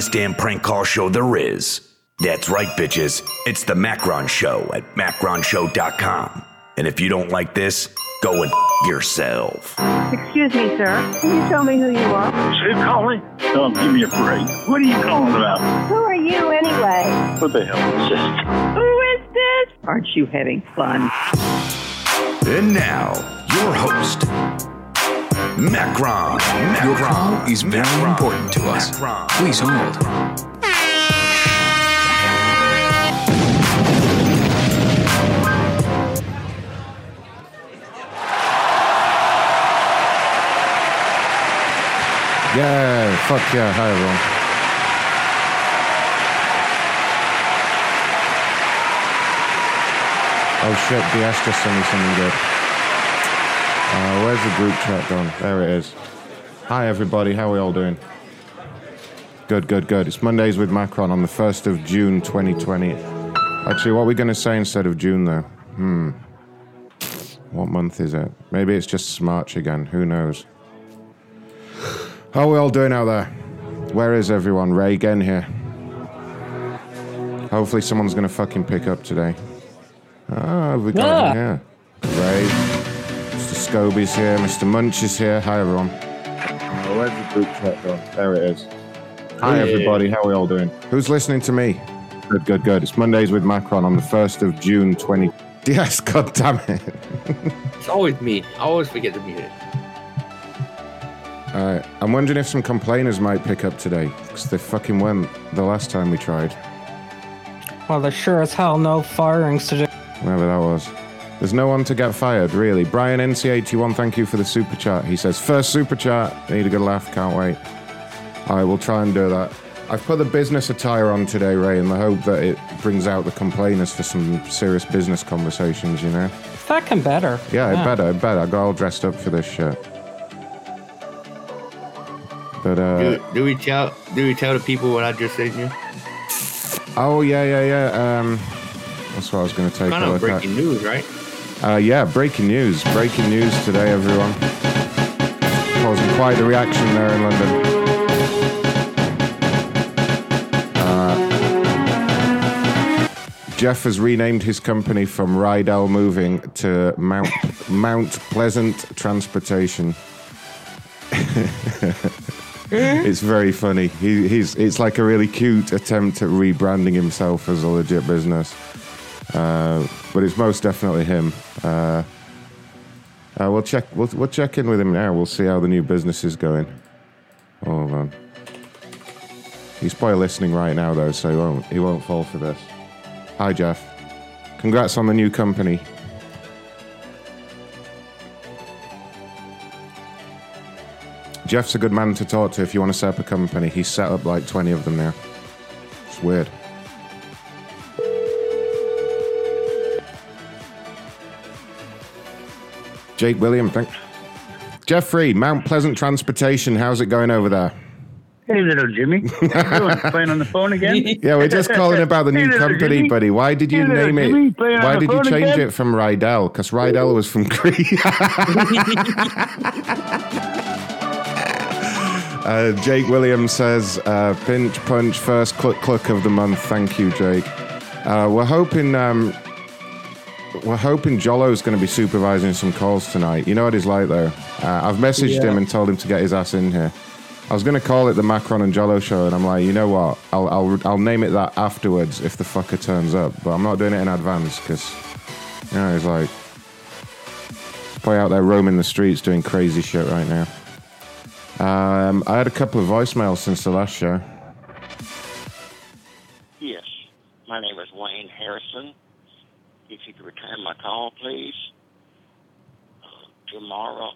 for funniest damn prank call show there is. That's right, bitches. It's the Macron Show at macronshow.com. And if you don't like this, go and f- yourself. Excuse me, sir. Can you tell me who you are? Who's calling? Oh, give me a break. What are you calling about? Who are you anyway? What the hell is this? Who is this? Aren't you having fun? And now, your host, Macron. Macron. Your call is very Macron. important to us. Macron. Please hold. Yeah, fuck yeah. Hi, everyone. Oh shit, DS just sent me something good. Where's the group chat gone? There it is. Hi, everybody. How are we all doing? Good, good, good. It's Mondays with Macron on the 1st of June 2020. Actually, what are we going to say instead of June, though? Hmm. What month is it? Maybe it's just March again. Who knows? How are we all doing out there? Where is everyone? Ray again here. Hopefully someone's gonna fucking pick up today. Ah, we got Ah. him here. Ray. Mr. Scobie's here. Mr. Munch is here. Hi everyone. Oh, where's the group chat gone? There it is. Hi Hey. everybody, how are we all doing? Who's listening to me? Good, good, good. It's Mondays with Macron on the 1st of June 20. Yes, god damn it. It's always me. I always forget to mute it. Alright, I'm wondering if some complainers might pick up today, because they fucking went the last time we tried. Well, there's sure as hell no firings to do. Whatever that was. There's no one to get fired, really. Brian NC81, thank you for the super chat. He says, first super chat. Need a good laugh, can't wait. Alright, we'll try and do that. I've put the business attire on today, Ray, in the hope that it brings out the complainers for some serious business conversations, you know? That can better. Yeah, it better, it better. I got all dressed up for this shit. But, uh. Do, do we tell do we tell the people what I just said to you? Oh yeah, yeah, yeah. Um, that's what I was going to take Kind a of look at. breaking news, right? Uh, yeah, breaking news. Breaking news today, everyone. Causing quite the reaction there in London. Uh, Jeff has renamed his company from Rydell Moving to Mount Mount Pleasant Transportation. it's very funny. He, he's it's like a really cute attempt at rebranding himself as a legit business, uh, but it's most definitely him. Uh, uh, we'll check. We'll, we'll check in with him now. We'll see how the new business is going. Hold on. He's probably listening right now though, so he won't he won't fall for this. Hi Jeff. Congrats on the new company. Jeff's a good man to talk to if you want to set up a company. He's set up like 20 of them now. It's weird. Jake William, thank. Jeffrey, Mount Pleasant Transportation. How's it going over there? Hey, little Jimmy. How you doing? Playing on the phone again? Yeah, we're just calling about the new little company, Jimmy. buddy. Why did you Hey, name Jimmy, it? Why did you change again? it from Rydell? Because Rydell was from Cree. uh, Jake Williams says, uh, pinch punch first cluck cluck of the month. Thank you, Jake. Uh, we're hoping. Um, we're hoping Jolo's going to be supervising some calls tonight. You know what he's like, though. Uh, I've messaged Yeah. him and told him to get his ass in here. I was going to call it the Macron and Jolo show, and I'm like, you know what? I'll I'll I'll name it that afterwards if the fucker turns up. But I'm not doing it in advance because, you know, he's like, he's probably out there roaming the streets doing crazy shit right now. Um, I had a couple of voicemails since the last show. Yes. My name is Wayne Harrison. If you could return my call, please. Uh, tomorrow,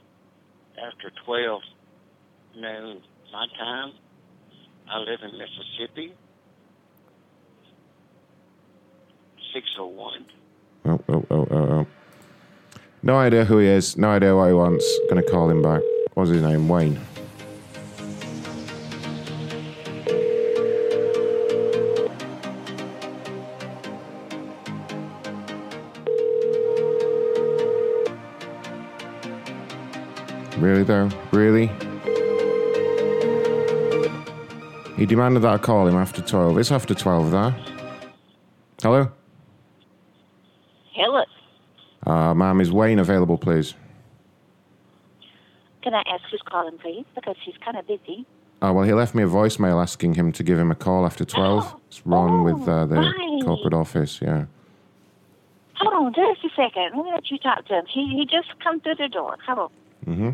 after 12 noon my time, I live in Mississippi. 601. Oh, oh, oh, oh, oh. No idea who he is. No idea what he wants. Gonna call him back. What's his name? Wayne. Really though? Really? He demanded that I call him after 12. It's after 12 there. Hello? Hello. Uh, ma'am, is Wayne available, please? Can I ask who's calling, please? Because he's kind of busy. Oh, well, he left me a voicemail asking him to give him a call after 12. It's Ron with uh, the right. corporate office, yeah. Hold on just a second. Let me let you talk to him. He he just come through the door. Come on. Mm-hmm.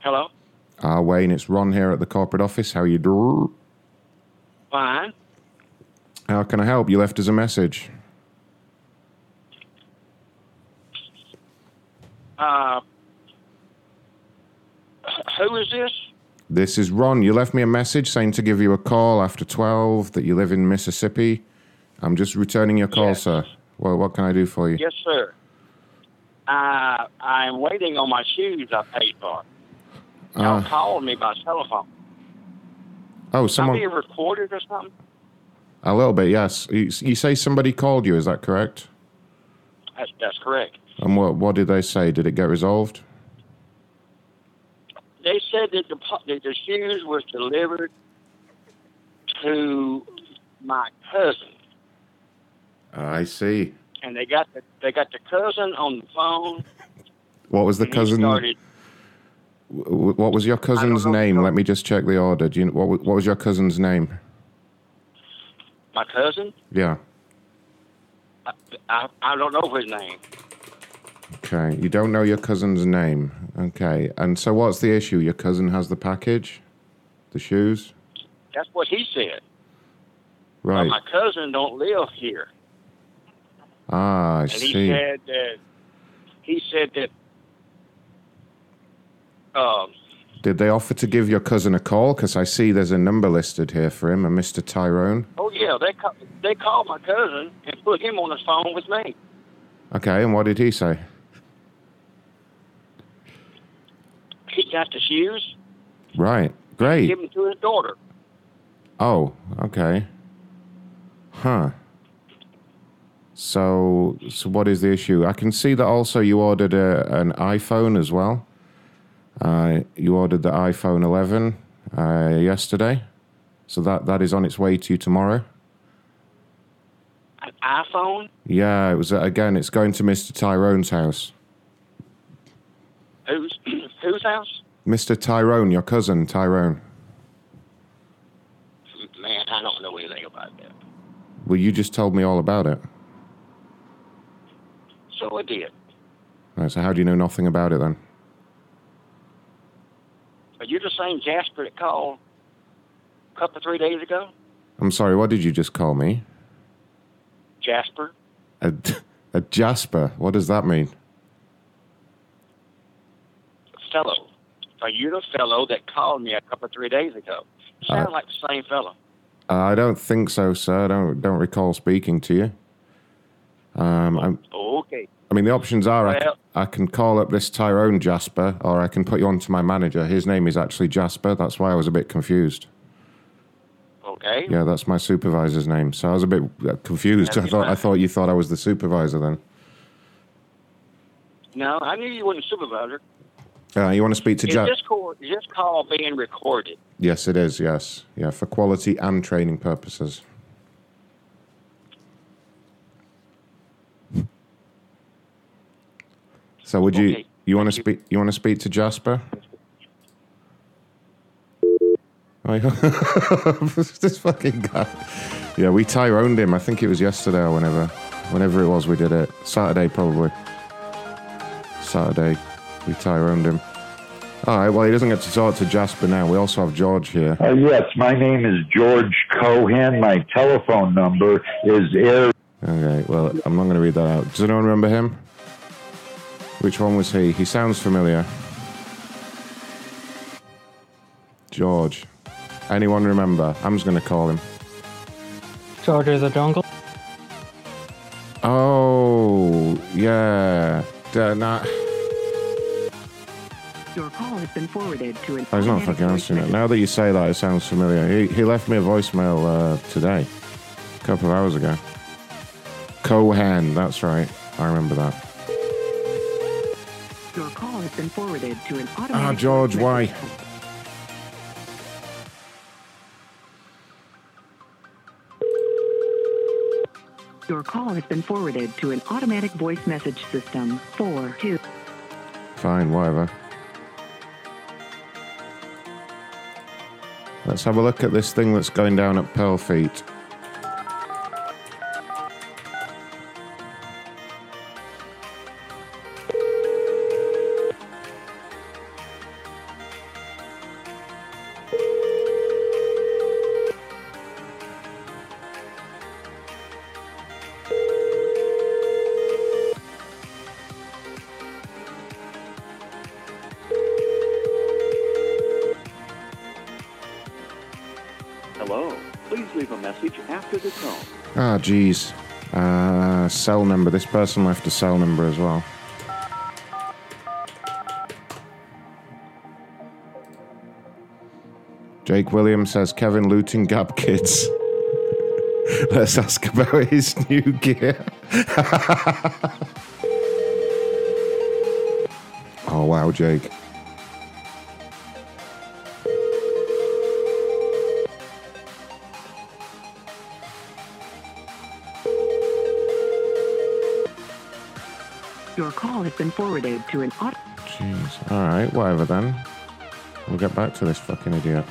Hello? Uh, Wayne, it's Ron here at the corporate office. How are you doing? Fine. How can I help? You left us a message. Uh, who is this? This is Ron. You left me a message saying to give you a call after 12, that you live in Mississippi. I'm just returning your call, sir. Well, what can I do for you? Yes, sir. Uh, I'm waiting on my shoes I paid for. Y'all Uh, called me by telephone. oh, someone. being recorded or something? A little bit, yes. You, you say somebody called you, is that correct? That's, that's correct. And what, what did they say? Did it get resolved? They said that the, that the shoes was delivered to my cousin, I see. and they got the, they got the cousin on the phone. What was the cousin? started What was your cousin's name? Let me just check the order. Do you, what, what was your cousin's name? my cousin. Yeah. I, I, I don't know his name. Okay. You don't know your cousin's name. Okay. And so what's the issue? Your cousin has the package? The shoes? That's what he said. But Right. my cousin don't live here, Ah, I and he said that he said that um, Did they offer to give your cousin a call? Because I see there's a number listed here for him, a Mr. Tyrone. oh yeah, they ca- they called my cousin and put him on the phone with me. Okay. And what did he say? He got the shoes, Right. Great. give them to his daughter. Oh, okay. Huh. So, so what is the issue? I can see that also you ordered a, an iPhone as well. Uh, you ordered the iPhone 11 uh, yesterday, so that, that is on its way to you tomorrow. An iPhone. Yeah, it was uh, again. It's going to Mr. Tyrone's house. Who's whose house? Mr. Tyrone, your cousin Tyrone. Man, I don't know anything about that. Well, you just told me all about it. So I did. Right, so how do you know nothing about it then? Are you the same Jasper that called a couple three days ago? I'm sorry, what did you just call me? Jasper? A, a Jasper. What does that mean? Fellow. Are you the fellow that called me a couple three days ago? Sound Uh, like the same fellow. Uh, I don't think so, sir. I don't don't recall speaking to you. Um, I'm, Okay. I mean, the options are I, c- Well- I can call up this Tyrone Jasper, or I can put you on to my manager. His name is actually Jasper. That's why I was a bit confused. Okay. Yeah, that's my supervisor's name. So I was a bit uh, confused. I thought I thought you thought I was the supervisor then. No, I knew you weren't a supervisor. Uh, you want to speak to Is Jasper? is this call being recorded? Yes, it is. Yes, yeah, for quality and training purposes. So, would you Okay, you want to speak? You want to speak to Jasper? Oh, this fucking guy. Yeah, we Tyroned him. I think it was yesterday or whenever, whenever it was we did it. Saturday probably. Saturday, we Tyroned him. All right. Well, he doesn't get to talk to Jasper now. We also have George here. Uh, yes, my name is George Cohen. My telephone number is air. Okay, well, I'm not going to read that out. Does anyone remember him? Which one was he? He sounds familiar. George. Anyone remember? I'm just going to call him. George of the Jungle. Oh, yeah. D- nah. Your call has been forwarded to an Oh, he's not fucking answering it. Now that you say that, it sounds familiar. He, he left me a voicemail uh, today, a couple of hours ago. Cohen, that's right. I remember that. Your call has been forwarded to an automatic Ah, George, why? Your call has been forwarded to an automatic voice message system. Four two. Fine, whatever. Let's have a look at this thing that's going down at Pearl Feet. Geez. Uh, cell number. This person left a cell number as well. Jake Williams says Kevin looting Gap Kids. Let's ask about his new gear. oh, wow, Jake. Been forwarded to an auto. Jeez. All right, whatever then. We'll get back to this fucking idiot.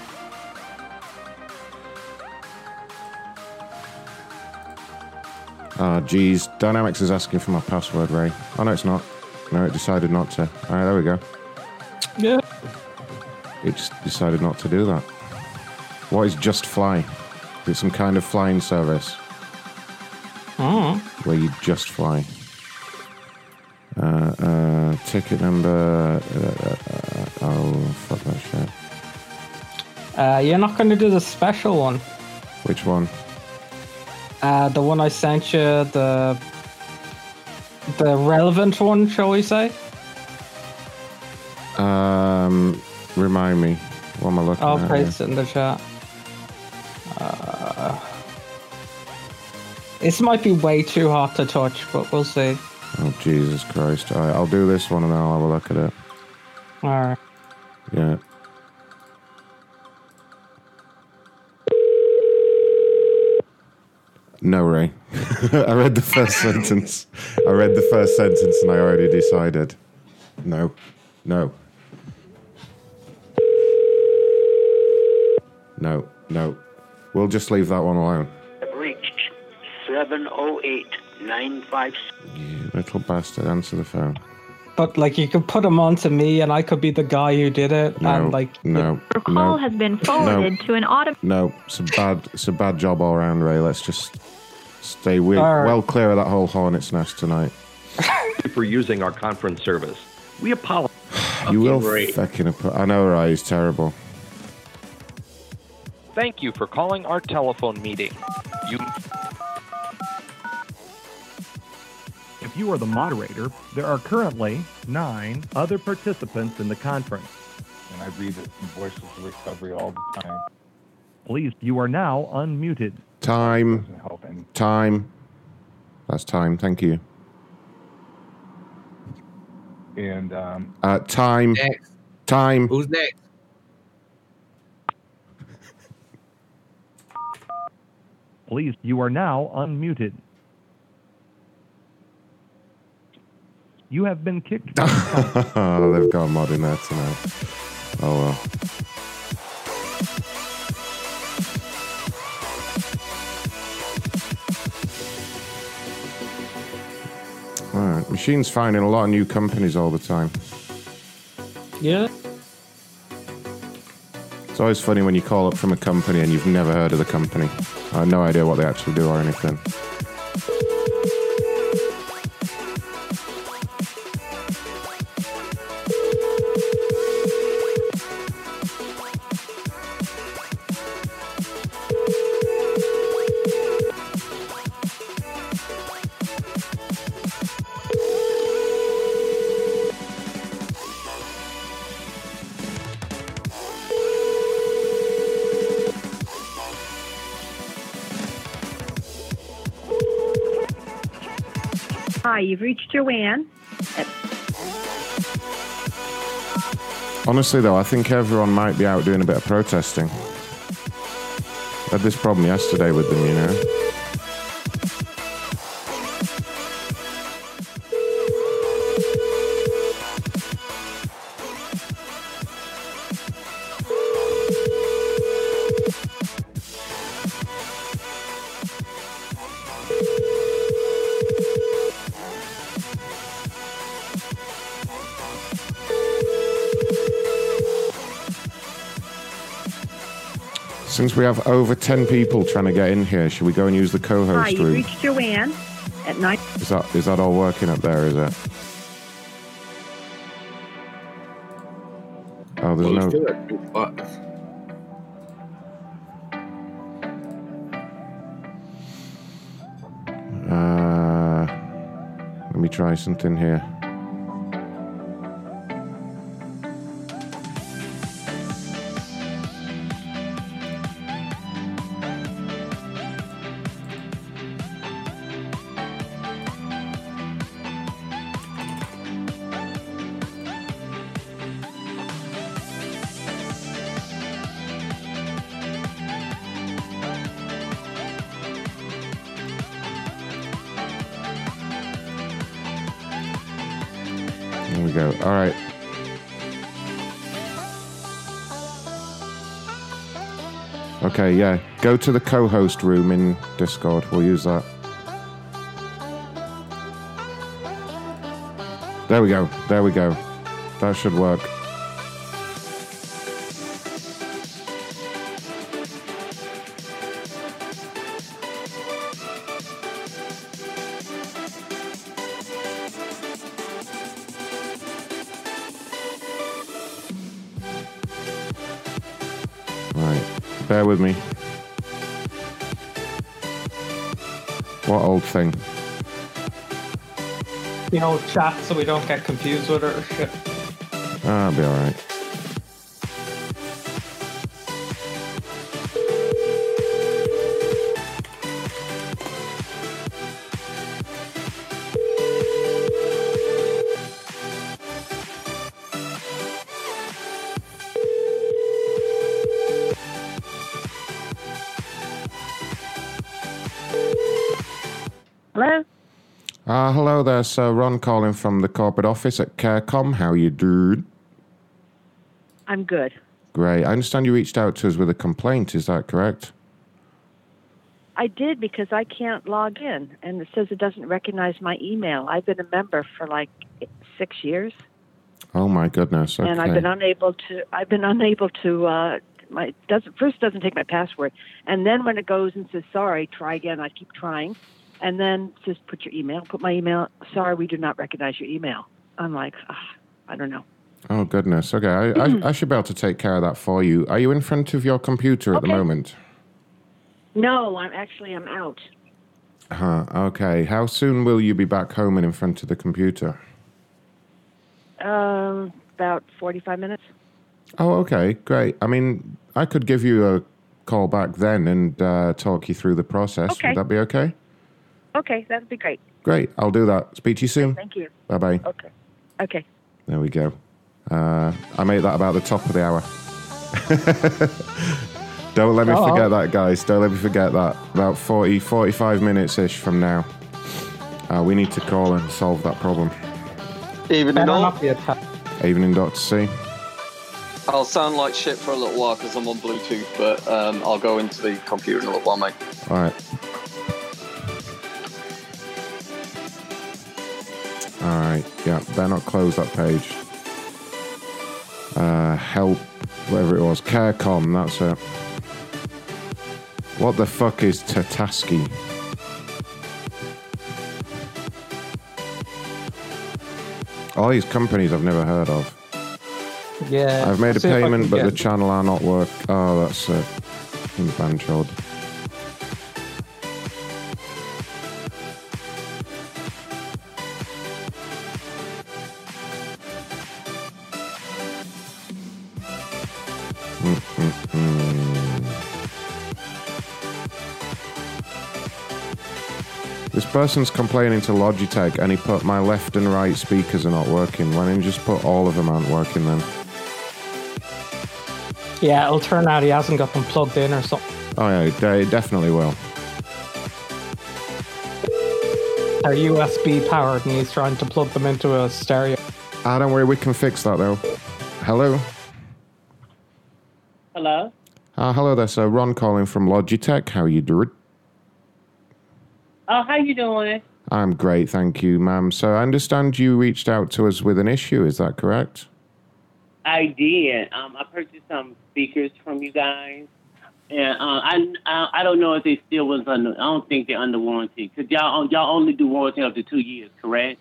Ah, geez. Dynamics is asking for my password, Ray. Oh, no, it's not. No, it decided not to. All right, there we go. Yeah. It just decided not to do that. What is Just Fly? Is it some kind of flying service Oh. where you just fly? Uh, ticket number. Uh, uh, uh, oh, fuck that shit. Uh, you're not going to do the special one. Which one? Uh, the one I sent you, the the relevant one, shall we say? Um, remind me. What am I looking I'll at? paste it in the chat. Uh, this might be way too hot to touch, but we'll see. Jesus Christ. All right, I'll do this one and then I'll have a look at it. Alright. Yeah. No, Ray. I read the first sentence. I read the first sentence and I already decided. No. No. No, no. We'll just leave that one alone. Have reached 708 956. You little bastard, answer the phone. But like you could put them on to me, and I could be the guy who did it, No, and like no, Your call no, has been forwarded to an auto. no. It's a bad, it's a bad job all round, Ray. Let's just stay we- All right. well clear of that whole hornet's nest tonight. for using our conference service. We apologize. you will Ray. fucking. app- I know, Ray. He's terrible. Thank you for calling our telephone meeting. You are the moderator, there are currently nine other participants in the conference. And I read it in Voices of Recovery all the time. Please, you are now unmuted. Time. help any. Time. That's time. Thank you. And um, Uh, time. Next. Time. Who's next? Please, you are now unmuted. You have been kicked. oh, they've got a mod in tonight. Oh well. Alright, Machine's finding a lot of new companies all the time. yeah. It's always funny when you call up from a company and you've never heard of the company. I have no idea what they actually do or anything. Joanne. Honestly, though, I think everyone might be out doing a bit of protesting. I had this problem yesterday with them, you know. Since we have over 10 people trying to get in here, should we go and use the co-host Hi, you've room? reached Joanne at nine. Is that is that all working up there? Is it? Oh, there's Well, we no. still got two spots. Uh, let me try something here. Okay, yeah. Go to the co-host room in Discord. We'll use that. There we go. There we go. That should work. With me. What old thing? You know, chat so we don't get confused with it or shit. Ah, I'll be alright. Uh, there, sir. Ron calling from the corporate office at Care.com. How you doing? I'm good. Great. I understand you reached out to us with a complaint. Is that correct? I did because I can't log in, and it says it doesn't recognize my email. I've been a member for like six years, Oh my goodness. Okay. and I've been unable to. I've been unable to. Uh, my doesn't first doesn't take my password, and then when it goes and says sorry, try again. I keep trying, and then just put your email. Put my email. Sorry, we do not recognize your email. I'm like, ah, I don't know. Oh goodness. Okay. I, I, I should be able to take care of that for you. Are you in front of your computer at the moment? No, I'm actually I'm out. Huh. Okay. How soon will you be back home and in front of the computer? Um, about 45 minutes. Oh, okay. Great. I mean, I could give you a call back then and uh, talk you through the process. Okay. Would that be okay? Okay, that'd be great. Great. I'll do that. Speak to you soon. Thank you. Bye bye. Okay. Okay. There we go. Uh, I made that about the top of the hour. Don't let me Oh. forget that, guys. Don't let me forget that. About 40, 45 minutes ish from now. Uh, we need to call and solve that problem. Evening Better all. not be attacked. Evening, Dr. C. I'll sound like shit for a little while because I'm on Bluetooth, but um, I'll go into the computer in a little while, mate. All right. All right. Yeah, better not close that page. Uh, help, whatever it was. Care.com, that's it. What the fuck is Tata Sky? All these companies I've never heard of. Yeah. I've made a see if I payment, but the channel are not work. Oh, that's it. In Banchod. Person's complaining to Logitech and he put my left and right speakers are not working. Why didn't you just put all of them aren't working then? Yeah, it'll turn out he hasn't got them plugged in or something. Oh yeah, it definitely will. They're USB powered and he's trying to plug them into a stereo. Ah, don't worry, we can fix that though. Hello? Hello? Ah, hello there, sir. Ron calling from Logitech. How are you doing? Oh, how you doing? I'm great, thank you, ma'am. So I understand you reached out to us with an issue, is that correct? I did. Um, I purchased some speakers from you guys, and uh, I, I I don't know if they still was under. I don't think they're under warranty because y'all y'all only do warranty up to two years, correct?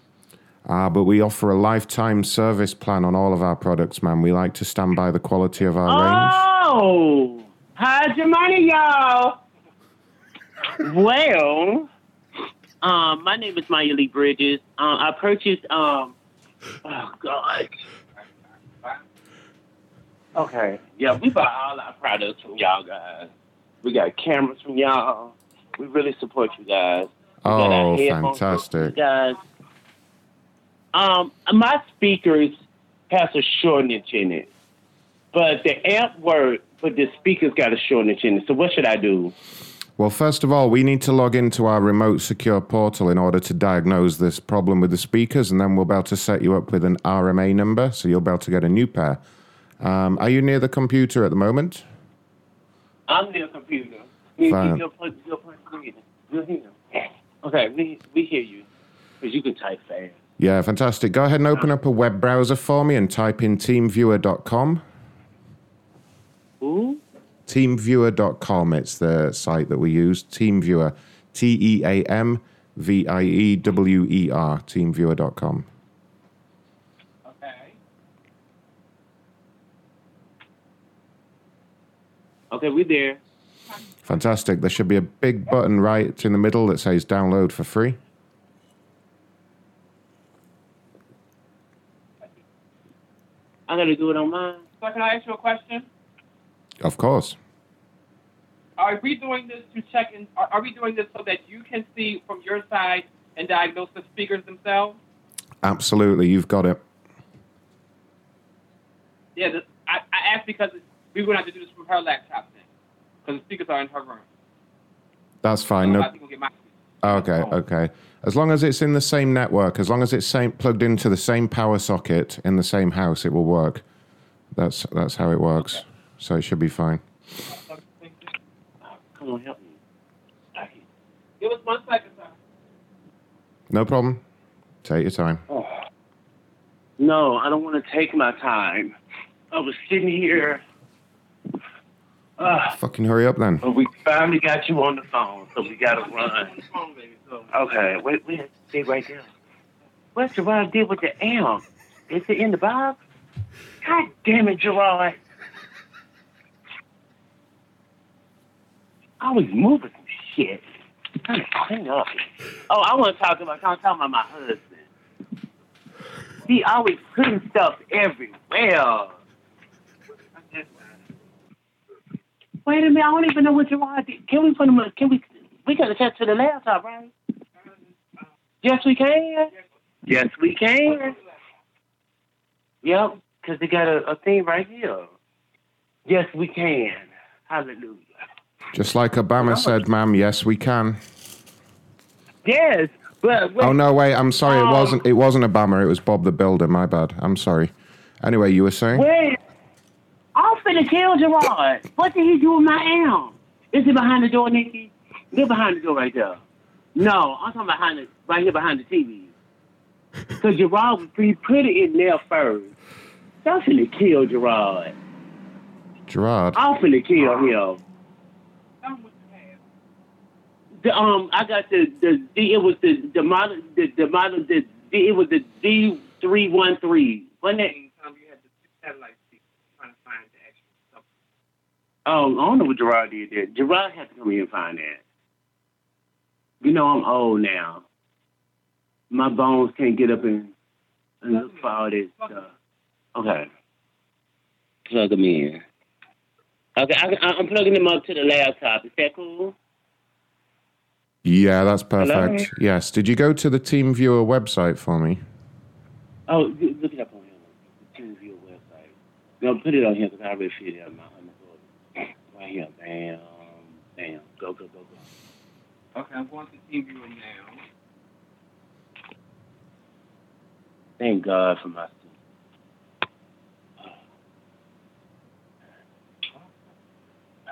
Ah, but we offer a lifetime service plan on all of our products, ma'am. We like to stand by the quality of our range. Oh, hide your money, y'all. well, um, my name is Maya Lee Bridges. Um, I purchased. Um, oh God. Okay. Yeah, we buy all our products from y'all guys. We got cameras from y'all. We really support you guys. We got our Oh, fantastic. You guys. Um, my speakers has a shortage in it, but the amp work, but the speakers got a shortage in it. So what should I do? Well, first of all, we need to log into our remote secure portal in order to diagnose this problem with the speakers, and then we'll be able to set you up with an RMA number, so you'll be able to get a new pair. Um, are you near the computer at the moment? I'm near a computer. Fine. You'll put, you'll put, you'll hear. Okay, we we hear you because you can type fast. Yeah, fantastic. Go ahead and open up a web browser for me and type in teamviewer.com. Ooh. Teamviewer.com, it's the site that we use. Teamviewer. T E A M V I E W E R. Teamviewer.com. Okay, Okay, we there. Fantastic. There should be a big button right in the middle that says download for free. I gotta do it on mine. So can I ask you a question? Of course. Are we doing this to check in? Are, are we doing this so that you can see from your side and diagnose the speakers themselves? Absolutely. You've got it. Yeah, the, I, I asked because we to have to do this from her laptop then, because the speakers are in her room. That's fine. So No. I think we'll get my. Okay, okay. As long as it's in the same network, as long as it's same, plugged into the same power socket in the same house, it will work. That's that's how it works. So it should be fine. Come on, help me. Give us one second, sir. No problem. Take your time. Oh. No, I don't want to take my time. I was sitting here. Uh, Fucking hurry up then. but we finally got you on the phone, so we gotta run. Okay, wait, wait, stay right there. What's Gerard did with the amp? Is it in the box? God damn it, Gerard. I was moving some shit. Trying to clean up. Oh, I want to talk about, I'm talking about my husband. He always putting stuff everywhere. Wait a minute, I don't even know what Gerard did. Can we put him? Can we? We got to attach to the laptop, right? Yes, we can. Yes, we can. Yep, because they got a, a thing right here. Yes, we can. Hallelujah. Just like Obama said, ma'am, yes, we can. Yes, but wait, Oh no, wait, I'm sorry, it Um, wasn't it wasn't Obama, it was Bob the Builder, my bad. I'm sorry. Anyway, you were saying? wait. I'm finna kill Gerard. What did he do with my arm? Is it behind the door, Nikki? Get behind the door right there. No, I'm talking behind the right here behind the TV. Cause Gerard was pretty put in there first. I'm finna kill Gerard. Gerard. I'm finna kill him. The, um, I got the the, the it was the the model the, the model the, the it was the D three one three. Wasn't it? Oh, I don't know what Gerard did there. Gerard had to come here and find that. You know I'm old now. My bones can't get up and, and look for all this stuff. Okay. Plug them in. Okay, I, I'm plugging them up to the laptop. Is that cool? Yeah, that's perfect. Hello? Yes. Did you go to the TeamViewer website for me? Oh, look look it up on here. The TeamViewer website. No, put it on here because I already figured it out. on my- my phone. Right here. Bam. Bam. Go, go, go, go. Okay, I'm going to TeamViewer now. Thank God for my uh,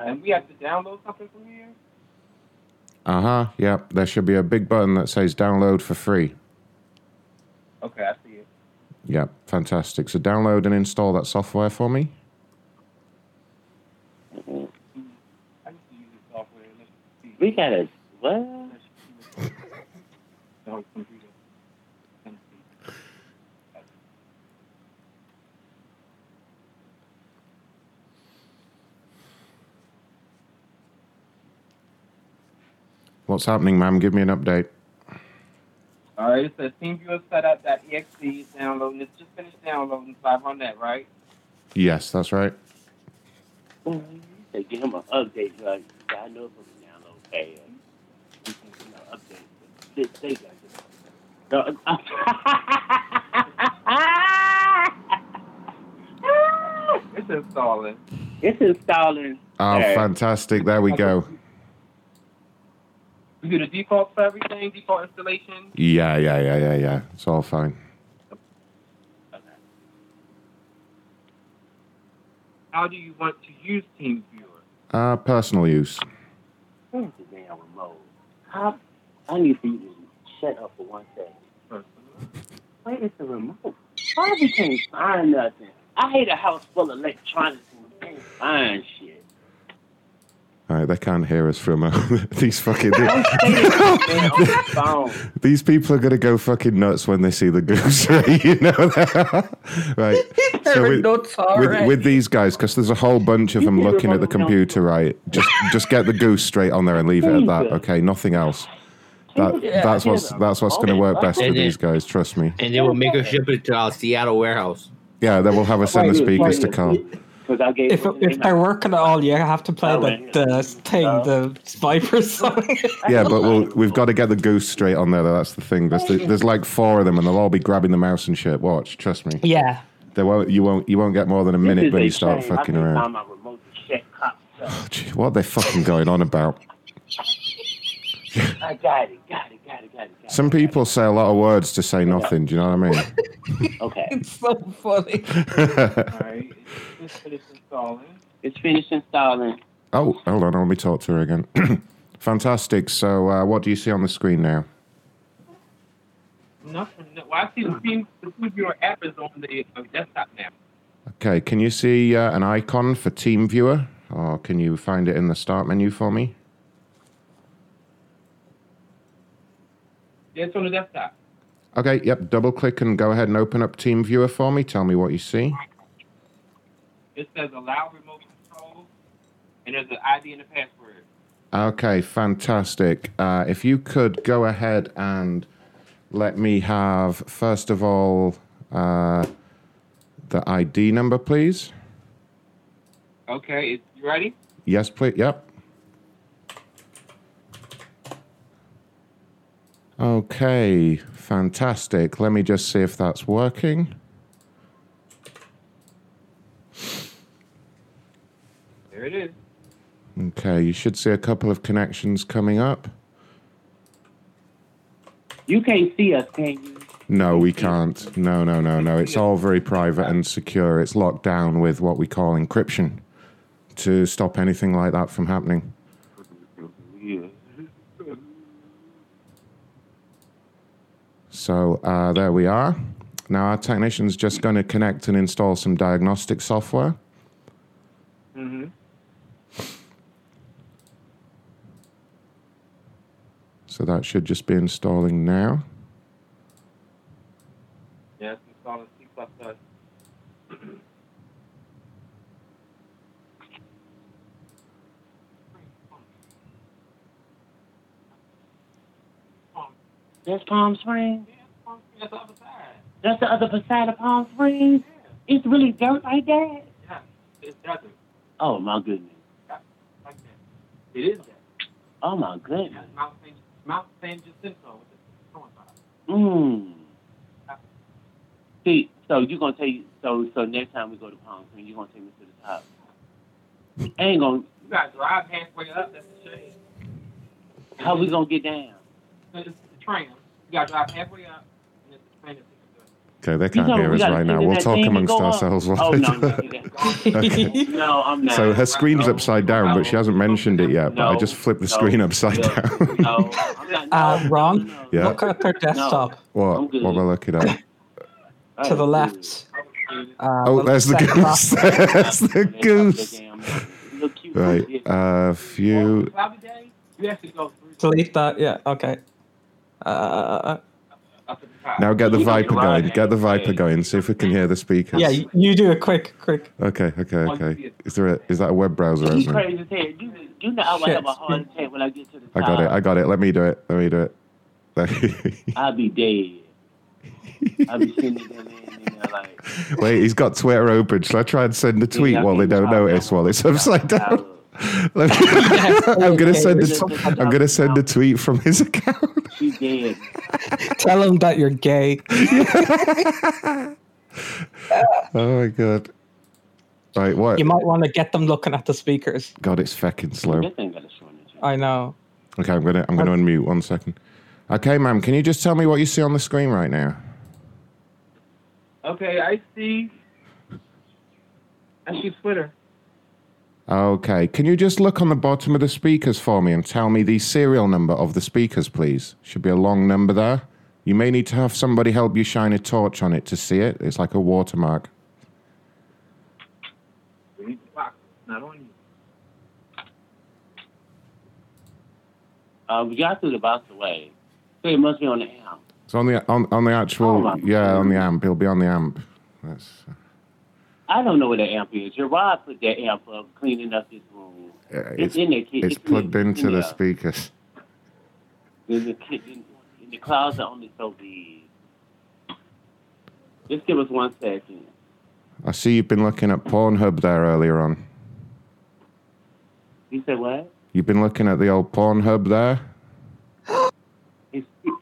And we have to download something from here? Uh huh. Yep. There should be a big button that says download for free. Okay, I see it. Yep. Fantastic. So download and install that software for me. We got a what? What's happening, ma'am? Give me an update. All right, it says TeamViewer setup.exe is downloading. It's just finished downloading, so I run that, right? Yes, that's right. They give him an update. Like, I know from the download pad. You can, you know, update. They, they got it. It's installing. It's installing. Oh, Hey. fantastic. There we go. We do the default for everything, default installation. Yeah, yeah, yeah, yeah, yeah. It's all fine. How do you want to use TeamViewer? Uh, personal use. Where's the damn remote? How, I need for you to shut up for one second. Where is the remote? Why we can't find nothing? I hate a house full of electronics and we can't find shit. All right, they can't hear us from uh, these fucking. Don't say it man, on the phone. These people are gonna go fucking nuts when they see the goose, right? You know right? They're nuts, with, right. with these guys, because there's a whole bunch of them looking at the computer, right? Just just get the goose straight on there and leave it at that. Okay, nothing else. That, Yeah. that's what's that's what's gonna work best And with then- these guys. Trust me. And they will make us ship it to our Seattle warehouse. Yeah, then we'll have a send the speakers to call. I gave If, if they're working at all, you have to play the, the thing, the Viper song. Yeah, but we'll, we've got to get the goose straight on there. though, That's the thing. There's, there's like four of them, and they'll all be grabbing the mouse and shit. Watch, trust me. yeah. They won't. You won't. You won't get more than a minute when you start shame. Fucking around. find my remote to check cops up. Gee, what are they fucking going on about? I got it, got it, got it, got it. Some people say a lot of words to say nothing. Do you know what I mean? Okay. It's so funny. Alright, it's finished installing. It's finished installing. oh, hold on. Let me talk to her again. Fantastic. So, uh, what do you see on the screen now? Nothing. No, well, I see the team, the team viewer app is on the uh, desktop now. Okay, can you see uh, an icon for Team Viewer, or can you find it in the start menu for me? It's on the desktop. Okay, yep. Double click and go ahead and open up Team Viewer for me. Tell me what you see. It says allow remote control, and there's an ID and a password. Okay, fantastic. Uh, if you could go ahead and let me have, first of all, uh, the ID number, please. Okay, you ready? Yes, please. Yep. Okay, fantastic. Let me just see if that's working. There it is. Okay, you should see a couple of connections coming up. You can't see us, can you? No, we can't. No, no, no, no. It's all very private and secure. It's locked down with what we call encryption to stop anything like that from happening. Yeah. So uh, there we are. Now our technician's just going to connect and install some diagnostic software. Mm-hmm. So that should just be installing now. Yeah, it's installing C++. That's Palm Springs. That's the other side. That's the other side of Palm Springs. It's really dirt like that. Yeah, it's desert. Oh my goodness. Like that. It is that. Oh my goodness. Mount San, Mount San Jacinto with the coincide. Mm. See, so you're gonna take so so next time we go to Palm Springs, you're gonna take me to the top. I ain't gonna. You gotta drive halfway up. That's the shade. How we gonna get down? It's the tram. You gotta drive halfway up, and it's the train Okay, they can't hear us right now. We'll talk amongst ourselves. while Oh no, no. Okay. no, I'm not. So her screen's upside down, but she hasn't mentioned it yet. But I just flipped the no, screen upside no, down. no, Uh, wrong. Yeah. Look at their desktop What? What am I looking at? to the left. Uh, Oh, there's the goose. box. There's the goose. Right. Uh, few. Cloudy day, you have to go through Delete that. Yeah. Okay. Uh, up to the top. Now get the Viper going. Get the Viper going. See if we can hear the speakers. yeah. You, you do it quick, quick. Okay. Okay. Okay. Is there a, is that a web browser You opening? crazy. You, you know I will have a heart attack when I get to the I got it. I got it. Let me do it. Let me do it. I'll be dead. I'll be sitting there, man, in there like, Wait, he's got Twitter open. Shall I try and send a tweet I while they don't notice while it's upside down? Let me- I'm gonna send a t- I'm gonna send a tweet from his account. she's dead. Tell him that you're gay. Oh my god. Right, what? You might want to get them looking at the speakers. God, it's fucking slow. This ain't got a short I know. Okay, I'm gonna I'm gonna unmute one second. Okay, ma'am, can you just tell me what you see on the screen right now? Okay, I see. I see Twitter. Okay, can you just look on the bottom of the speakers for me and tell me the serial number of the speakers, please? Should be a long number there. You may need to have somebody help you shine a torch on it to see it. It's like a watermark. We need the box. Not on you. Uh, we got through the box away. So it must be on the amp. It's on the on, on the actual Oh, yeah on the amp. It'll be on the amp. That's, I don't know where the amp is. Gerard put that amp up, cleaning up this room. uh, It's it's in there, it's It's plugged there. into the Yeah. speakers. In the, in, in the closet only so big. Just give us one second. I see you've been looking at Pornhub there earlier on. You said what? You've been looking at the old Pornhub there. Excuse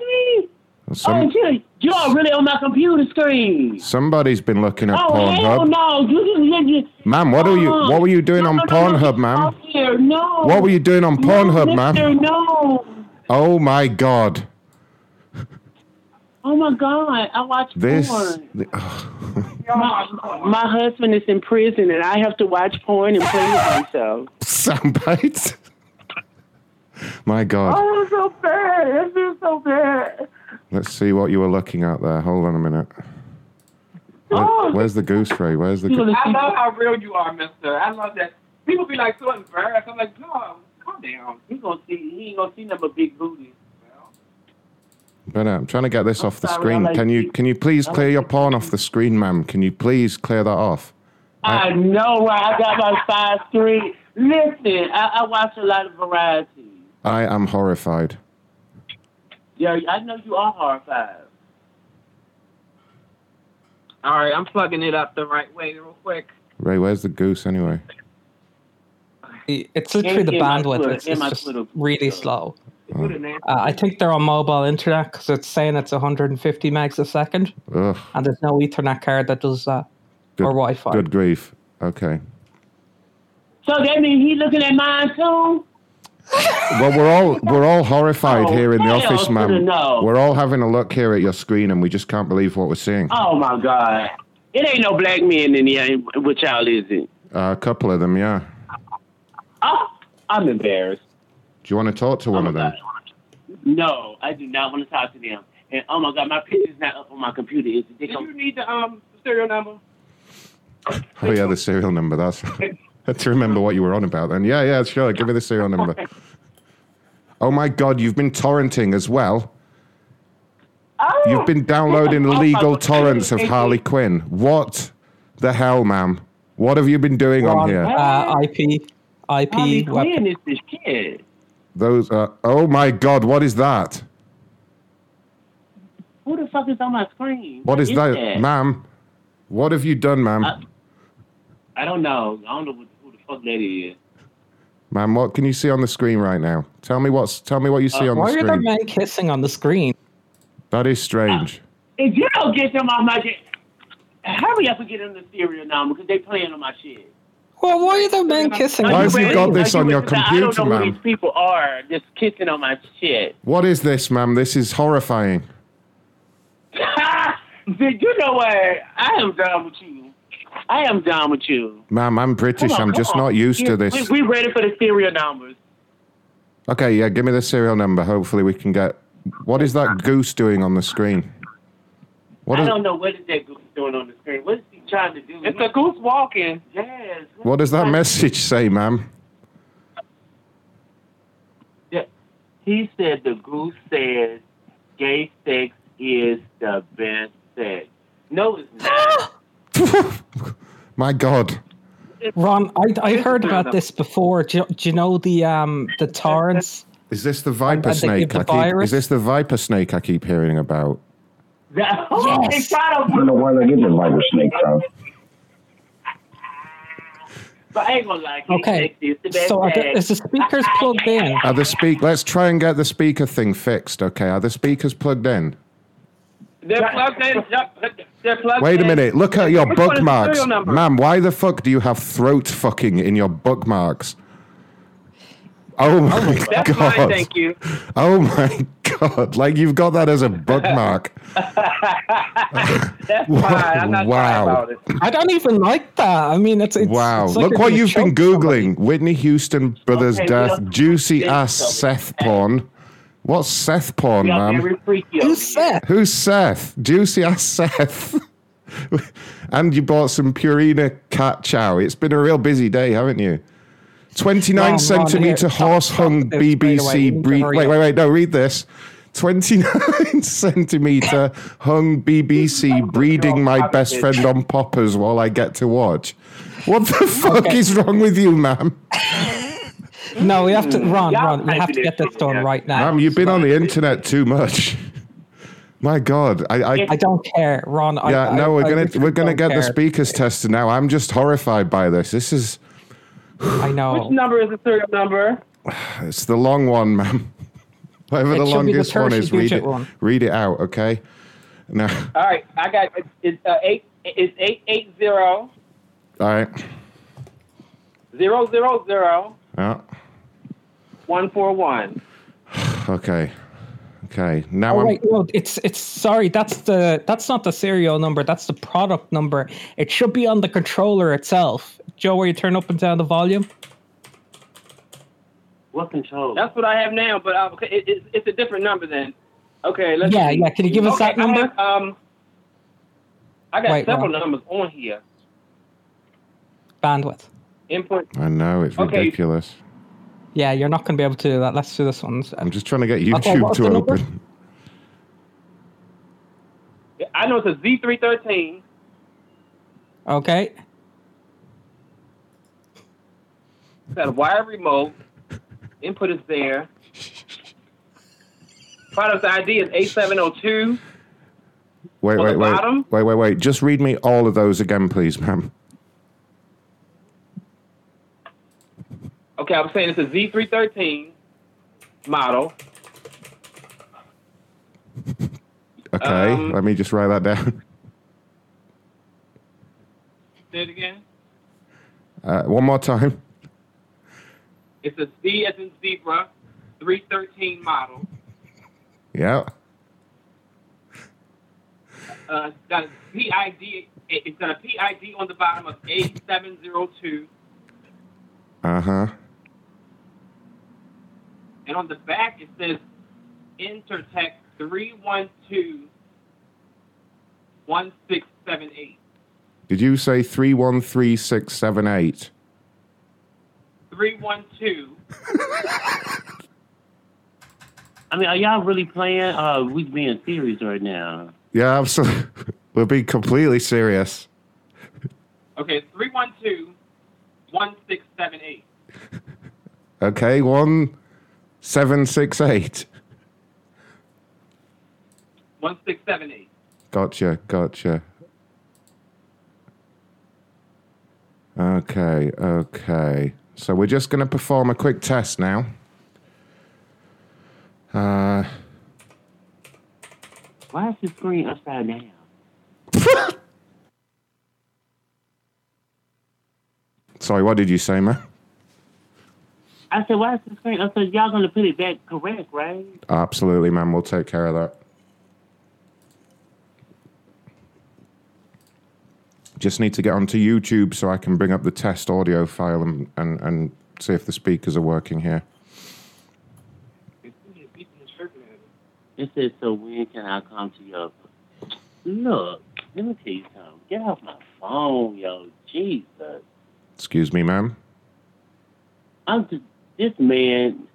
me? Some, oh, you, you're really on my computer screen. somebody's been looking at oh, hell Pornhub. no. You, you, you, you, Ma'am, what are you? Uh-uh. What were you doing No, on no, no, no, Pornhub, get ma'am? Here. no. What were you doing on Pornhub, no, man? No. Oh my god. Oh my God! I watch This. porn. th- My, my husband is in prison, and I have to watch porn and play with myself. sound bites. my god. Oh, it's so bad. It feels so bad. Let's see what you were looking at there. Hold on a minute. Where- Oh. where's the goose ray? Where's the I goose? love how real you are, Mister. I love that. People be like so embarrassed. I'm like, no, calm down. He gonna see. He ain't gonna see nothing but big booty. Better. I'm um, trying to get this off the screen. Like Can you you. can you please clear like your porn off the screen, ma'am? Can you please clear that off? I know, right? I got my five three. Listen, I, I watch a lot of variety. I am horrified. Yeah, I know you are horrified. All right, I'm plugging it up the right way real quick. Ray, where's the goose anyway? It's literally In- the in bandwidth. Twitter- It's, it's just Twitter. really slow. Put. Uh, I think they're on mobile internet because it's saying it's 150 megs a second, Ugh. and there's no Ethernet card that does that Good, or Wi-Fi. Good grief. Okay. So that means he's looking at mine too. Well, we're all we're all horrified Oh, here in the hell office, to ma'am. the no. We're all having a look here at your screen, and we just can't believe what we're seeing. Oh my God! It ain't no black men in here with y'all, is it? Uh, a couple of them, yeah. Oh, I'm embarrassed. Do you want to talk to one Oh, of them? No, I do not want to talk to them. And oh my God, my picture's not up on my computer. Is it? They Do you need the um serial number? Oh yeah, the serial number. That's. I had to remember what you were on about then. Yeah, yeah, sure. Give me the serial number. Oh my God, you've been torrenting as well. You've been downloading illegal torrents of Harley Quinn. What the hell, ma'am? What have you been doing on here? Uh, IP, IP. Harley web- Quinn is the shit. Those are. Oh my God, what is that? Who the fuck is on my screen? What is that, ma'am? What have you done, ma'am? Uh, I don't know. I don't know what, who the fuck that is. ma'am, what can you see on the screen right now? Tell me what's. Tell me what you see uh, on the screen. Why are there men kissing on the screen? That is strange. Uh, if you don't get them off my shit, hurry up and get them the serial number because they playing on my shit. Well, why are there men kissing? Why on have you got this on your computer, I computer, don't know who these people are just kissing on my shit. What is this, ma'am? This is horrifying. Did you know what? I am done with you. I am done with you. Ma'am, I'm British. On, I'm just on. not used to this. We, we ready for the serial numbers. Okay, yeah, give me the serial number. Hopefully, we can get. What is that goose doing on the screen? What I is? don't know what is that goose doing on the screen. What is he trying to do? It's a goose walking. Yes. What does that message say, ma'am? Yeah. He said the goose says gay sex is the best sex. No, it's not. My God. Ron, I I heard about this before. Do you, do you know the um the torrents? Is this the viper and they snake? give the I keep, virus? is this the viper snake I keep hearing about? That, oh, Yes. they got I don't know where they get the viper snake from. But I ain't gonna lie. gay Okay, sex is the best so are the, is the speakers plugged in? Are the speak? Let's try and get the speaker thing fixed. Okay, are the speakers plugged in? They're plugged in. Yep, They're plugged Wait a minute. Look at your Which one is the bookmarks, ma'am. Why the fuck do you have throat fucking in your bookmarks? Oh, oh my That's god! mine, thank you. Oh my god! Like you've got that as a bookmark. That's fine. I'm not Wow. about it. I don't even like that. I mean, it's, it's Wow! it's like Look you're what you've been choke googling: Whitney Houston brothers Okay, death, juicy ass Seth porn. What's Seth porn, We are ma'am? very freaky over Who's. Seth? Who's Seth? Juicy ass Seth. and you bought some Purina cat chow. It's been a real busy day, haven't you? 29 Ron, Ron, centimeter horse hung stop this straight away. You BBC need breed. Wait, wait, wait. No, read this. 29 centimeter hung BBC breeding my best friend on poppers while I get to watch. What the fuck Okay. is wrong with you, ma'am? No, we have to, Ron, Y'all Ron, we have to get this done in. right now. Ma'am, you've been on the internet too much. My God, I, I, I don't care, Ron. Yeah, I, no, we're I gonna literally we're gonna don't get the speakers tested now. I'm just horrified by this. This is I know. Which number is the serial number? it's the long one, ma'am. Whatever It the should be the longest one is, read it. one. Read it out, okay? Now, All right, I got it's, it's uh, eight. It's eight eight zero all right. zero zero zero Yeah. one four one. Okay. Okay. Now Oh I'm. wait, no, it's it's sorry. That's the that's not the serial number. That's the product number. It should be on the controller itself. Joe, where you turn up and down the volume? What control? That's what I have now, but uh, okay, it, it's, it's a different number then. Okay, let's. Yeah, see. yeah, can you give us Okay, that number? I have, um, I got Wait, several Ron. numbers on here. Bandwidth. Input. I know it's Okay. ridiculous. Yeah, you're not going to be able to do that. Let's do this one. I'm just trying to get YouTube what's to open. I know it's a Z three thirteen. Okay. It's got a wire remote. Input is there. Product ID is A seven zero two. Wait, wait, wait, bottom? wait, wait, wait. Just read me all of those again, please, ma'am. Okay, I was saying it's a Z three thirteen model. Okay, Um, let me just write that down. Say it again. Uh, one more time. It's a Z as in zebra, three thirteen model. Yeah. Uh, it's got a PID. It's got a PID on the bottom of A seven zero two, Uh huh. And on the back it says Intertek three one two one six seven eight. Did you say three one three six seven eight? Three one two. I mean, are y'all really playing? Uh, we being serious right now. Yeah, absolutely. We'll be completely serious. Okay, three one two one six seven eight. Okay, one seven six eight. One six seven eight. Gotcha, gotcha. Okay, okay. So we're just going to perform a quick test now. Uh, Why is the screen upside down? sorry, what did you say, man? I said, why is the screen I said, Y'all gonna put it back correct, right? Absolutely, man. We'll take care of that. Just need to get onto YouTube so I can bring up the test audio file and, and, and see if the speakers are working here. It says, so when can I come to your? Look, let me tell you something. Get off my phone, yo. Jesus. Excuse me, ma'am. I'm just this man.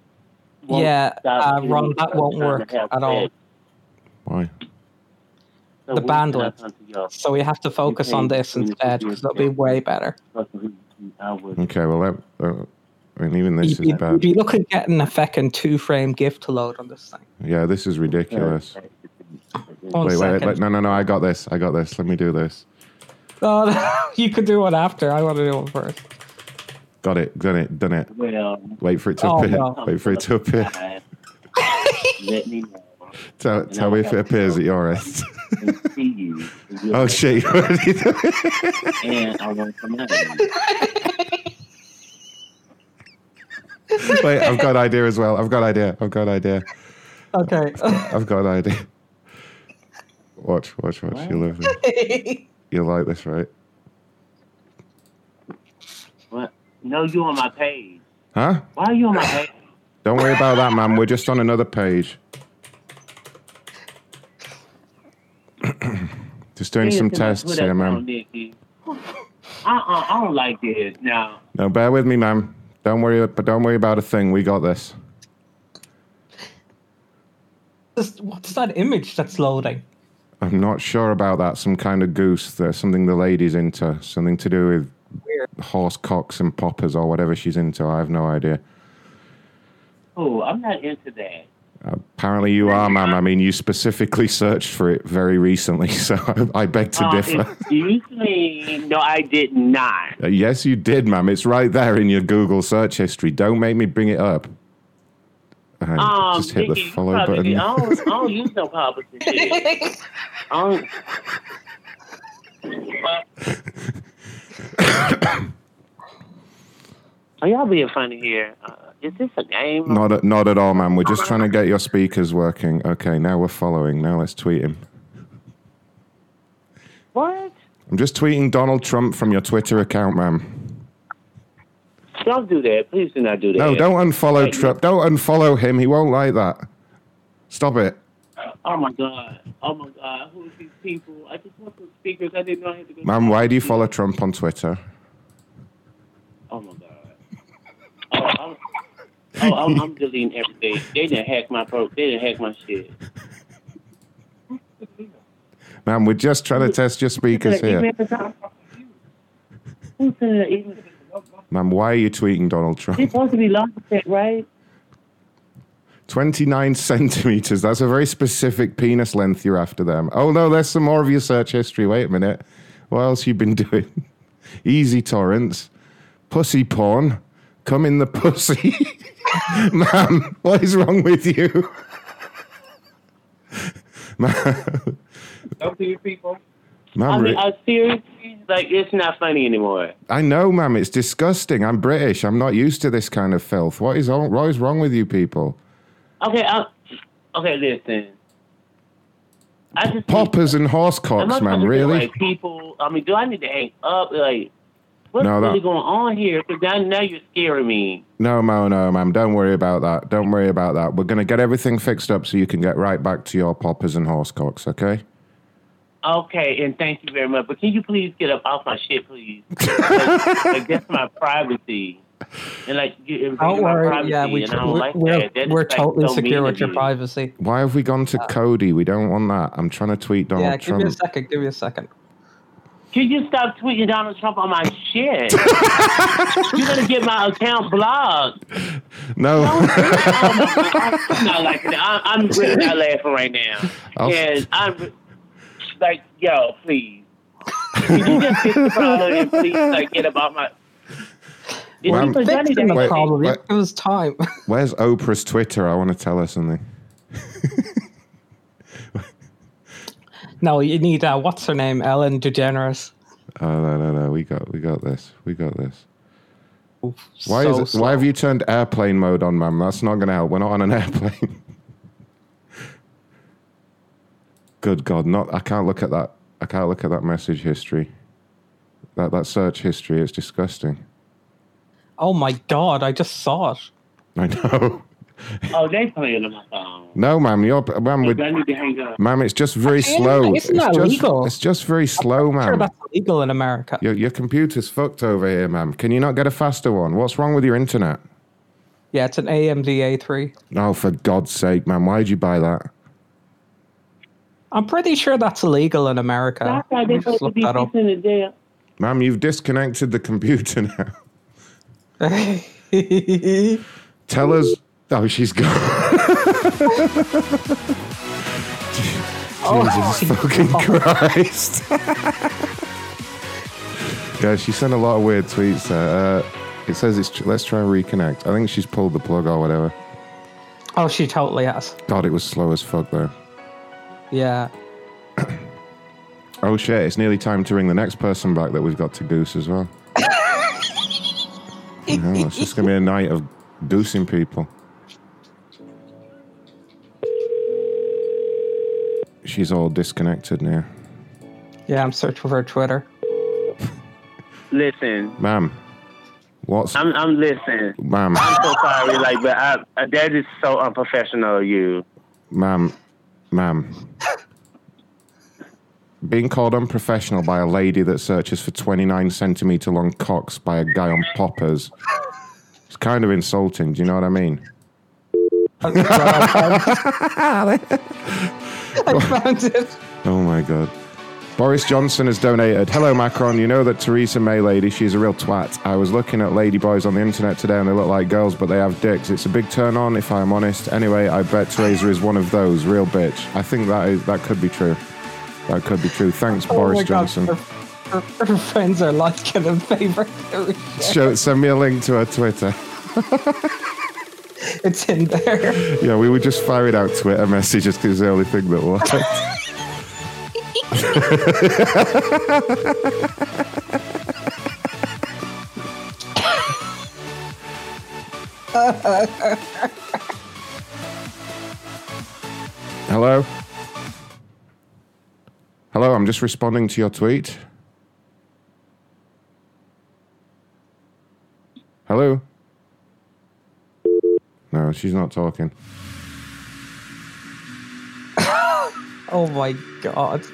Yeah, uh, Ron, that won't work have at all. Why? So the when bandwidth. come to your- So we have to focus on this instead because it'll be way better. Okay, well, that, uh, I mean, even this You'd is be, bad. you'd be looking at getting a fucking two frame GIF to load on this thing. Yeah, this is ridiculous. One wait, wait, second. wait, no, no, no, I got this. I got this. Let me do this. Oh, you could do it after. I want to do it first. Got it, done it, done it. Well, Wait for it to Oh, appear. no. Wait for it to appear. Let me know. Tell, tell me if it appears at your end. See you. oh, shit. What are you doing? And I want to come out. Wait, I've got an idea as well. I've got an idea. I've got an idea. Okay. I've got an idea. Watch, watch, watch. You'll love this. You'll like this, right? What? No, you on my page. Huh? Why are you on my page? Don't worry about that, man. We're just on another page. just doing Please, some tests put here, that man. Uh-uh, I don't like this. No. No, bear with me, man. Don't worry, but don't worry about a thing. We got this. Just- What's that image that's loading? I'm not sure about that. Some kind of goose. There's something the lady's into. Something to do with horse cocks and poppers or whatever she's into. I have no idea. Oh, I'm not into that. Apparently you are, ma'am. I mean, you specifically searched for it very recently, so I, I beg to Uh, differ. Excuse me. No, I did not. Uh, yes, you did, ma'am. It's right there in your Google search history. Don't make me bring it up. Uh, Um, just hit the you follow probably button. did- I don't, I don't use no poppers and shit. I don't. Are y'all being funny here? Uh, Is this a game? Not at, not at all, man. We're just trying to get your speakers working. Okay, now we're following. Now let's tweet him. What? I'm just tweeting Donald Trump from your Twitter account, ma'am. Don't do that. Please do not do that. No, don't unfollow Trump. Don't unfollow him. He won't like that. Stop it. Oh my god. Oh my god. Who are these people? I just want some speakers. I didn't know I had to go. Ma'am, why do you follow Trump on Twitter? Oh my god. Oh, I'm, oh, I'm, I'm deleting everything. They didn't hack my pro. They didn't hack my shit. Ma'am, we're just trying to test your speakers here. Who sent an? Ma'am, why are you tweeting Donald It's Trump? supposed to be Logitech, right? 29 centimeters. That's a very specific penis length you're after them. Oh, no, there's some more of your search history. Wait a minute. What else you been doing? Easy torrents. Pussy porn. Come in the pussy. Ma'am, what is wrong with you? Ma'am, Don't people. ma'am, I mean, I seriously like it's not funny anymore. I know, ma'am, it's disgusting. I'm British. I'm not used to this kind of filth. What is, wrong- what is wrong with you people? Okay, I, okay, listen. I just Poppers and horse cocks, to, really? Like people, I mean, do I need to hang up? Like, what's No, that- really going on here? Because now, now you're scaring me. No, no, no, ma'am. Don't worry about that. Don't worry about that. We're going to get everything fixed up so you can get right back to your poppers and horse cocks, okay? Okay, and thank you very much. But can you please get up off my shit, please? like, that's my privacy. And like, you- Don't worry. privacy, Yeah, we we're like we're, that. That is, we're totally so secure with your you. privacy. Why have we gone to uh, Cody? We don't want that. I'm trying to tweet Donald yeah, give Trump. me a second. Give me a second. Can you stop tweeting Donald Trump on my shit? You're gonna get my account blocked. No. Oh, I'm not like that. I'm, I'm really not laughing right now. I'll- And I'm like, yo, please. Can you just fix the problem and please like get about my. Is Well, he for Johnny Fixing the Depp? problem. wait. It was time. Where's Oprah's Twitter? I want to tell her something. no, you need uh, what's her name? Ellen DeGeneres. Oh no, no, no. We got, we got this. We got this. Why so is it? Why have you turned airplane mode on, ma'am? That's not going to help. We're not on an airplane. Good God! Not. I can't look at that. I can't look at that message history. That that search history. It's disgusting. Oh my god! I just saw it. I know. Oh, they playing on my phone. No, ma'am. You're, ma'am. I With, need to hang up. ma'am, it's just very Isn't slow. that- It's isn't that just, legal? it's just very slow, Sure, ma'am. that's illegal in America. Your, your computer's fucked over here, ma'am. Can you not get a faster one? What's wrong with your internet? Yeah, it's an AMD A3. Oh, for God's sake, man. Why did you buy that? I'm pretty sure that's illegal in America. I Let thought me they just supposed to be that up. fixing the jail. Ma'am, you've disconnected the computer now. Tell us. Oh, she's gone. Jesus fucking Christ. yeah, she sent a lot of weird tweets. Uh, it says it's let's try and reconnect. I think she's pulled the plug or whatever. Oh, she totally has. God, it was slow as fuck though. Yeah. Oh shit, it's nearly time to ring the next person back that we've got to goose as well. No, it's just gonna be a night of goosing people. She's all disconnected now. Yeah, I'm searching for her Twitter. Listen, Ma'am, what's I'm I'm listening. ma'am, I'm so sorry, like, but I, I, that is so unprofessional of you. ma'am, ma'am. Being called unprofessional by a lady that searches for 29 centimeter long cocks by a guy on poppers. It's kind of insulting, do you know what I mean? I found it. Oh my god. Boris Johnson has donated. Hello, Macron. You know that Theresa May lady, she's a real twat. I was looking at lady boys on the internet today and they look like girls, but they have dicks. It's a big turn on, if I'm honest. Anyway, I bet Theresa is one of those. Real bitch. I think that is that could be true. That could be true. Thanks, Oh Boris Johnson. Her, her, her friends are liking and favorite. Show, send me a link to her Twitter. It's in there. Yeah, we would just fire it out Twitter messages because it's the only thing that worked. Hello? Just responding to your tweet. Hello? No, she's not talking. oh my god.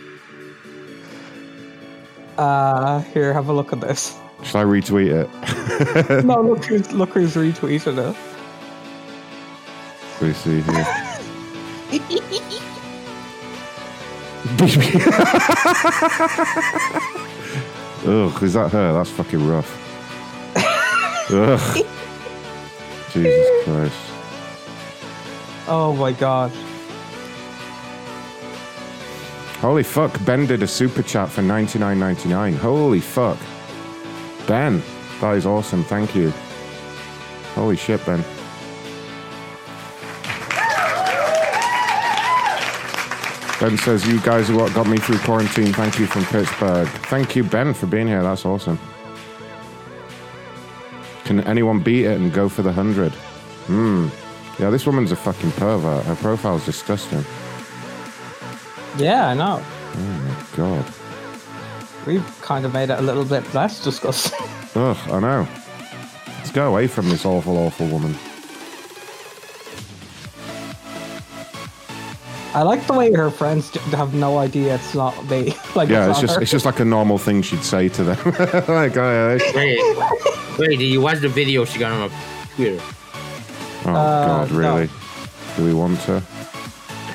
Uh, here, have a look at this. Should I retweet it? no, look who's look who's retweeted it. We see here. Ugh, is that her? That's fucking rough. Ugh. Jesus Christ. Oh my god. Holy fuck, Ben did a super chat for 99.99. Holy fuck. Ben, that is awesome. Thank you. Holy shit, Ben. Ben says, You guys are what got me through quarantine. Thank you from Pittsburgh. Thank you, Ben, for being here. That's awesome. Can anyone beat it and go for the 100? Hmm. Yeah, this woman's a fucking pervert. Her profile's disgusting. Yeah, I know. Oh my god. We've kind of made it a little bit less disgusting. Ugh, I know. Let's go away from this awful, awful woman. I like the way her friends have no idea it's not me. like yeah, it's not just her. it's just like a normal thing she'd say to them. like, oh, yeah, Wait, wait, did you watch the video she got on Twitter? oh Uh, god, no. really? Do we want her?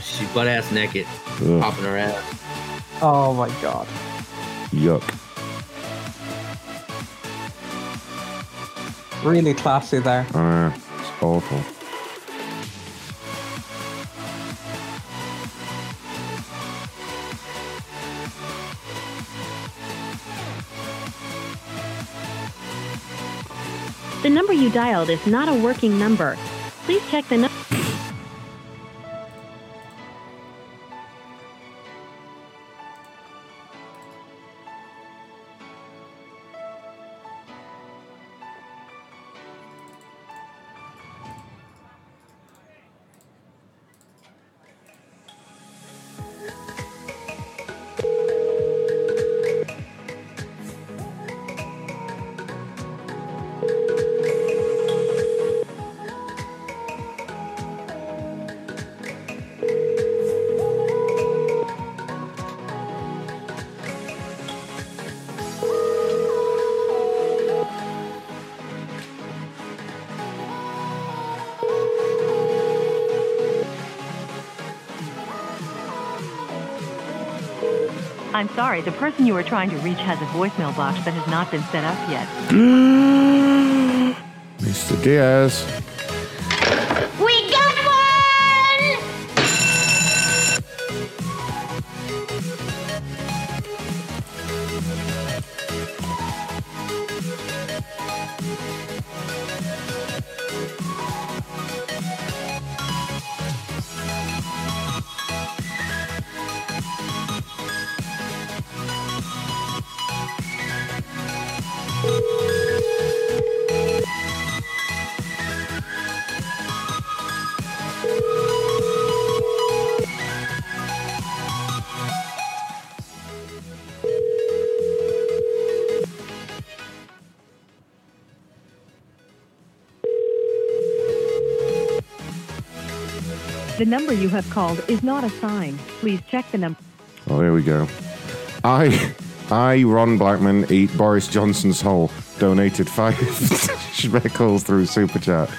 She's butt ass naked, Ugh. popping her ass. Oh my god. Yuck. Really classy there. I know. It's awful. The number you dialed is not a working number. Please check the number. I'm sorry, the person you are trying to reach has a voicemail box that has not been set up yet. Mr. Diaz. Number you have called is not assigned. Please check the number. Oh, there we go. I, I, Ron Blackman, eat Boris Johnson's hole. Donated five shekels through Super Chat.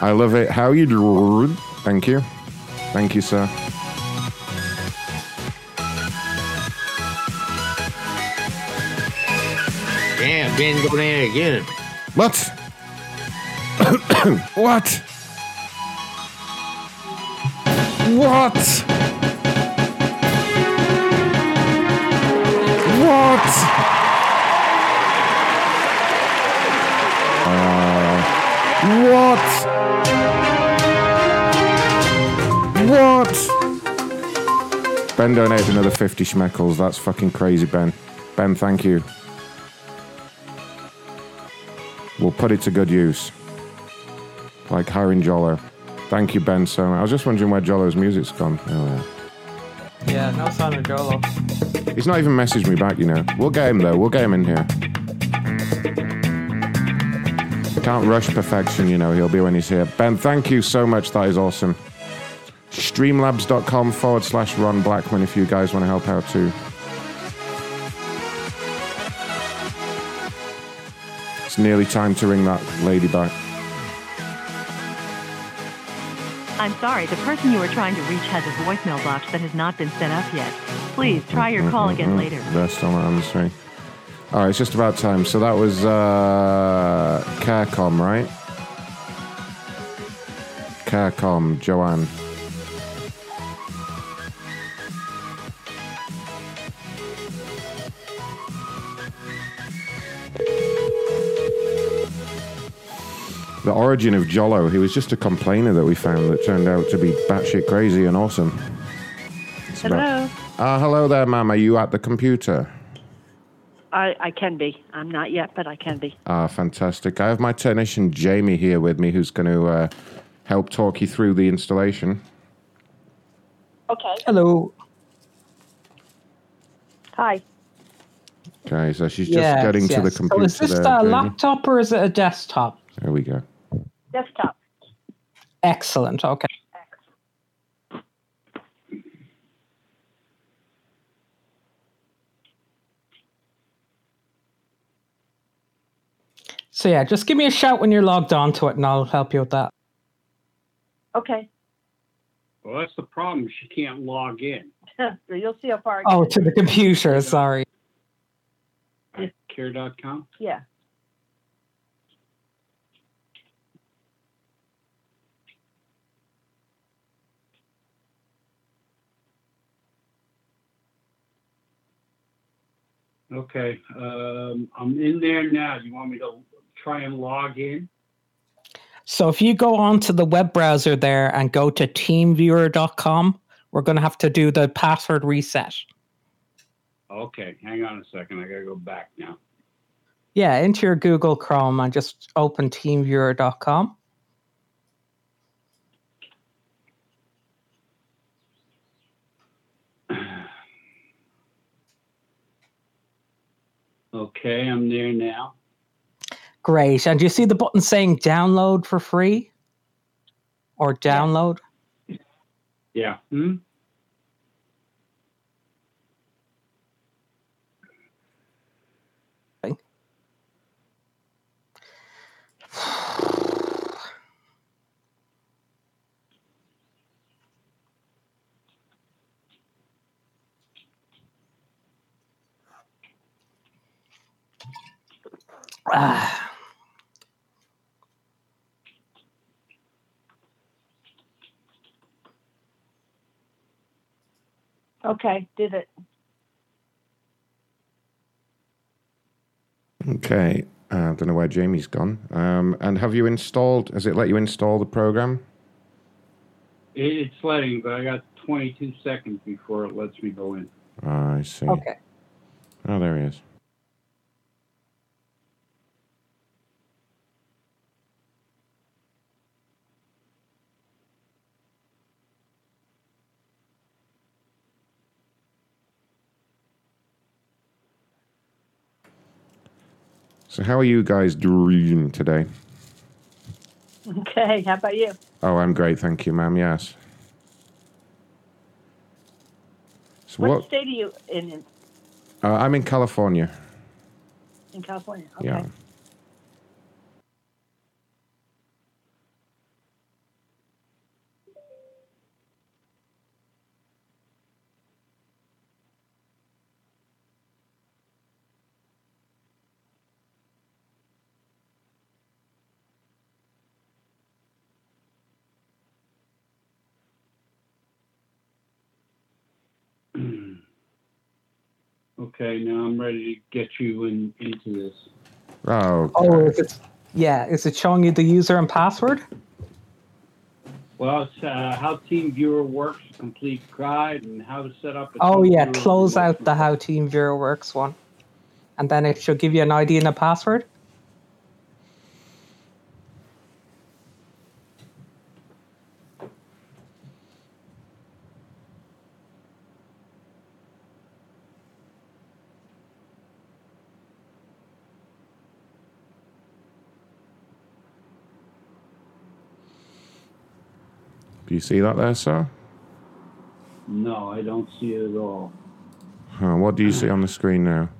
I love it. How you doing? Thank you. Thank you, sir. Damn, Ben go down again. What? what? What? What? What? What? Ben donated another 50 schmeckles. That's fucking crazy, Ben. Ben, thank you. We'll put it to good use. like hiring Jollo. Thank you, Ben. So much. I was just wondering where Jollo's music's gone. Oh, yeah. Yeah, no sign of Jolo. He's not even messaged me back, you know. We'll get him though. We'll get him in here. Can't rush perfection, you know. He'll be when he's here. Ben, thank you so much. That is awesome. Streamlabs.com forward slash Ron Blackman if you guys want to help out too. It's nearly time to ring that lady back. I'm sorry, the person you are trying to reach has a voicemail box that has not been set up yet. Please try your call again later. They're still not answering. All right, it's just about time. So that was uh, Care.com, right? Care.com, Joanne. The origin of Jollo, he was just a complainer that we found that turned out to be batshit crazy and awesome. It's about- Hello. Ah, hello there, ma'am. Are you at the computer? I, I can be. I'm not yet, but I can be. Ah, fantastic. I have my technician Jamie here with me who's going to uh, help talk you through the installation. Okay. Hello. Hi. Okay, so she's just Yes, getting to the computer. So is this there, a Jamie. laptop or is it a desktop? There we go. Desktop. Excellent. Okay. So yeah, just give me a shout when you're logged on to it, and I'll help you with that. Okay. Well, that's the problem. She can't log in. You'll see how far. Oh, to the computer. Sorry. Care.com. Yeah. Okay. Um, I'm in there now. You want me to try and log in? So if you go onto the web browser there and go to teamviewer.com, we're going to have to do the password reset. Okay. Hang on a second. I got to go back now. Yeah, into your Google Chrome and just open teamviewer.com. Okay. I'm there now. Great. And do you see the button saying download for free? Or download? Yeah. Hmm? Ah. Okay. Did it. Okay. Uh, I don't know where Jamie's gone. Um, and have you installed? Has it let you install the program? It's letting, but I got 22 seconds before it lets me go in. I see. Okay. Oh, there he is. So, how are you guys doing today? Okay. How about you? Oh, I'm great, thank you, ma'am. Yes. So, What, what? state are you in Uh, I'm in California. in California? Okay. Yeah. Okay, now I'm ready to get you in into this. Oh, Oh, is it, yeah. Is it showing you the user and password? Well, it's uh, how TeamViewer works, complete guide, and how to set up. A Oh, yeah. Close out the How TeamViewer Works one. And then it should give you an ID and a password. You see that there, sir? No, I don't see it at all. Huh, what do you see on the screen now?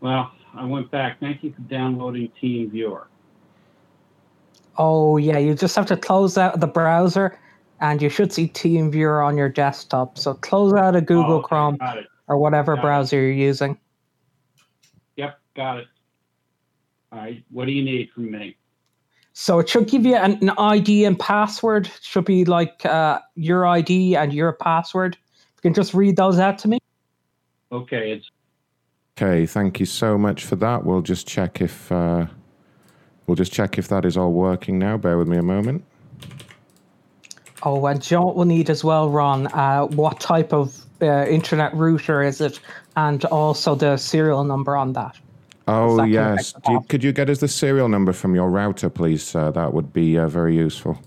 Well, I went back. Thank you for downloading Team Viewer. Oh yeah, you just have to close out the browser, and you should see TeamViewer on your desktop. So close out of Google Oh, okay, Chrome or whatever Got it. browser you're using. Yep, got it. All right, what do you need from me? So it should give you an, an ID and password. It should be like uh, your ID and your password. You can just read those out to me. Okay, it's Okay, thank you so much for that. We'll just check if uh, we'll just check if that is all working now. Bear with me a moment. Oh, and John will need as well, Ron. Uh, what type of uh, internet router is it, and also the serial number on that. Oh yes, Do you, could you get us the serial number from your router, please, sir? That would be uh, very useful.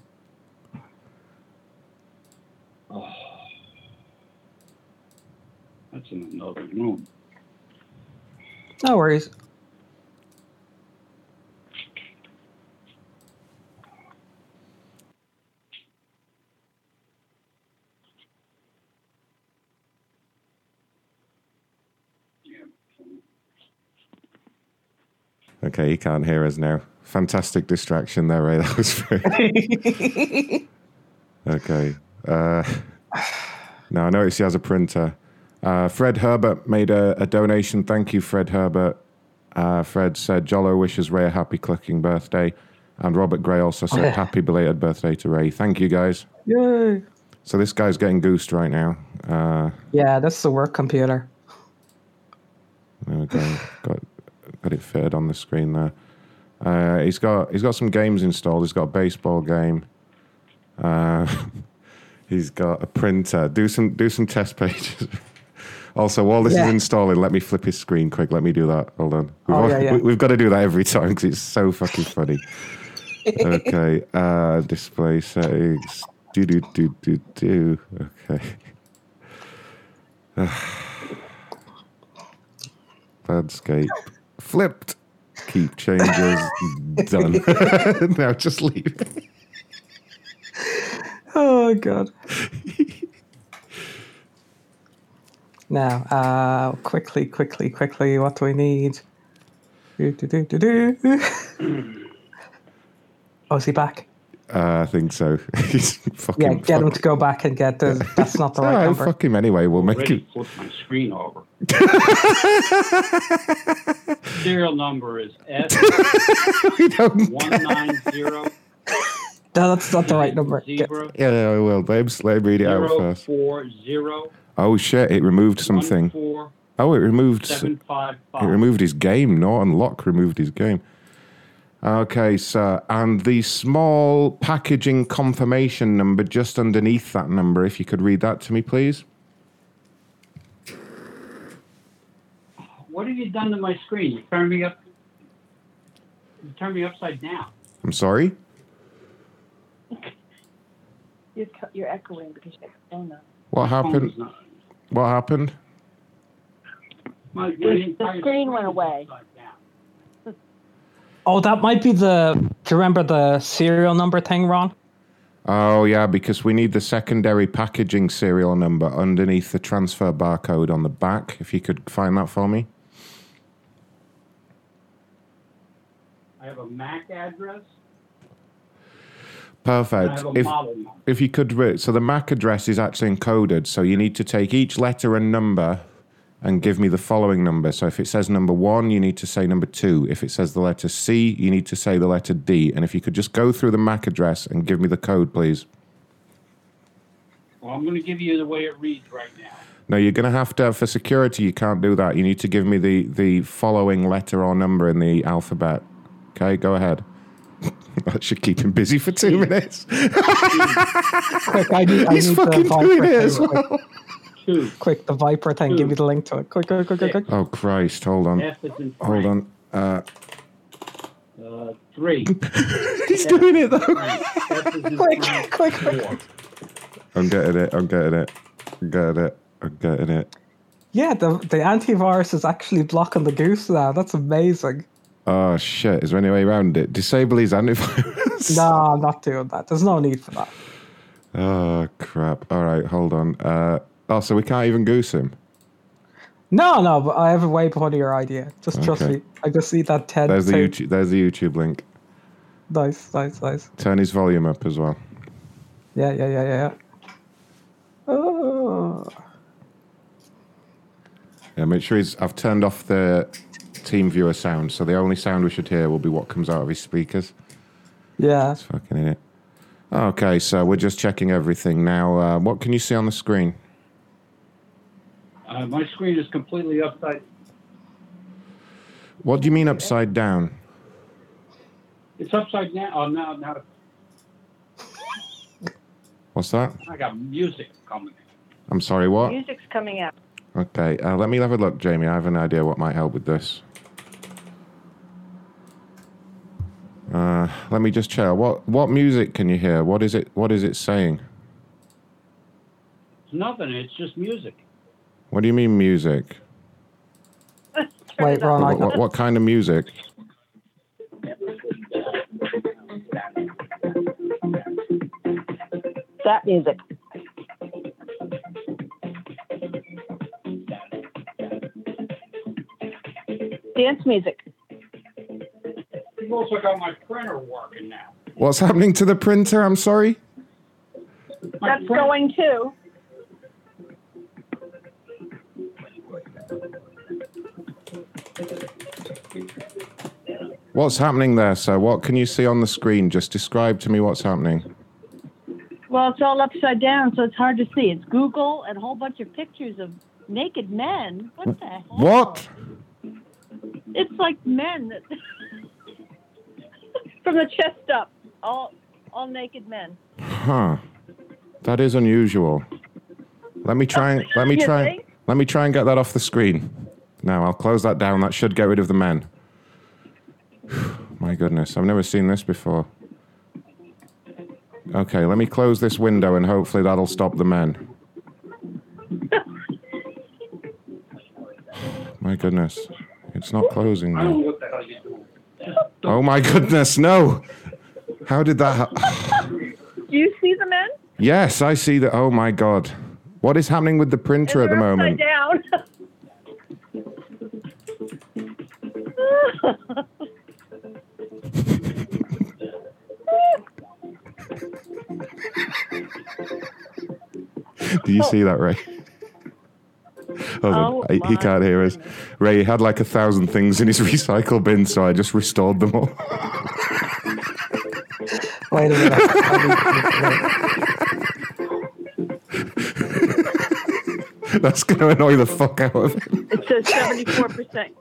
that's in another room. No worries. Okay, he can't hear us now. Fantastic distraction there, Ray. That was very. okay. Uh, now I notice he has a printer. Uh, Fred Herbert made a, a donation. Thank you, Fred Herbert. Uh, Fred said Jollo wishes Ray a happy clicking birthday, and Robert Gray also said Yeah. happy belated birthday to Ray. Thank you, guys. Yay! So this guy's getting goosed right now. Uh, Yeah, this is a work computer. There we go. got got it fitted on the screen there. Uh, he's got he's got some games installed. He's got a baseball game. Uh, he's got a printer. Do some do some test pages. also, while this Yeah. is installing, let me flip his screen quick. Let me do that. Hold on. We've, Oh, yeah, yeah. we- we've got to do that every time because it's so fucking funny. okay. Uh, display settings. Do do do do do. Okay. Landscape. Flipped. Keep changes. Done. now just leave. Oh god. now, uh, quickly, quickly, quickly. What do we need? Do, do, do, do, do. oh, is he back? Uh, I think so. He's fucking. Yeah, get him to go back and get the. That's not the All right right, number. fuck him anyway. We'll make Already it. flipped my screen over. Serial number is S one nine zero No, that's not the right number. Zero Yeah, I will. Babes, let me read it out zero first. four zero Oh shit! It removed something. four Oh, it removed. seven five It removed his game. Norton unlock. removed his game. Okay, sir. And the small packaging confirmation number just underneath that number, if you could read that to me, please. What have you done to my screen? You turned me up. You turned me upside down. I'm sorry. You're, cu- you're echoing because you have your phone on. What happened? What happened? My, my The entire screen went away. Oh, that might be the. Do you remember the serial number thing, Ron? Oh yeah, because we need the secondary packaging serial number underneath the transfer barcode on the back. If you could find that for me. I have a MAC address. Perfect. I have a If model if you could, re- so the MAC address is actually encoded. So you need to take each letter and number, and give me the following number. So if it says number one, you need to say number two. If it says the letter C, you need to say the letter D. And if you could just go through the MAC address and give me the code, please. Well, I'm going to give you the way it reads right now. No, you're going to have to, for security, you can't do that. You need to give me the, the following letter or number in the alphabet. Okay, go ahead. that should keep him busy for two minutes. Quick, I need, I He's need fucking the doing it as well. Two. Quick, the Viper thing. Give me the link to it. Quick, quick, quick, quick, quick. Oh, Christ. Hold on. F is in Hold on. Uh, Uh, three. he's doing it, though. F is Quick, quick, I'm getting it. I'm getting it. I'm getting it. I'm getting it. Yeah, the the antivirus is actually blocking the goose now. That's amazing. Oh shit! Is there any way around it? Disable his antivirus. No, I'm not doing that. There's no need for that. Oh crap! All right, hold on. Uh, oh, so we can't even goose him. No, no, but I have a way funnier idea. Just trust Okay. me. I just see that Ted. There's the. YouTube. There's the YouTube link. Nice, nice, nice. Turn his volume up as well. Yeah, yeah, yeah, yeah. yeah. Oh. Yeah, make sure he's. I've turned off the team viewer sound, so the only sound we should hear will be what comes out of his speakers. Yeah. It's fucking in it. Okay, so we're just checking everything now. Uh, what can you see on the screen? Uh, my screen is completely upside. What do you mean upside down? It's upside down. Oh, now, now What's that? I got music coming. I'm sorry, what? Music's coming out. Okay, uh, let me have a look, Jamie. I have an idea what might help with this. Uh, let me just check. What what music can you hear? What is it? What is it saying? It's nothing. It's just music. What do you mean music? Wait, Ron, What, what, what kind of music? That music. Dance music. You've also got my printer working now. What's happening to the printer? I'm sorry. That's going too. What's happening there, sir? What can you see on the screen? Just describe to me what's happening. Well, it's all upside down, so it's hard to see. It's Google and a whole bunch of pictures of naked men. What the hell? What? It's like men that from the chest up, all all naked men. Huh. That is unusual. Let me try and let me You try think? Let me try and get that off the screen. Now I'll close that down. That should get rid of the men. My goodness, I've never seen this before. Okay, let me close this window and hopefully that'll stop the men. My goodness. It's not closing I don't know now. what the hell you're doing. Oh my goodness, no. How did that happen? Do you see the men? Yes, I see that. Oh my god. What is happening with the printer at the They're moment? upside down. Do you see that, Ray? Hold. Oh I- he can't hear us. Ray he had like a thousand things in his recycle bin, so I just restored them all. Wait a minute. That's going to annoy the fuck out of him. It says seventy-four percent.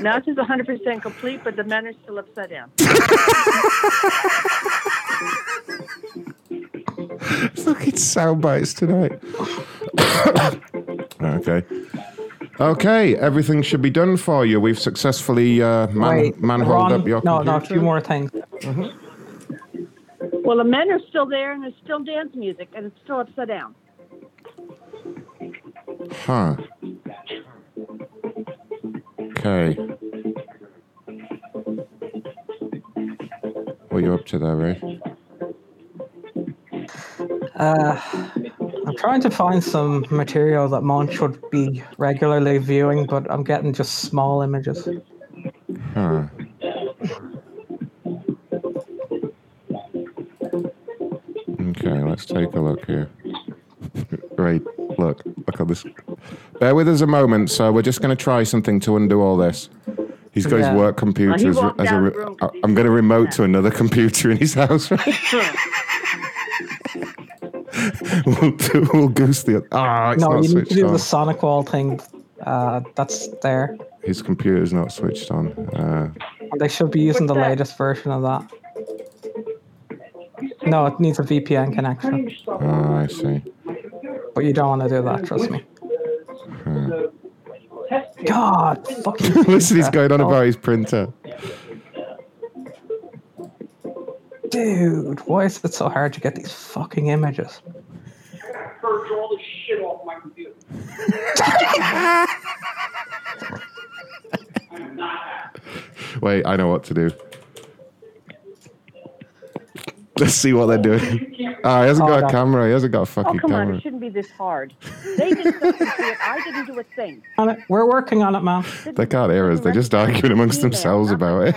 Now it says hundred percent complete, but the men are still upside down. Look, it's sound bites tonight. okay. Okay, everything should be done for you. We've successfully uh, man, Wait, manholed Ron, up your no, no, a few more things. Well, the men are still there, and there's still dance music, and it's still upside down. Huh. Okay. What are you up to there, Ray? Uh, I'm trying to find some material that Mon should be regularly viewing, but I'm getting just small images. Huh. Okay, let's take a look here. Right, look, look at this. Bear with us a moment, so we're just going to try something to undo all this. He's got Yeah. his work computers. walked as a re- room I- I'm going to remote to another computer in his house. Right? we'll, do, we'll goose the. Ah, it's no, not you need to do on. the Sonic Wall thing. Uh, that's there. His computer's not switched on. Uh, They should be using the that? latest version of that. No, it needs a VPN connection, oh, I see. But you don't want to do that. Trust me. Huh. God, fucking. Listen, he's going on about his printer. Dude, why is it so hard to get these fucking images? Purge all this shit off my computer. I'm not happy. Wait, I know what to do. Let's see what they're doing. Oh, he hasn't got Oh, a camera. He hasn't got a Oh, fucking come on. camera. It shouldn't be this hard. They did something to it. I didn't do a thing. On it. We're working on it, ma'am. They can't hear us. They're just arguing amongst themselves about it.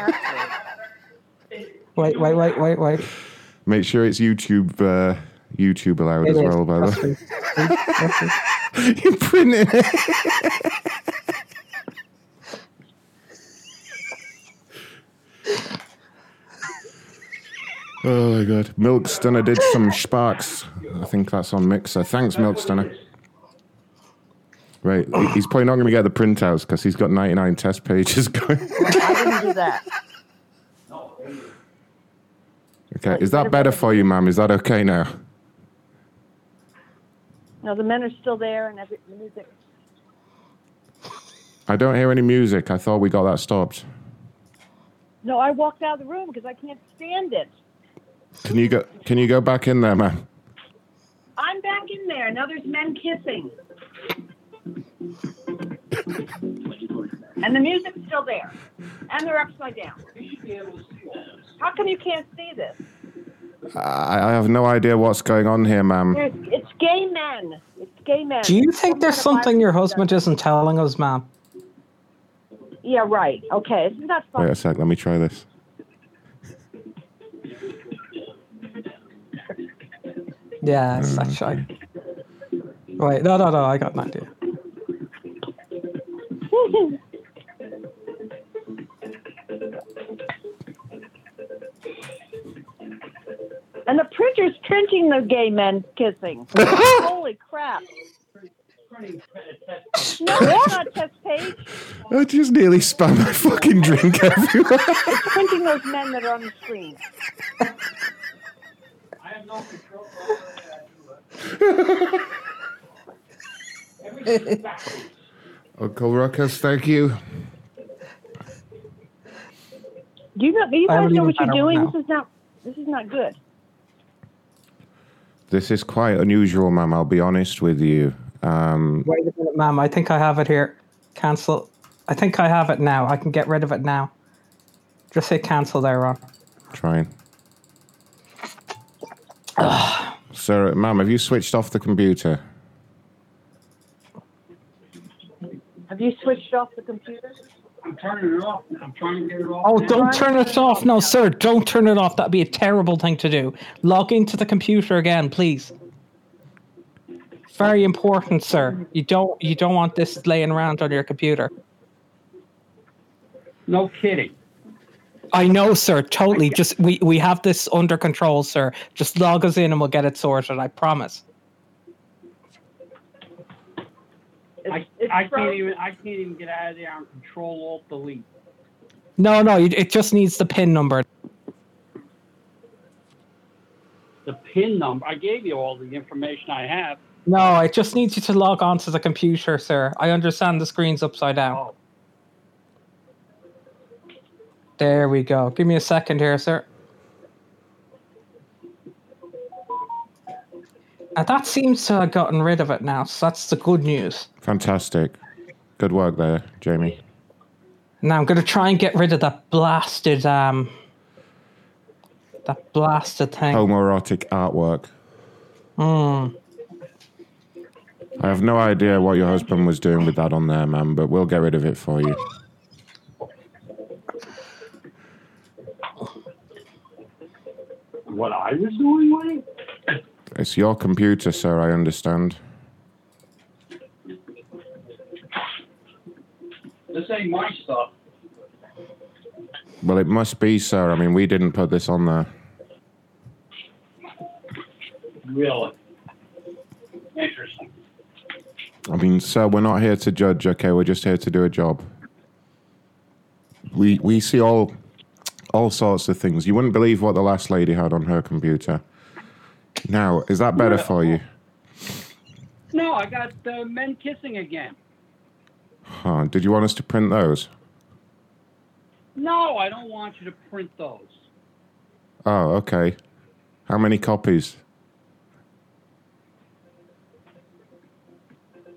Wait, wait, wait, wait, wait. Make sure it's YouTube. Uh, YouTube allowed It as is, well, by the trust way. You're printing it. Oh my god. Milk Stunner did some sparks. I think that's on Mixer. Thanks, Milk Stunner. Right, he's probably not going to get the printouts because he's got 99 test pages going. I didn't do that. Okay, is that better for you, ma'am? Is that okay now? No, the men are still there and every the music. I don't hear any music. I thought we got that stopped. No, I walked out of the room because I can't stand it. Can you go? Can you go back in there, ma'am? I'm back in there. Now there's men kissing. and the music's still there. And they're upside down. How come you can't see this? I, I have no idea what's going on here, ma'am. There's, it's gay men. It's gay men. Do you think there's something your husband isn't telling us, ma'am? Yeah, right. Okay, is not fun. Wait a sec. Let me try this. Yes, mm. actually. Wait, no, no, no. I got an idea. and the printer's printing the gay men kissing. Holy crap. No, it's not test page. I just nearly spam my fucking drink everywhere. It's printing those men that are on the screen. Uncle Ruckus, thank you. Do you know? Do you guys know what you're doing? This is not. This is not good. This is quite unusual, ma'am. I'll be honest with you. Um, Wait a minute, ma'am. I think I have it here. Cancel. I think I have it now. I can get rid of it now. Just say cancel there, Ron. trying. Sir, ma'am, have you switched off the computer? Have you switched off the computer? I'm turning it off. I'm trying to get it off. Oh, now. don't turn it off. No, sir, don't turn it off. That'd be a terrible thing to do. Log into the computer again, please. Very important, sir. You don't you don't want this laying around on your computer. No kidding. I know, sir. Totally. Just we we have this under control, sir. Just log us in and we'll get it sorted. I promise. I, I can't even. I can't even get out of there on Control Alt Delete. No, no. It just needs the pin number. The PIN number. I gave you all the information I have. No, it just needs you to log on to the computer, sir. I understand the screen's upside down. Oh. There we go. Give me a second here, sir. And that seems to have gotten rid of it now, so that's the good news. Fantastic. Good work there, Jamie. Now I'm gonna try and get rid of that blasted um that blasted thing. Homoerotic artwork. Hmm. I have no idea what your husband was doing with that on there, ma'am, but we'll get rid of it for you. What I was doing with it? It's your computer, sir, I understand. This ain't my stuff. Well, it must be, sir. I mean, we didn't put this on there. Really. Interesting. I mean, sir, we're not here to judge, okay? We're just here to do a job. We we see all all sorts of things. You wouldn't believe what the last lady had on her computer. Now, is that better for you? No, I got uh, men kissing again. Huh. Did you want us to print those? No, I don't want you to print those. Oh, okay. How many copies?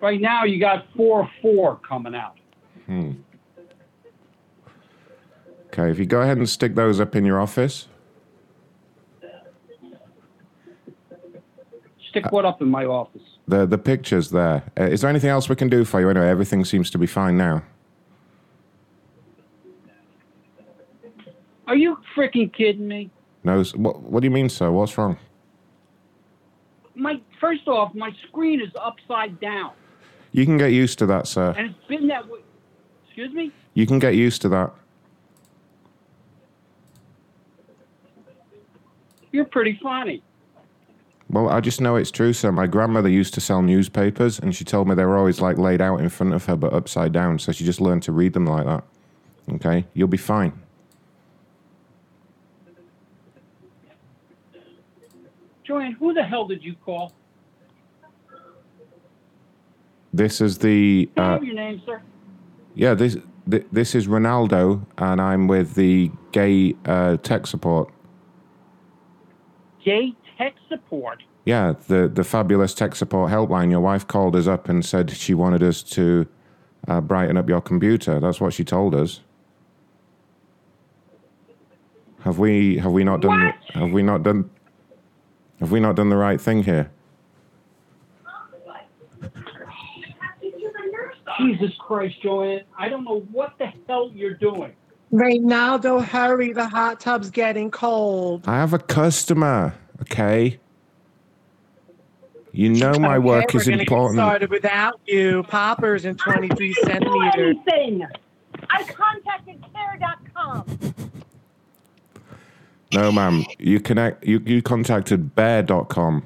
Right now, you got four four coming out. Hmm. Okay, if you go ahead and stick those up in your office. Stick what up in my office? The the pictures there. Uh, is there anything else we can do for you? Anyway, everything seems to be fine now. Are you freaking kidding me? No, what what do you mean, sir? What's wrong? My first off, my screen is upside down, You can get used to that, sir. and it's been that way. Excuse me. You can get used to that. You're pretty funny. Well, I just know it's true, sir. My grandmother used to sell newspapers, and she told me they were always like laid out in front of her, but upside down. So she just learned to read them like that. Okay, you'll be fine. Joanne, who the hell did you call? This is the uh, have your name, sir? yeah. This th- this is Ronaldo, and I'm with the gay uh, tech support. Gay tech support. Yeah, the the fabulous tech support helpline. Your wife called us up and said she wanted us to uh, brighten up your computer. That's what she told us. Have we have we not done have we not done have we not done the right thing here? Jesus Christ, Joanne! I don't know what the hell you're doing. Reynaldo, hurry. The hot tub's getting cold. I have a customer, okay? You know my Okay, work we're is gonna Get important. started without you. Poppers in 23 centimeters. anything. I contacted care.com. No, ma'am. You connect you, you contacted bear.com.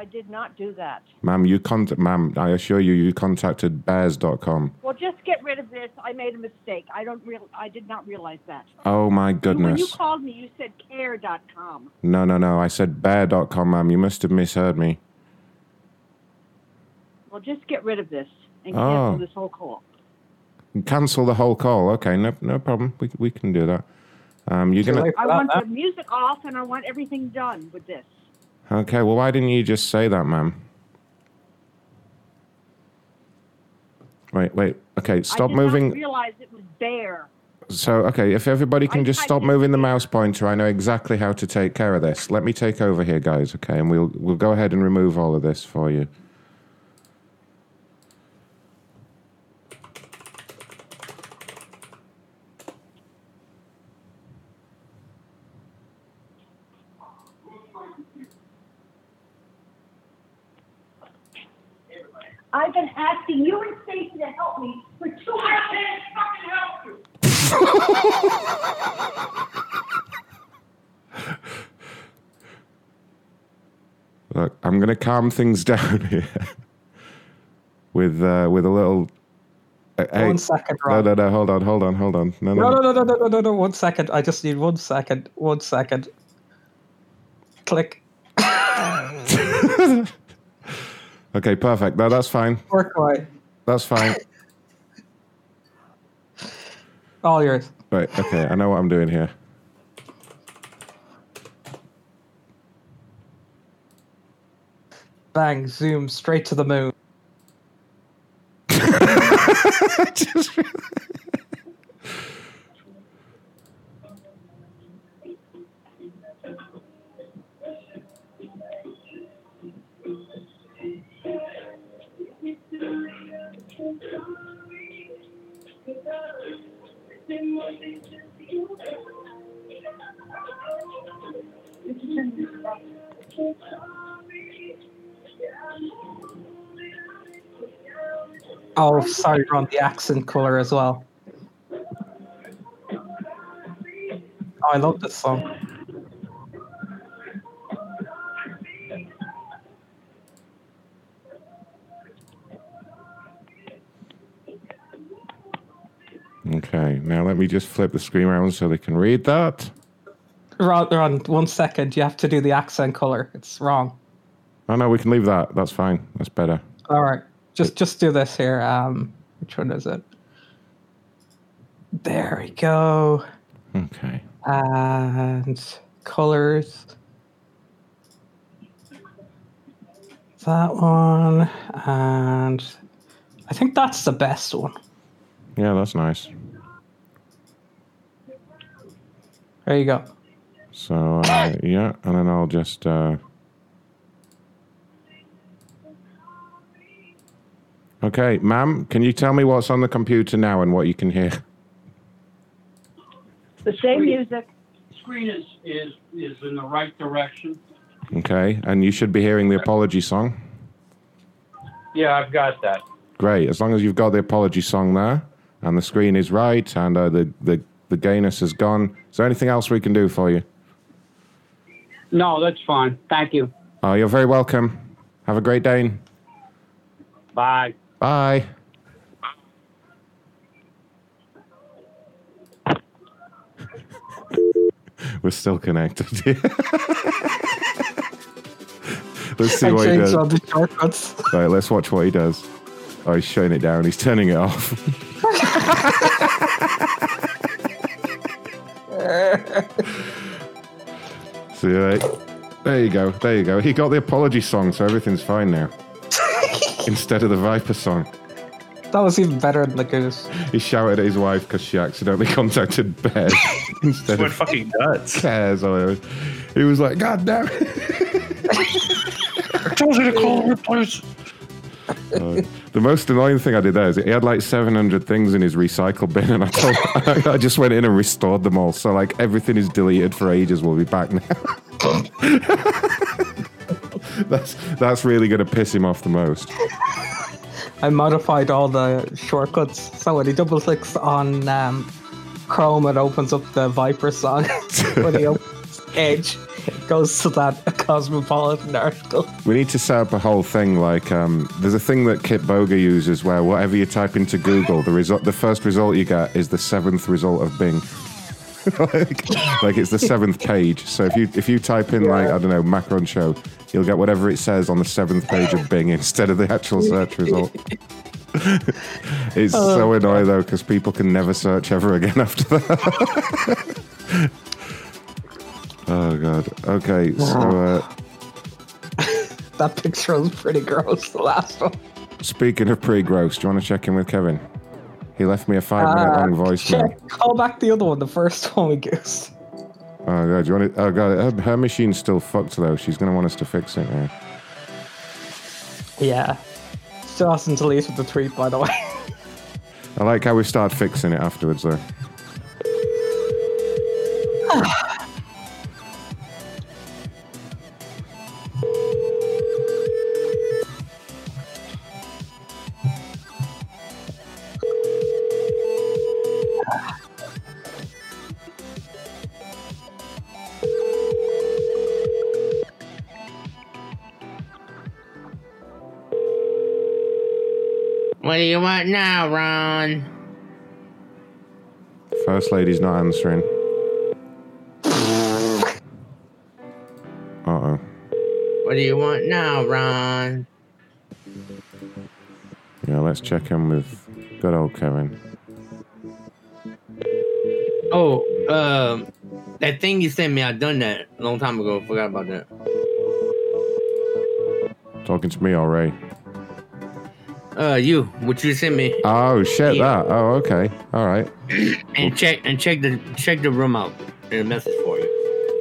I did not do that. Ma'am, you contact ma'am, I assure you you contacted bears.com. Well, just get rid of this. I made a mistake. I don't real. I did not realize that. Oh my goodness. When you called me, you said care.com. No, no, no. I said bear.com, ma'am. You must have misheard me. Well, just get rid of this and Oh. cancel this whole call. Cancel the whole call. Okay, no no problem. We we can do that. Um you're gonna I want the music off and I want everything done with this. Okay, well why didn't you just say that, ma'am? Wait, wait. Okay, stop I moving. Not realize it was there. So, okay, if everybody can I just stop moving the mouse pointer, I know exactly how to take care of this. Let me take over here, guys, okay? And we'll we'll go ahead and remove all of this for you. I've been asking you and Stacy to help me for two I can't fucking help you. Look, I'm going to calm things down here with uh, with a little. Uh, One second, No, Rob. no, no. Hold on, hold on, hold on. No, no, No, no, no, no, no, no, no, no. One second. I just need one second. One second. Click. Okay, perfect. No, that's fine. Away. That's fine. All yours. Right. Okay, I know what I'm doing here. Bang. Zoom straight to the moon. Oh, sorry, Ron. The accent color as well. Oh, I love this song. Okay, now let me just flip the screen around so they can read that. Ron, Ron, one second. You have to do the accent color. It's wrong. Oh no, we can leave that. That's fine. That's better. All right, just just do this here. Um, which one is it? There we go. Okay. And colors. That one, and I think that's the best one. Yeah, that's nice. There you go. So uh, yeah, and then I'll just. Uh... Okay, ma'am, can you tell me what's on the computer now and what you can hear? The same music. Screen is, is, is in the right direction. Okay, and you should be hearing the apology song. Yeah, I've got that. Great, as long as you've got the apology song there, and the screen is right, and uh, the the the gayness is gone. Is there anything else we can do for you? No, that's fine. Thank you. Oh, you're very welcome. Have a great day. Bye. Bye. We're still connected. let's see I what he does. all the shortcuts. Right, let's watch what he does. Oh, he's shutting it down. He's turning it off. See, right. There you go. There you go. He got the apology song, so everything's fine now. Instead of the Viper song. That was even better than the goose. He shouted at his wife because she accidentally contacted Bears instead Went of fucking nuts. cares or whatever. He was like, God damn it. I told you to call the police. Uh, the most annoying thing I did there is he had like 700 things in his recycle bin, and I told, I just went in and restored them all. So like everything is deleted for ages. We'll be back now. that's that's really gonna piss him off the most. I modified all the shortcuts so when he double clicks on um, Chrome, it opens up the Viper song. when he opens Edge, it goes to that Cosmopolitan article. We need to set up a whole thing like um, there's a thing that Kitboga uses where whatever you type into Google, the result, the first result you get is the seventh result of Bing. like, like it's the seventh page. So if you if you type in like I don't know Macron show, you'll get whatever it says on the seventh page of Bing instead of the actual search result. it's so annoying though because people can never search ever again after that. Oh god. Okay, so. Uh, That picture was pretty gross, the last one. Speaking of pretty gross, do you want to check in with Kevin? He left me a five-minute long Uh, voicemail. check- Call back the other one, the first one we goosed. Oh god, do you want it? Oh god, her, her machine's still fucked though. She's gonna want us to fix it now. Yeah. Still hasn't deleted the tweet, by the way. I like how we start fixing it afterwards though. do you want now, Ron? First lady's not answering. Uh oh. What do you want now, Ron? Yeah, let's check in with good old Kevin. Oh, um, that thing you sent me, I done that a long time ago. Forgot about that. Talking to me Ray? Uh, you, what you sent me, Oh shit, Yeah. that. Oh okay. All right. and check and check the check the room out and a message for you.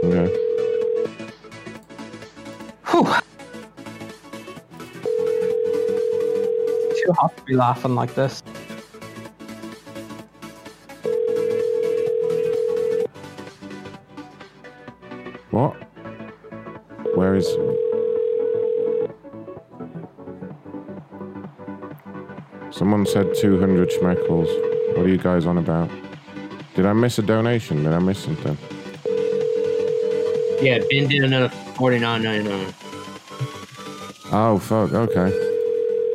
Okay. Too hot to be laughing like this. What? Where is? Someone said 200 schmeckles. What are you guys on about? Did I miss a donation? Did I miss something? Yeah, Ben did another forty nine ninety nine. Oh fuck. Okay.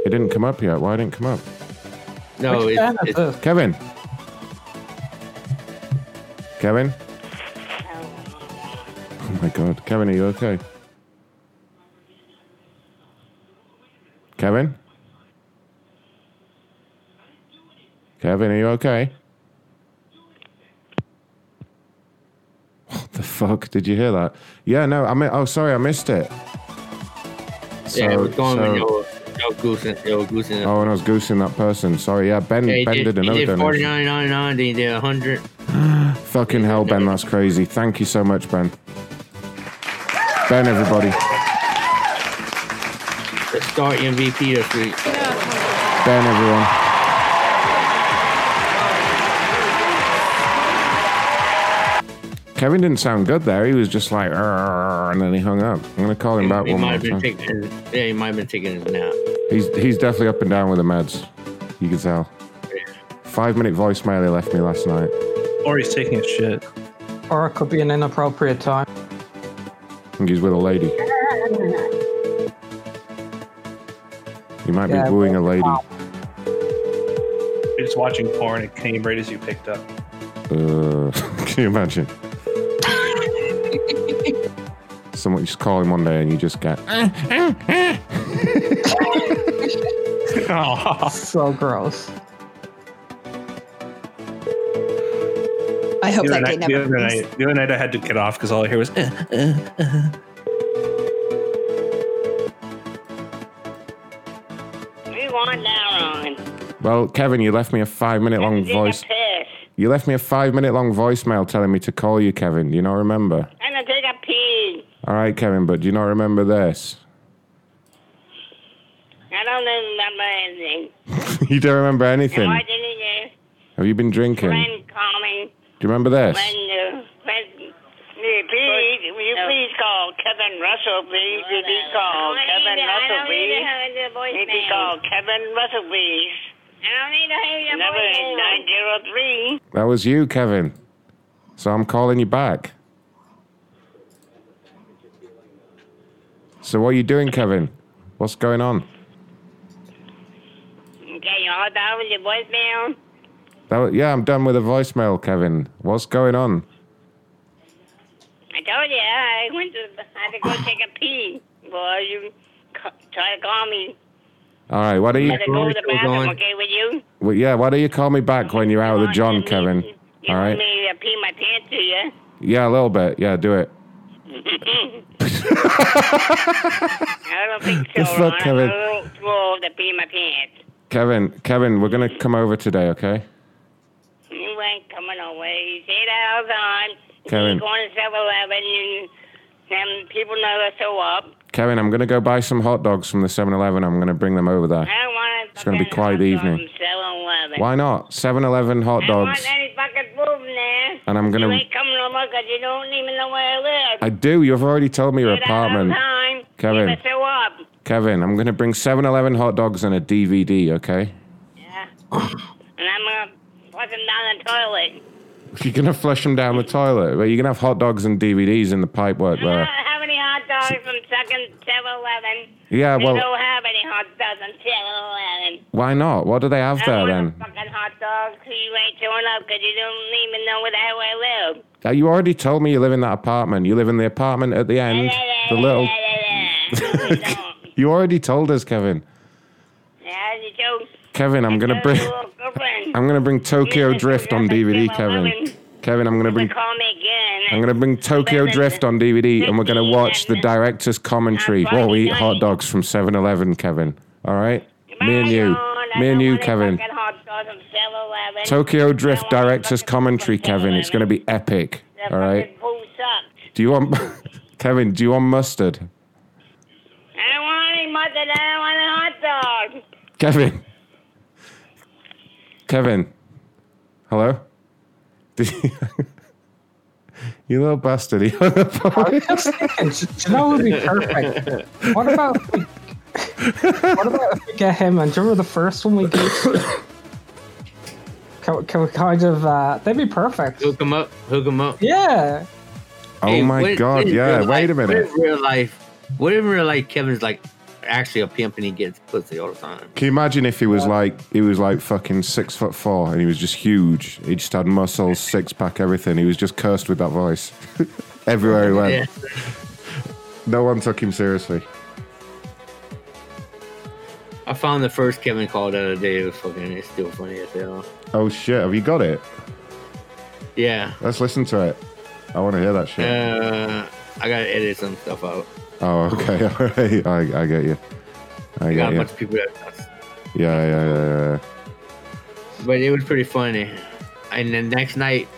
It didn't come up yet. Why didn't it come up? No, Which it's, it's? Kevin. Kevin. Oh my god. Kevin, are you okay? Kevin. Kevin, are you okay? What the fuck? Did you hear that? Yeah, no, I mean, oh, sorry, I missed it. yeah, it So- was going so- your goose and your goose and Oh, and I was goosing that person. Sorry, yeah, Ben, yeah, ben did, did he another did nine ninety nine. Then he did a hundred. Fucking hell, Ben, that's crazy. Thank you so much, Ben. Ben, everybody. The start MVP this week. Ben, everyone. Kevin didn't sound good there. He was just like, "Arr," and then he hung up. I'm gonna call him back He one might more have been time. taking. Yeah, he might have been taking a nap. He's he's definitely up and down with the meds. You can tell. Five minute voicemail he left me last night. Or he's taking a shit. Or it could be an inappropriate time. I think he's with a lady. He might Yeah, be wooing a lady. You're just watching porn and Kenny Brady's you picked up. Uh, can you imagine? Someone you just call him one day and you just get. oh. so gross. I hope the that other day night, never the other comes. night, the other night I had to get off because all I hear was. "Uh, uh, uh." We now, Ron. Well, Kevin, you left me a five minute long voice. You left me a five minute long voicemail telling me to call you, Kevin. Do you not remember? I'm gonna take a pee. All right, Kevin, but do you not remember this? I don't remember anything. you don't remember anything. Why didn't you? Have you been drinking? Do Friend call me you remember this? when uh, when. Please, will you please call Kevin Russell, please? Will you call Kevin Russell, please? Will you call Kevin Russell, please? I don't need to hear your Number is 903. That was you, Kevin. So I'm calling you back. So what are you doing, Kevin? What's going on? Okay, you all done with your voicemail? That was, yeah, I'm done with the voicemail, Kevin. What's going on? I told you, I went to, I had to go take a pee. Boy, you ca- try to call me. All right, why don't I you? had to go to the bathroom, okay, with you? Well, yeah, why don't you call me back when you're out of the John, Kevin? You All want right. me to pee my pants to you? Yeah, a little bit. Yeah, do it. I don't think so, Ron. Kevin? I'm a little too old to pee my pants. Kevin, Kevin, we're gonna come over today, okay? You ain't coming away. You say that all the time. Kevin. You going to 7-Eleven, you, them people never show up. Kevin, I'm gonna go buy some hot dogs from the 7-Eleven. I'm gonna bring them over there. I don't want It's gonna be quite the evening. 7-Eleven. Why not? 7-Eleven hot I don't dogs. want any fucking food in there. And I'm gonna- You ain't coming no more 'cause you don't even know where I live. I do. You've already told me your Say that all the apartment. time. Kevin. Never show up. Kevin, I'm gonna bring 7-Eleven hot dogs and a DVD, okay? Yeah. and I'm gonna flush them down the toilet. You're gonna flush them down the toilet. But you're gonna have hot dogs and DVDs in the pipe work I there. don't have any hot dogs from second 7-Eleven. Yeah, they well- don't have any hot dogs from 7-Eleven. Why not? What do they have I there don't then? want a fucking hot dog you ain't showing up 'cause you don't even know where the hell I live. Uh, You already told me you live in that apartment. You live in the apartment at the end. The little. you already told us, Kevin. Yeah, you joke. Kevin, I'm gonna bring. I'm gonna bring Tokyo Drift on DVD, Kevin. Kevin, I'm gonna bring. Call me I'm gonna bring Tokyo Drift on DVD, and we're gonna watch the director's commentary while we eat hot dogs from 7-Eleven, Kevin. All right, me and you, me and you, Kevin. Fucking hot dogs from 7-Eleven. Tokyo Drift director's commentary, Kevin. It's gonna be epic. All right. Do you want, Kevin? Do you want mustard, I don't want any mustard. I don't want a hot dog. Kevin? Kevin, hello. Did you, you little bastard. He hung up on me. Do you know what would be perfect? What about we, what about if we get him? And do you remember the first one we did? Can, can we kind of? Uh, that'd be perfect. Hook him up. Hook him up. Yeah. Oh Hey, my what- God! what Yeah. real Wait a minute. What in real life? What in real life? Kevin's like actually a pimp and he gets pussy all the time. Can you imagine if he was like he was like fucking six foot four and he was just huge? He just had muscles, six pack, everything. He was just cursed with that voice everywhere he went. Yeah. No one took him seriously. I found the first Kevin call the other day. It was fucking. It's still funny as hell. Oh shit! Have you got it? Yeah. Let's listen to it. I want to hear that shit. Uh, I gotta edit some stuff out. Oh, okay. All right. I, I get you. I I got get a bunch of people that. Yeah, yeah, yeah, yeah. But it was pretty funny. And the next night,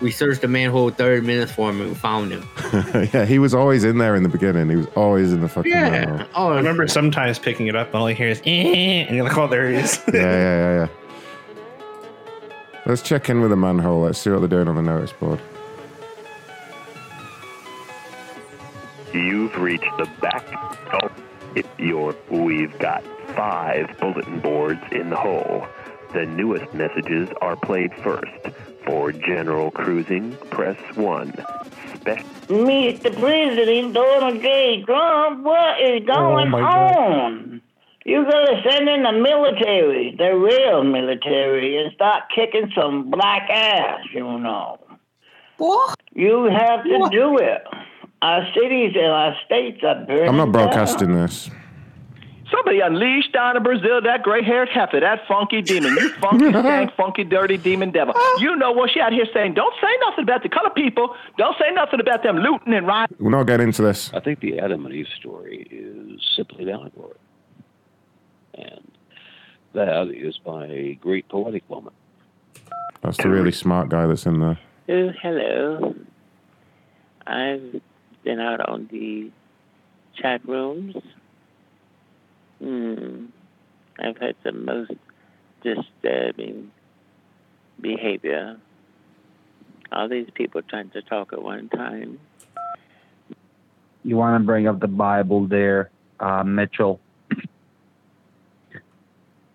we searched the manhole 30 minutes for him and we found him. yeah, he was always in there in the beginning. He was always in the fucking Yeah. manhole. Oh, I remember sometimes picking it up and all you hear is, eh, and you're like, oh, there he is. yeah, yeah, yeah, yeah. Let's check in with the manhole. Let's see what they're doing on the notice board. You've reached the back. Oh, if you're, we've got five bulletin boards in the hole. The newest messages are played first. For general cruising, press one. Special. Mr. President Donald J. Trump, what is oh going my God. on? You gotta send in the military, the real military, and start kicking some black ass, you know. What? You have to do it. Our cities and our states are burning I'm not down. broadcasting this. Somebody unleashed down in Brazil that gray-haired heifer, that funky demon. You funky, stank, funky, dirty demon devil. You know what? She out here saying, don't say nothing about the colored people. Don't say nothing about them looting and rioting. We're not getting into this. I think the Adam and Eve story is simply an allegory. And that is by a great poetic woman. That's the really smart guy that's in there. Oh, hello. I've been out on the chat rooms. Hmm. I've had the most disturbing behavior. All these people trying to talk at one time. You want to bring up the Bible there, uh, Mitchell.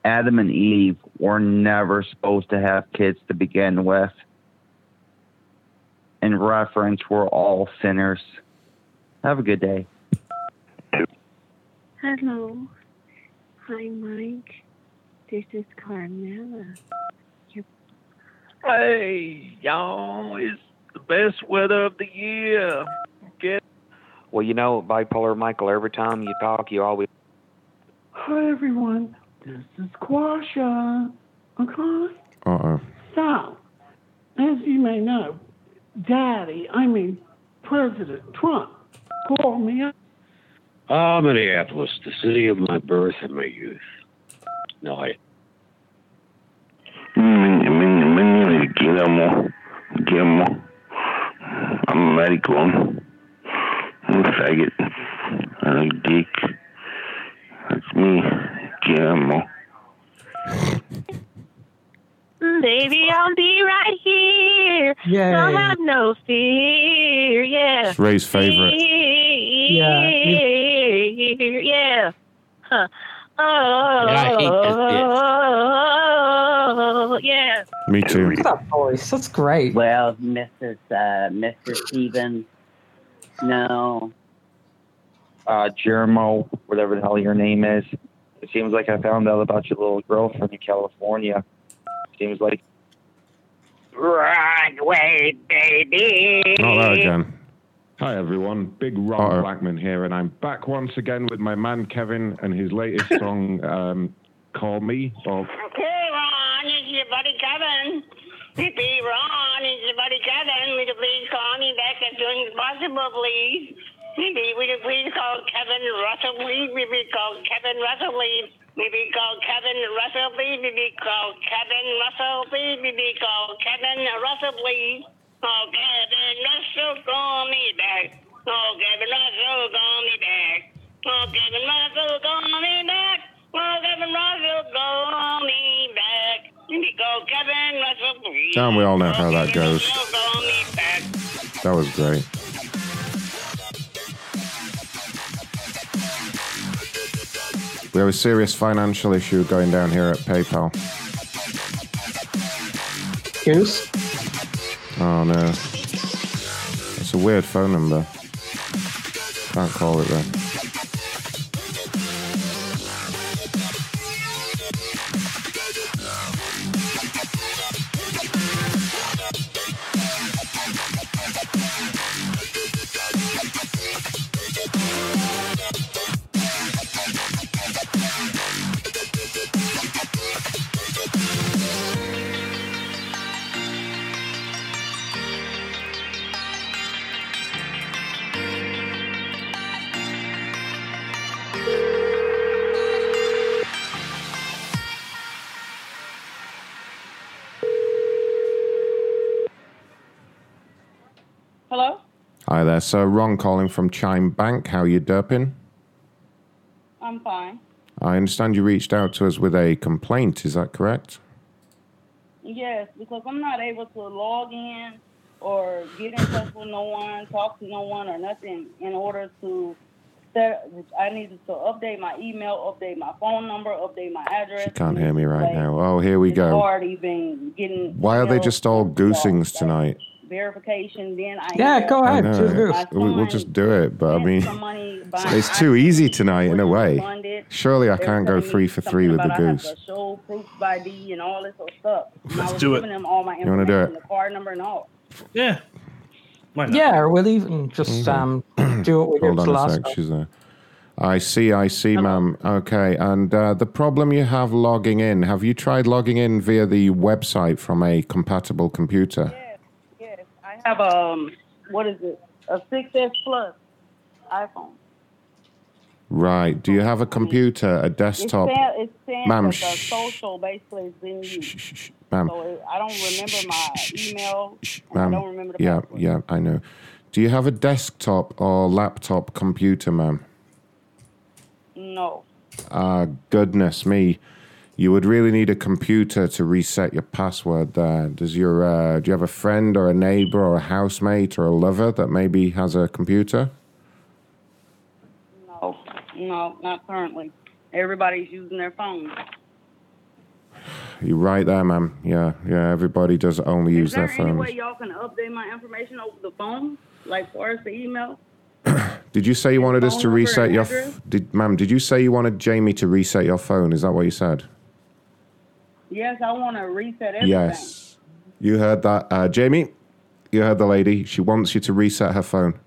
Adam and Eve were never supposed to have kids to begin with. In reference, we're all sinners. Have a good day. Hello. Hi, Mike. This is Carmela. Hey, y'all, it's the best weather of the year. Get Well, you know, bipolar Michael, every time you talk, you always. Hi everyone, this is Quasha. Okay? Uh oh. So, as you may know, Daddy, I mean President Trump, called me up. Ah, Minneapolis, the city of my birth and my youth. No, I. Mm, mm, mm, Guillermo, Guillermo, I'm a maricón. I'm a faggot. I like dick. That's me, Guillermo. Baby, I'll be right here. Yay. Don't have no fear. Yeah. It's Ray's favorite. Yeah. Yeah. Huh. Oh, Yeah, I hate this yeah. Me too. Look at that voice. That's great. Well, Mrs. Uh, Mr. Stevens, no. Uh, Jermo, whatever the hell your name is. It seems like I found out about your little girlfriend in California. Seems like Broadway, baby. Not that again. Hi everyone, Big Ron Blackman here, and I'm back once again with my man Kevin and his latest song, um, "Call Me." Or Okay, Ron, it's your buddy Kevin. Hey, Ron, it's your buddy Kevin. Would you please call me back as soon as possible, please? Maybe would you please call Kevin Russell, please? Maybe call Kevin Russell, please. Maybe call Kevin Russell, please. Maybe call Kevin Russell, please. Maybe call Kevin Russell, please. Oh, Kevin Russell, call me back. Oh, Kevin Russell, call me back. Oh, Kevin Russell, call me back. Oh, Kevin Russell, call me back. Maybe call Kevin Russell, please. Damn, we all know how that oh, goes. Me back. That was great. We have a serious financial issue going down here at PayPal. Goose? Oh no. It's a weird phone number. Can't call it though. There, sir. Ron calling from Chime Bank. How you derping? I'm fine. I understand you reached out to us with a complaint. Is that correct? Yes, because I'm not able to log in or get in touch with no one, talk to no one or nothing in order to set. I needed to update my email, update my phone number, update my address. She can't hear me right Like, now. Oh, here we go. hard even getting. Why are they just all goosings tonight? Verification? Then I Yeah, go ahead. know. choose goose. We- We'll just do it, but I mean, some it's, too easy tonight in a way. Surely I can't go three for three with the about I have goose. show proof of ID and all this stuff. And Let's was do it. them all my You wanna do it? the card number and all. Yeah. Yeah, or we'll even just um, do what we did Hold the on a sec. time. She's there. I see, I see, ma'am. Okay, and uh, the problem you have logging in, have you tried logging in via the website from a compatible computer? Yes, I have um, what is it? A 6S Plus iPhone. Right. Do you have a computer, a desktop? It's saying, it's saying Ma'am, the social basically is being used. ma'am. So it, I don't remember my email. and I don't remember the yeah, yeah, I know. Do you have a desktop or laptop computer, ma'am? No. Ah, goodness me. You would really need a computer to reset your password there. Does your uh, do you have a friend or a neighbor or a housemate or a lover that maybe has a computer? No. No, not currently. Everybody's using their phones. You're right there, ma'am. Yeah, yeah, everybody does only use their phones. Is there any way y'all can update my information over the phone? Like for us the email? Did you say you wanted us to reset your f- did ma'am, did you say you wanted Jamie to reset your phone? Is that what you said? Yes, I want to reset everything. Yes. You heard that. Uh, Jamie, you heard the lady. She wants you to reset her phone.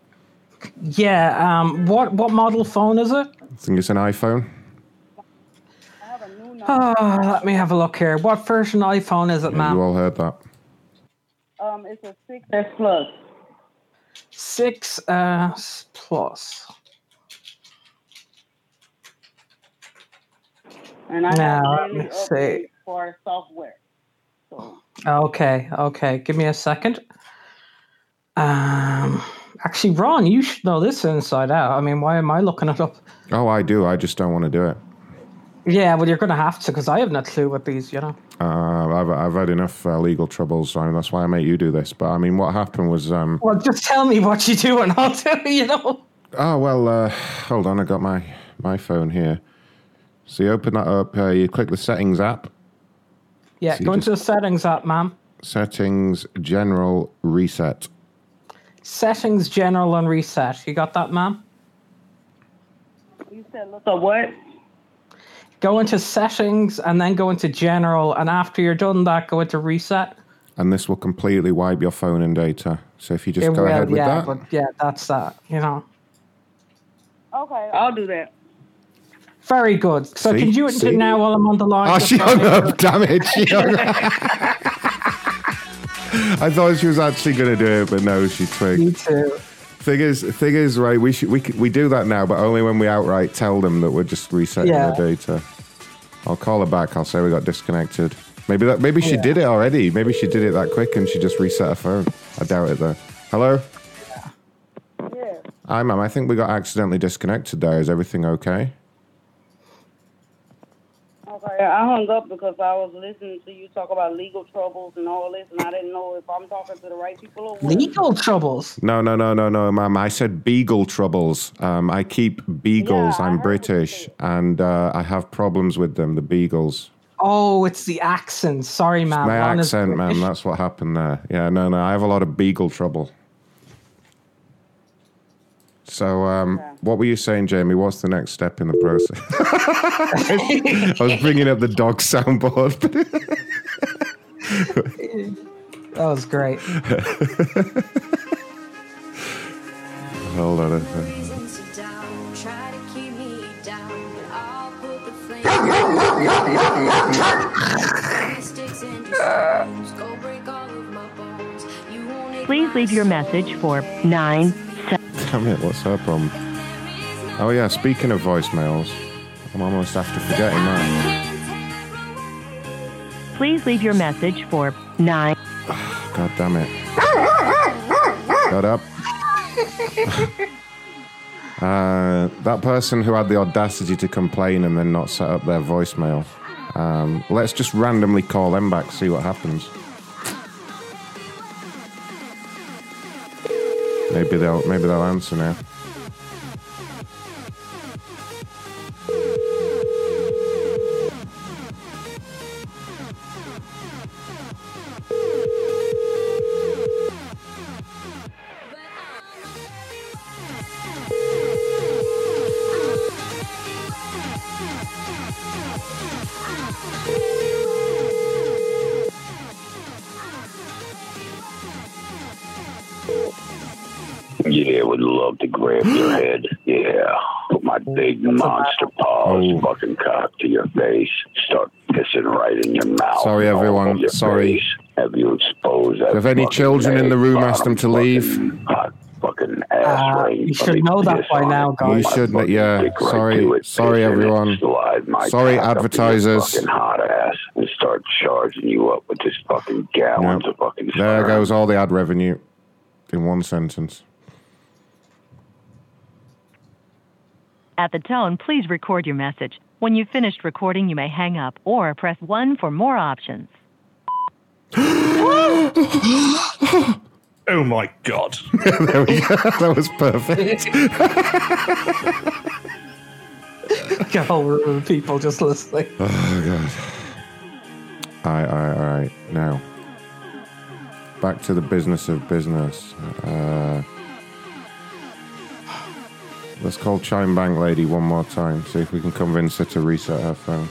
Yeah. Um. What what model phone is it? I think it's an iPhone. Oh, let me have a look here. What version iPhone is it, Yeah, ma'am? you all heard that. Um, it's a 6S Plus. Six S plus. And I Now, have let me see. Updates for software. So Okay, okay. Give me a second. Um, actually, Ron, you should know this inside out. I mean, why am I looking it up? Oh, I do. I just don't want to do it. Yeah, well, you're going to have to because I have no clue what these, you know. Uh, I've I've had enough uh, legal troubles, so that's why I make you do this. But I mean, what happened was, um, Well, just tell me what you do and I'll tell you, you know. oh well, uh, hold on, I got my my phone here. So you open that up. Uh, you click the settings app, Yeah, So go into the settings app, ma'am. settings, general, reset. Settings, general, and reset. You got that, ma'am? you said look at what? Go into settings and then go into general. And after you're done that, go into reset. And this will completely wipe your phone and data. So if you just It go will, ahead with yeah, that. but yeah, that's that, you know. Okay, I'll do that. Very good. So See? can you do See? it now while I'm on the line? Oh, she hung up. sure- Damn it. She hung up. I thought she was actually going to do it, but no, she twigged. Me too. Thing is, thing is, right? We should we we do that now, but only when we outright tell them that we're just resetting Yeah. their data. I'll call her back. I'll say we got disconnected. Maybe that. Maybe she Yeah. did it already. Maybe she did it that quick and she just reset her phone. I doubt it though. Hello. Yeah. Hi, ma'am. I think we got accidentally disconnected there. Is everything okay? Okay, I hung up because I was listening to you talk about legal troubles and all this, and I didn't know if I'm talking to the right people or what. Legal troubles. No, no, no, no, no, ma'am. I said beagle troubles. Um, I keep beagles. Yeah, I I'm British, and uh, I have problems with them. The beagles. Oh, it's the accent. Sorry, ma'am. My Ron is accent, ma'am. That's what happened there. Yeah, no, no. I have a lot of beagle trouble. So, um, what were you saying, Jamie? What's the next step in the process? I was bringing up the dog soundboard. That was great. Hold on a second. Please leave your message for 9 Damn it, what's her problem? Oh, yeah, speaking of voicemails, I'm almost after forgetting that. Please leave your message for 9 God damn it. Shut up. Uh, that person who had the audacity to complain and then not set up their voicemail. Um, let's just randomly call them back, see what happens. Maybe they'll maybe they'll answer now. Yeah, to grab your head. Yeah, put my big monster paws fucking cock to your face. Start pissing right in your mouth. Sorry, everyone. Sorry. face. Have you exposed that? If any children in the room, ask them to leave. hot fucking ass Uh, ring. you should know that by now, guys. You shouldn't. Yeah. Right Sorry. Sorry, piss in it, everyone. Sorry, cock up your advertisers. Fucking hot ass and start charging you up with this fucking gallons of fucking. There sperm. goes all the ad revenue in one sentence. At the tone, please record your message. When you've finished recording, you may hang up or press 1 for more options. Oh my god. there we go. That was perfect. Get over room of people just listening. Oh god. Alright, alright, alright. Now. Back to the business of business. Uh, let's call Chime Bank Lady one more time. See if we can convince her to reset her phone.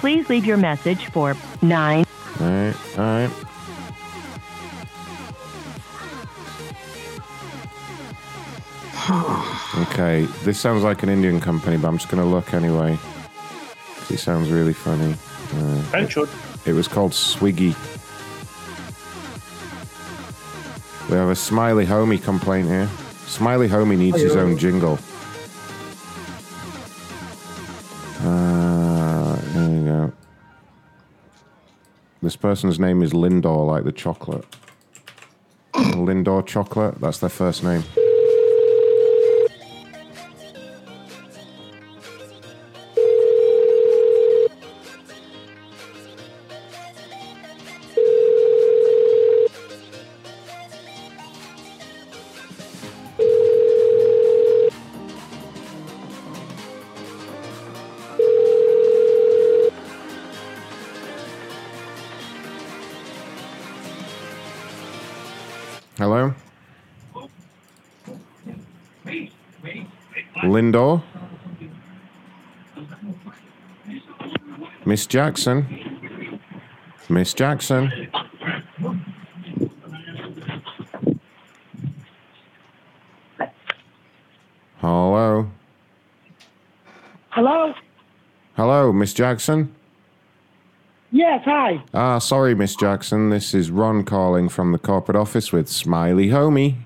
Please leave your message for 9. Alright, alright. Okay, this sounds like an Indian company, but I'm just going to look anyway. 'Cause it sounds really funny. Uh, And should. It was called Swiggy. We have a Smiley Homie complaint here. Smiley Homie needs his own jingle. Uh, there you go. This person's name is Lindor, like the chocolate. Lindor Chocolate, that's their first name. Miss Jackson? Miss Jackson? Hello? Hello? Hello, Miss Jackson? Yes, hi. Ah, sorry, Miss Jackson. This is Ron calling from the corporate office with Smiley Homie.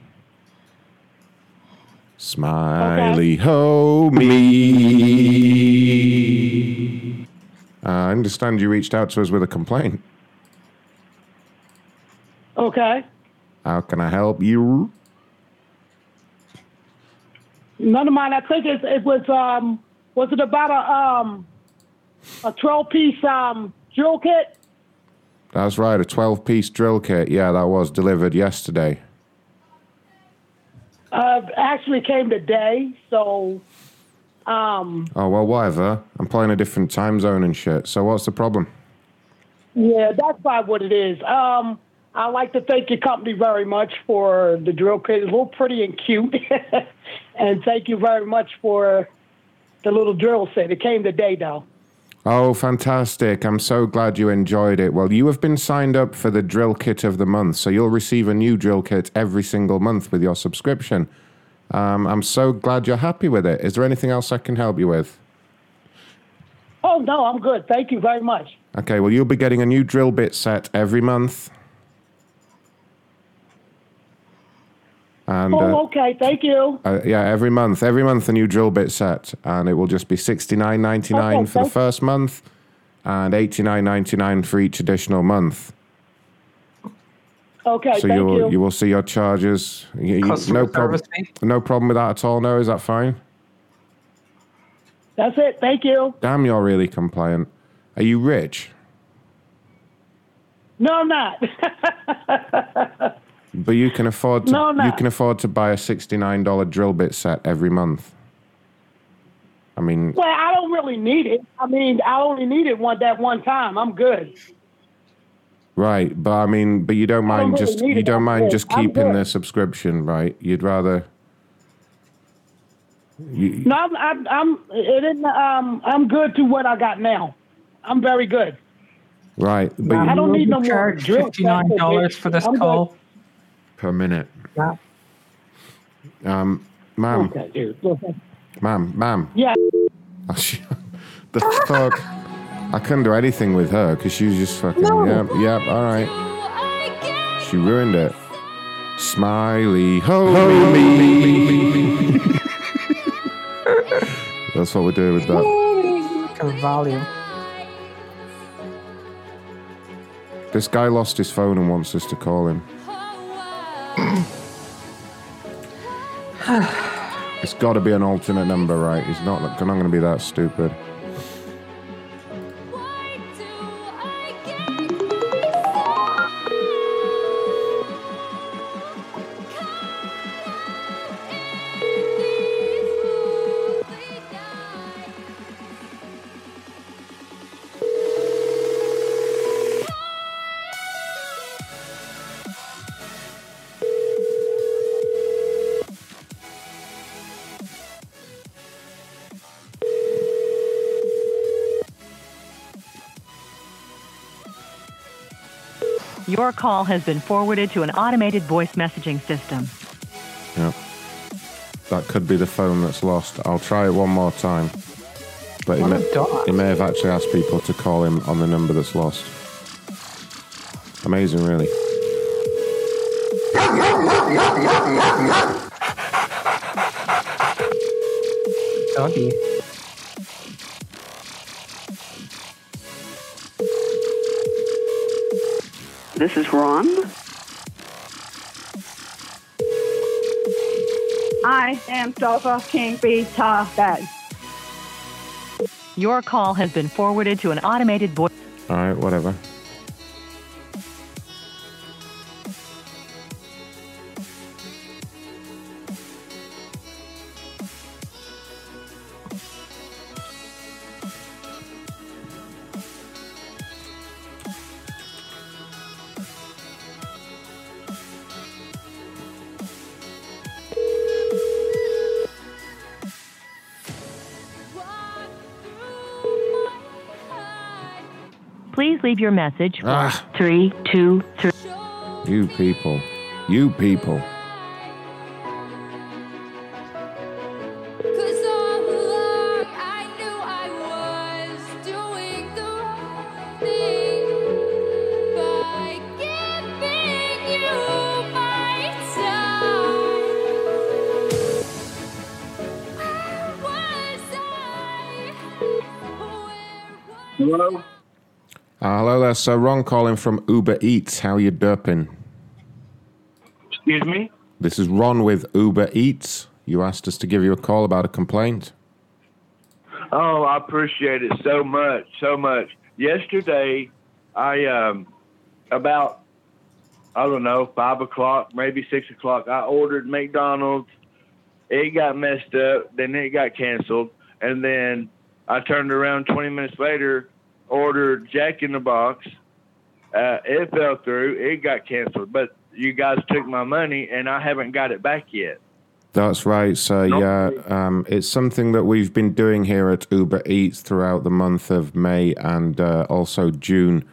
Smiley Homie. Uh, I understand you reached out to us with a complaint. Okay. How can I help you? None of mine. I think it, it was um was it about a um a twelve piece um drill kit? That's right, a 12 piece drill kit. Yeah, that was delivered yesterday. Uh actually came today, so um Oh, well, whatever. I'm playing a different time zone and shit. So, what's the problem? yeah, that's probably what it is. Um I'd like to thank your company very much for the drill kit. It's a little pretty and cute. and thank you very much for the little drill set. It came today though. Oh, fantastic. I'm so glad you enjoyed it. Well, you have been signed up for the drill kit of the month, so you'll receive a new drill kit every single month with your subscription. Um, I'm so glad you're happy with it. Is there anything else I can help you with? Oh no, I'm good. Thank you very much. Okay, well, you'll be getting a new drill bit set every month. And oh, uh, okay. Thank you. uh, yeah, every month, every month a new drill bit set, and it will just be sixty nine ninety nine Okay, for the thank- first month, and eighty nine ninety nine for each additional month. Okay. so thank you'll you. you will see your charges. You- you- no problem. service? No problem with that at all. No, is that fine? That's it. Thank you. Damn, you're really compliant. Are you rich? No, I'm not. But you can afford to No, I'm you can afford to buy a sixty nine dollar drill bit set every month. I mean, well, I don't really need it. I mean, I only need it one that one time. I'm good. right? But I mean, but you don't I don't mind really just you it. don't mind good. just keeping the subscription, right? You'd rather. You, No, I'm, I'm, I'm it isn't, um, I'm good to what I got now. I'm very good. right, but I you, don't need no more charge drill. $59 for this I'm good. Per minute. Yeah. Um, ma'am, Okay, dude. Okay. ma'am, ma'am. Yeah. Oh, she, the fuck. I couldn't do anything with her because she was just fucking. Yep, yep. All right. She ruined it. Smiley, ho me. That's what we're doing with that. Kind of volume. This guy lost his phone and wants us to call him. It's got to be an alternate number, right? He's not. I'm not going to be that stupid. Your call has been forwarded to an automated voice messaging system. Yep. That could be the phone that's lost. I'll try it one more time. But he may, he may have actually asked people to call him on the number that's lost. Amazing, really. Doggy. This is Ron. I am Sofa King B Ta Bed. Your call has been forwarded to an automated voice. All right, whatever. Leave your message Ah. three two three. You people. You people. Sir. Ron calling from Uber Eats. How you derping? Excuse me? This is Ron with Uber Eats. You asked us to give you a call about a complaint. Oh, I appreciate it so much, so much. Yesterday, I um about I don't know five o'clock, maybe six o'clock. I ordered McDonald's. It got messed up. Then it got canceled, and then I turned around twenty minutes later, ordered Jack in the Box. Uh, it fell through. It got canceled, but you guys took my money, and I haven't got it back yet. That's right, sir. Yeah, um, it's something that we've been doing here at Uber Eats throughout the month of May and uh, also June.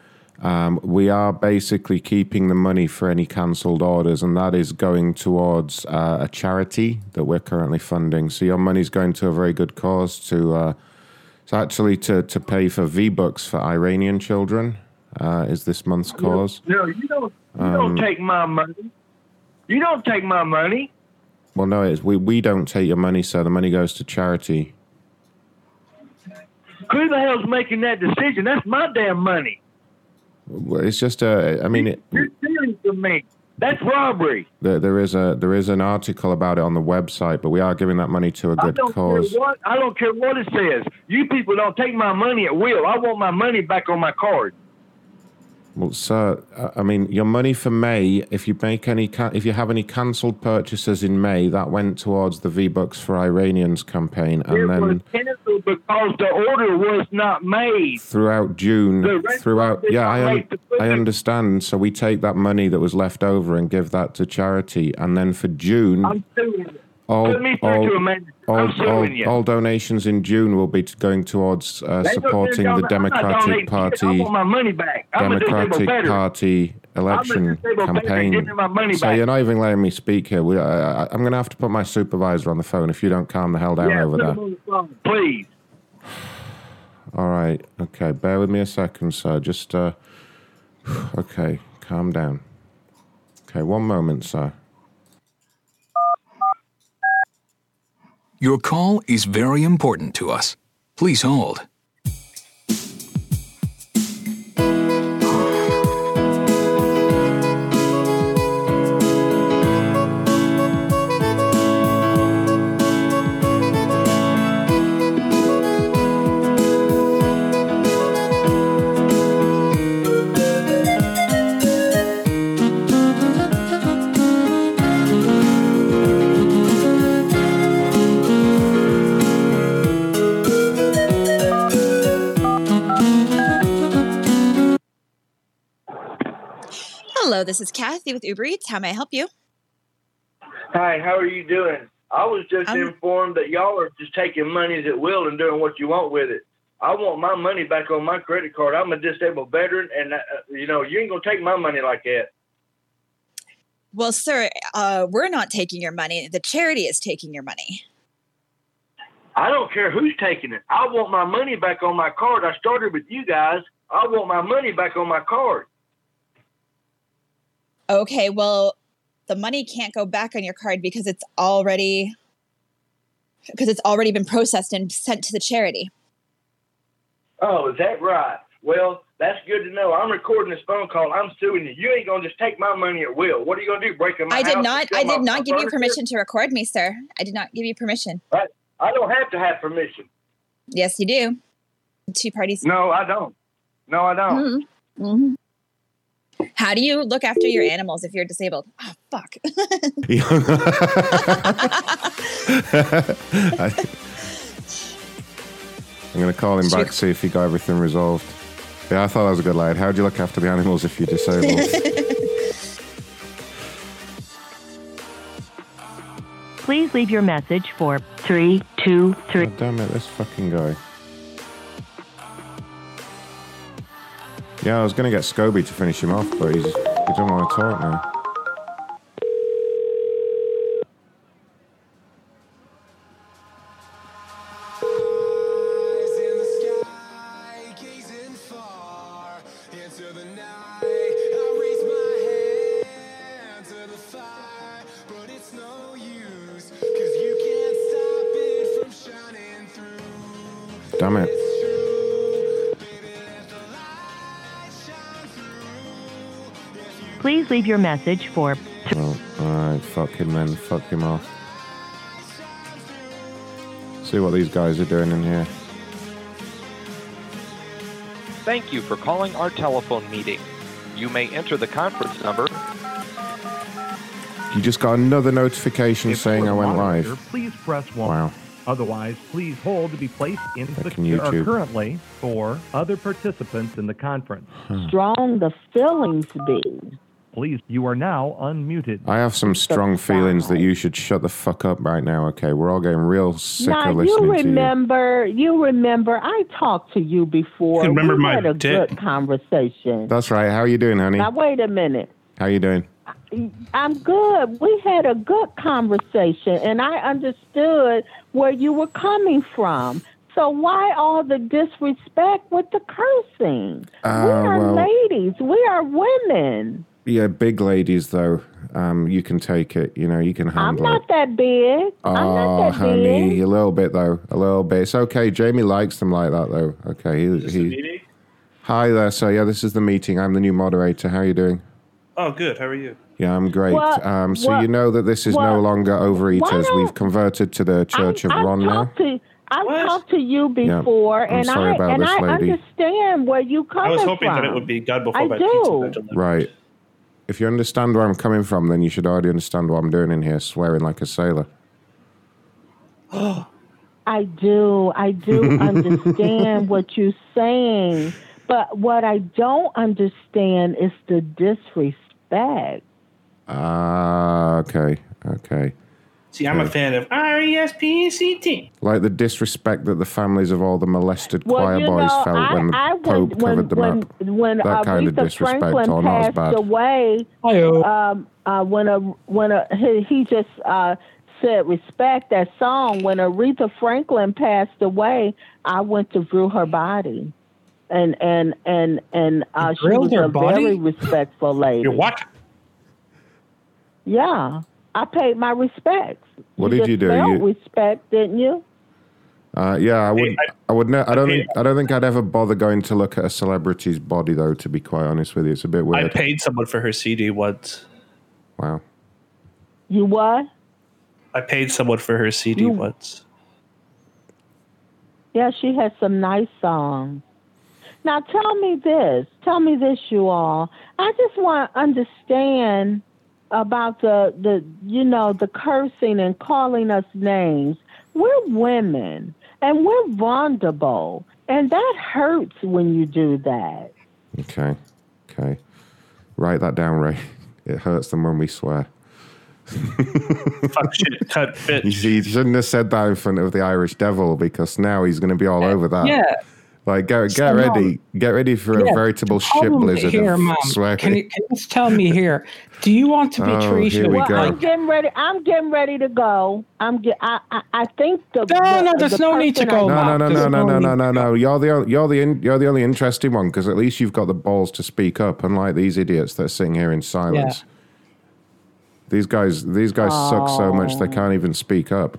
Um, we are basically keeping the money for any cancelled orders, and that is going towards uh, a charity that we're currently funding. So your money's going to a very good cause. To it's actually to to pay for V Bucks for Iranian children. Uh, is this month's cause? No, you don't. You Um, don't take my money. You don't take my money. Well, no, it's, we we don't take your money, sir. The money goes to charity. Who the hell's making that decision? That's my damn money. Well, It's just a. I mean, it, You're stealing from me. That's robbery. there, there is a there is an article about it on the website, but we are giving that money to a good I don't cause. care what I don't care what it says. You people don't take my money at will. I want my money back on my card. Well, sir, I- mean, your money for May, if you make any, if you have any cancelled purchases in May, that went towards the V Bucks for Iranians campaign, it and was then canceled because the order was not made. throughout June, throughout, yeah, I, un- I understand. So we take that money that was left over and give that to charity, and then for June, I'm suing you. All Put me through all, to a manager. all, all, donations in June will be going towards uh, supporting the not- I'm not Democratic. Party. want my money back. I'm Democratic. Party election campaign. Give me my money so you're not even letting me speak here. We, I- I'm going to have to put my supervisor on the phone if you don't calm the hell down yeah, over there. the please. All right. Okay. Bear with me a second, sir. Just, uh, okay. Calm down. Okay. One moment, sir. Your call is very important to us. Please hold. Kathy with Uber Eats. How may I help you? Hi, how are you doing? I was just I'm- informed that y'all are just taking monies at will and doing what you want with it. I want my money back on my credit card. I'm a disabled veteran, and uh, you know you ain't gonna take my money like that. Well, sir, uh, we're not taking your money. The charity is taking your money. I don't care who's taking it. I want my money back on my card. I started with you guys. I want my money back on my card. Okay, well, the money can't go back on your card because it's already because it's already been processed and sent to the charity. Oh, is that right? Well, that's good to know. I'm recording this phone call. I'm suing you. You ain't gonna just take my money at will. What are you gonna do? Break my I did not I did not give you permission to record me, sir. I did not give you permission. I, I don't have to have permission. Yes, you do. Two parties. No, I don't. No, I don't. Mhm. How do you look after your animals if you're disabled? Oh, fuck. I, am going to call him back, see if he got everything resolved. Yeah, I thought that was a good line. How do you look after the animals if you're disabled? Please leave your message for 323. God damn it, this fucking guy. Yeah, I was going to get Scobie to finish him off, but he's, he doesn't want to talk now. Damn it. Please leave your message for Oh, alright, fuck him then. Fuck him off. See what these guys are doing in here. Thank you for calling our telephone meeting. You may enter the conference number. You just got another notification saying I went Moderator, live. Please press one. Wow. Otherwise, please hold to be placed in the secure YouTube. currently for other participants in the conference. strong the feelings be. Please, you are now unmuted. I have some strong feelings that you should shut the fuck up right now, okay? We're all getting real sick Now of you listening to you. remember, you remember, I talked to you before. You remember we my had a dick. good conversation. That's right. How are you doing, honey? Now wait a minute. How are you doing? I'm good. We had a good conversation, and I understood where you were coming from. So why all the disrespect with the cursing? we Ah, are well- ladies. We are women. Yeah, big ladies though. Um, you can take it. You know, you can handle. I'm handle it. not that big. I'm Oh, not that honey, big. a little bit though, a little bit. It's okay. Jamie likes them like that though. Okay. He, he, Hi there. So yeah, this is the meeting. I'm the new moderator. How are you doing? Oh, good. How are you? Yeah, I'm great. Well, um, so well, you know that this is no longer Overeaters. We've converted to the Church of I've Ron now. talked to I've talked to you before, I'm and I and I lady. understand where you come from. I was hoping from. that it would be God before I my do. pizza. Benjamin. Right. If you understand where I'm coming from, then you should already understand what I'm doing in here, swearing like a sailor. I do. I do understand what you're saying. But what I don't understand is the disrespect. Ah, okay, okay. See, I'm a fan of R E S P E C T. Like the disrespect that the families of all the molested Well, choir boys know, felt I, when the I Pope when, covered them when, up. when That kind of Aretha disrespect, Franklin oh, not as passed bad. away, um, uh, when a when a he, he just uh, said respect that song. When Aretha Franklin passed away, I went to view her body, and and and and uh, she was a body? very respectful lady. You're what? Yeah, I paid my respects. What did you do? Felt You- respect, didn't you? Uh, yeah, I would. I would. Ne- I don't think. I don't think I'd ever bother going to look at a celebrity's body, though. To be quite honest with you, it's a bit weird. I paid someone for her CD once. Wow. You what? I paid someone for her CD You- once. Yeah, she has some nice songs. Now tell me this. Tell me this, you all. I just want to understand about the the you know the cursing and calling us names. We're women and we're vulnerable, and that hurts when you do that. Okay. Okay. Write that down, Ray. It hurts them when we swear. Fuck shit, cut bitch. You see, you shouldn't have said that in front of the Irish Devil because now he's going to be all over that. Yeah. Like, get, get So, ready. Get ready for Yeah, a veritable shit blizzard here, of Mom. Can you, can you just tell me here? Do you want to be Oh, treated here we well, go. I'm getting ready. I'm getting ready to go. I'm get. I I, I think the No, the, no, there's the no need to go, No, no, no, no, no, no, no no, no, no. You're the you're the in, you're the only interesting one because at least you've got the balls to speak up, unlike these idiots that are sitting here in silence. These guys, these guys suck so much they can't even speak up.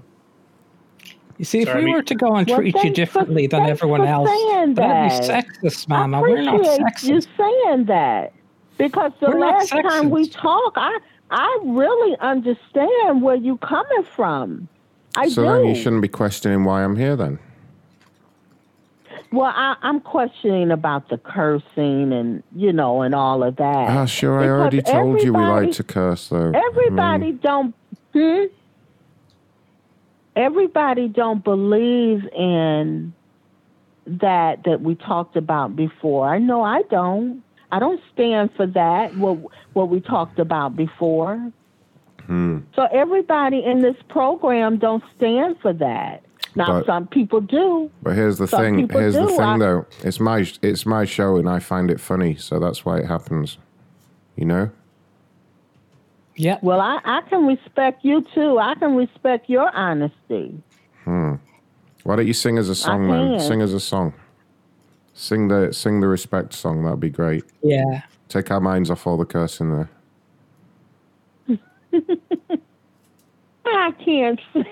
You see, if we were to go and Well, treat you thanks for- differently than everyone else, saying that'd be sexist, Mama. We're not appreciate sexist. you saying that because the We're last time we talked, I I really understand where you're coming from. I so do. then you shouldn't be questioning why I'm here then. Well, I, I'm questioning about the cursing and you know and all of that. Ah, sure. I Because already told you we like to curse, though. I Everybody mean, don't. Hmm? Everybody don't believe in that that we talked about before. I know I don't. I don't stand for that. What what we talked about before. hmm. So everybody in this program don't stand for that. Now But- some people do. But here's the Some thing. Here's the thing, I- though. It's my it's my show, and I find it funny, so that's why it happens. You know. Yeah. Well, I, I can respect you too. I can respect your honesty. Hmm. Why don't you sing as a song, man? Sing as a song. Sing the sing the respect song. That'd be great. Yeah. Take our minds off all the cursing there. I can't sing.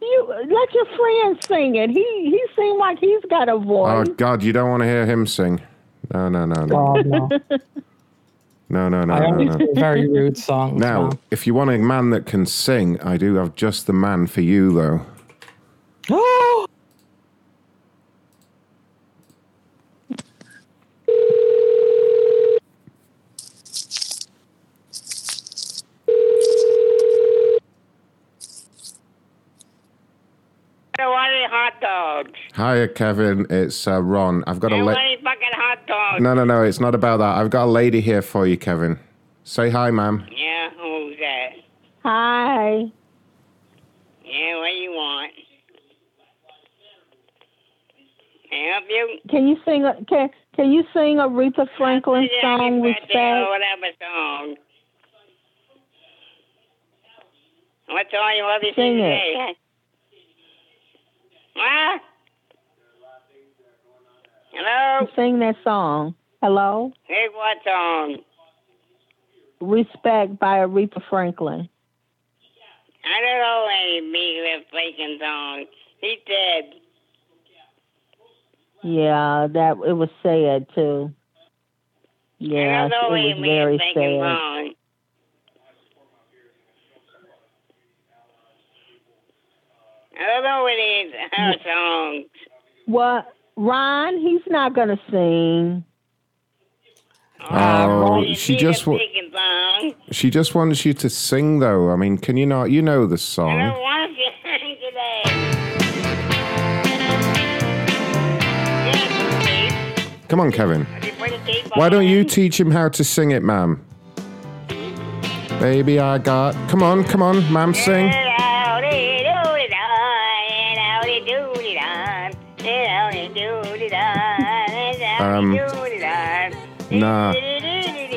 You let your friend sing it. He he seemed like he's got a voice. Oh. God, you don't want to hear him sing. No, no, no, no, Oh, no. no, no, no, I no, only no. do very rude songs. Now, Mom. if you want a man that can sing, I do have just the man for you, though. Oh! I don't want any hot dogs. Hiya, Kevin. It's uh, Ron. I've got I a don't la- fucking hot dogs. No, no, no. It's not about that. I've got a lady here for you, Kevin. Say hi, ma'am. Yeah, who's that? Hi. Yeah, what do you want? Can I help you? Can you sing a can can you sing Aretha Franklin song Birthday or respect? whatever song. What song you want me to Sing sing it. today? What? Hello? Sing that song. Hello? Hey, what song? Respect by Aretha Franklin. I don't know any Beatles freaking song. He's dead. Yeah, that it was sad too. Yeah, it was very sad. song. I don't know any her songs. What? Ron? He's not gonna sing. Oh, she just wa- she just wants you to sing though. I mean, can you not? You know the I song. don't want you today. Come on, Kevin. You put a tape Why don't you teach him how to sing it, ma'am? Baby, I got. Come on, come on, ma'am, sing. Um, nah.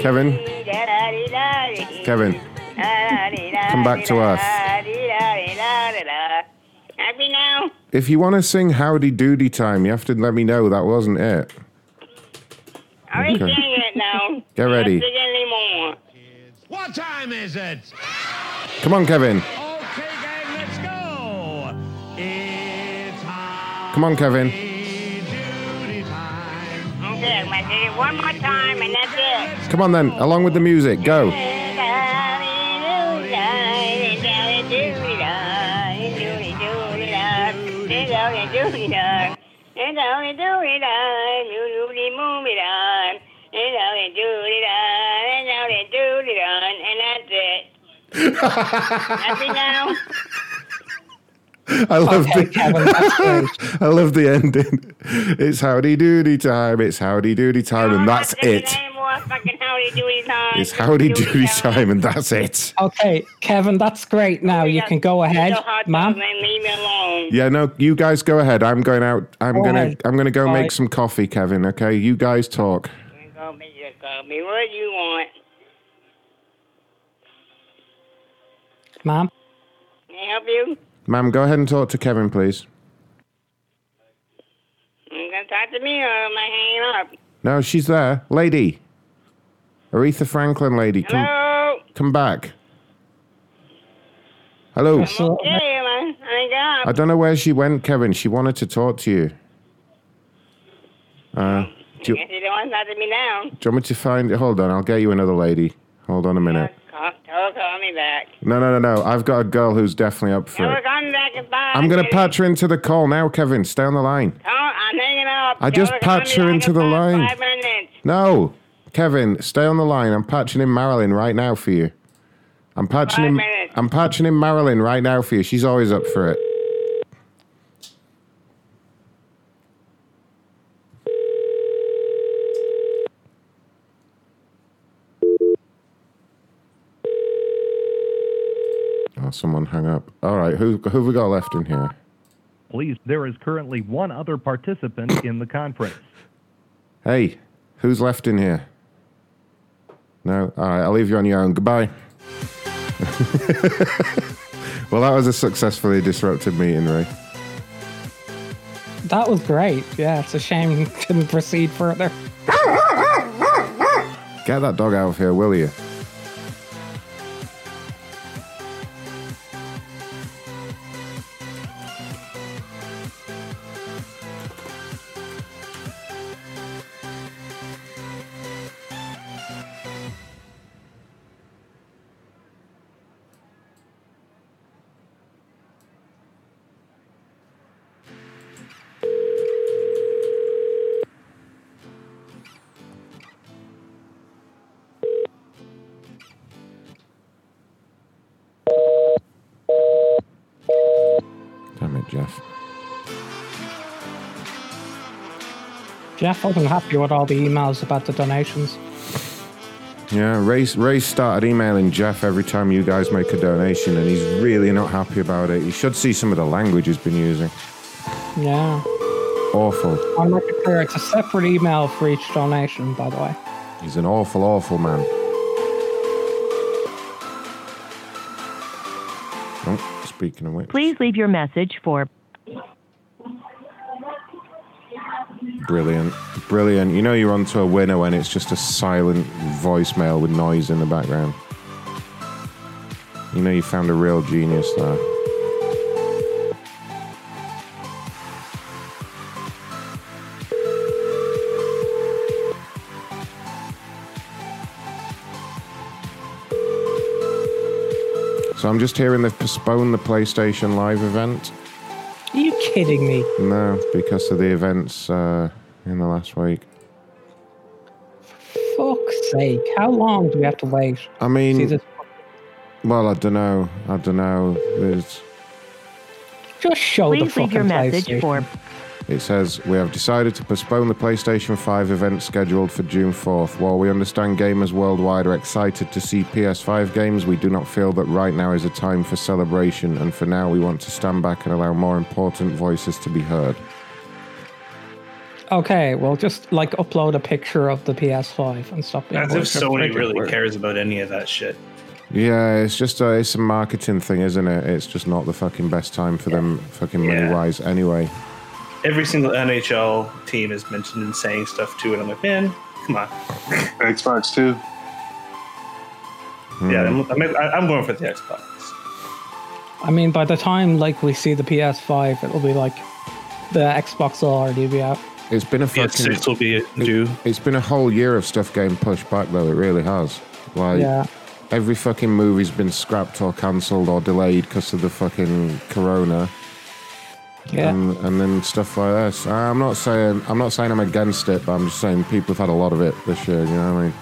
Kevin, Kevin, come back to us. Happy now? If you want to sing Howdy Doody Time, you have to let me know that wasn't it. I already Okay. sang it now. Get ready. Not sing anymore. What time is it? Come on, Kevin. Let's go. It's Come on, Kevin. Okay, I'm do it one more time and that's it. Come on then, along with the music. Go. And that's it. Happy now? I love Okay, the Kevin. I love the ending. It's howdy doody time. It's howdy doody time, and that's it. More fucking howdy doody time. It's howdy doody time, and that's it. Okay, Kevin, that's great. Now you can go ahead, ma'am. Leave me alone. Yeah, no, you guys go ahead. I'm going out. I'm Go gonna ahead. I'm gonna go All make right. some coffee, Kevin. Okay, you guys talk. Go me, just go. What do you want? Ma'am. Can I help you? Ma'am, go ahead and talk to Kevin, please. You gonna talk to me or am I hanging up? No, she's there, lady. Aretha Franklin, lady, come Hello? come back. Hello. I'm Okay, man. Hang up. I don't know where she went, Kevin. She wanted to talk to you. Uh, do, you, Guess you don't want to talk to me now. do you want me to find? Hold on, I'll get you another lady. Hold on a minute. Call, call, call me back. No, no, no, no. I've got a girl who's definitely up for Never it. come back I'm gonna patch her into the call now, Kevin. Stay on the line. I'm hanging up. I just Never patched her into the line. Five minutes. No, Kevin, stay on the line. I'm patching in Marilyn right now for you. I'm patching Five in. minutes. I'm patching in Marilyn right now for you. She's always up for it. Oh, someone hung up. All right, who who have we got left in here? Please, there is currently one other participant in the conference. Hey, who's left in here? No? All right, I'll leave you on your own. Goodbye. well, that was a successfully disrupted meeting, Ray. That was great. Yeah, it's a shame you couldn't proceed further. Get that dog out of here, will you? Jeff wasn't happy with all the emails about the donations. Yeah, Ray, Ray started emailing Jeff every time you guys make a donation, and he's really not happy about it. You should see some of the language he's been using. Yeah. Awful. I want to make it clear it's a separate email for each donation, by the way. He's an awful, awful man. Oh, speaking of which. Please leave your message for Brilliant. Brilliant. You know you're onto a winner when it's just a silent voicemail with noise in the background. You know you found a real genius there. So I'm just hearing they've postponed the PlayStation Live event. Are you kidding me? No, because of the events uh, in the last week. Fuck's sake! How long do we have to wait? I mean, this- well, I don't know. I don't know. There's, Just show the Please leave your message PlayStation. for it says we have decided to postpone the PlayStation 5 event scheduled for June 4th. While we understand gamers worldwide are excited to see PS5 games, we do not feel that right now is a time for celebration, and for now we want to stand back and allow more important voices to be heard. Okay, well, just like upload a picture of the PS5 and stop being As if bullshit. Sony really work. cares about any of that shit. Yeah, it's just a, it's a marketing thing, isn't it? It's just not the fucking best time for them, fucking money wise, anyway. Every single NHL team is mentioned and saying stuff too, and I'm like, man, come on. Xbox too. Hmm. Yeah, I'm, I'm, I'm going for the Xbox. I mean, by the time like we see the PS5, it'll be like the Xbox will already be out. It's been a fucking. PS6 will be due. It's been a whole year of stuff getting pushed back, though. It really has. Like Yeah. every fucking movie's been scrapped or cancelled or delayed because of the fucking corona. Yeah. And, and then stuff like this. I'm not saying I'm not saying I'm against it, but I'm just saying people have had a lot of it this year. You know what I mean?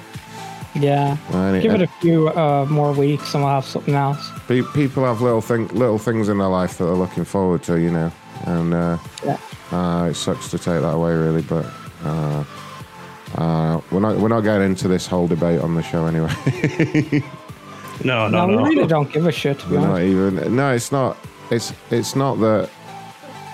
Yeah. And Give it a few uh, more weeks and we'll have something else. People have little thing, little things in their life that they're looking forward to, you know, and uh, Yeah. uh, it sucks to take that away, really. But uh, uh, we're not we're not getting into this whole debate on the show anyway. No, No, no. we really don't give a shit, to we're not even. No, it's not. It's it's not that.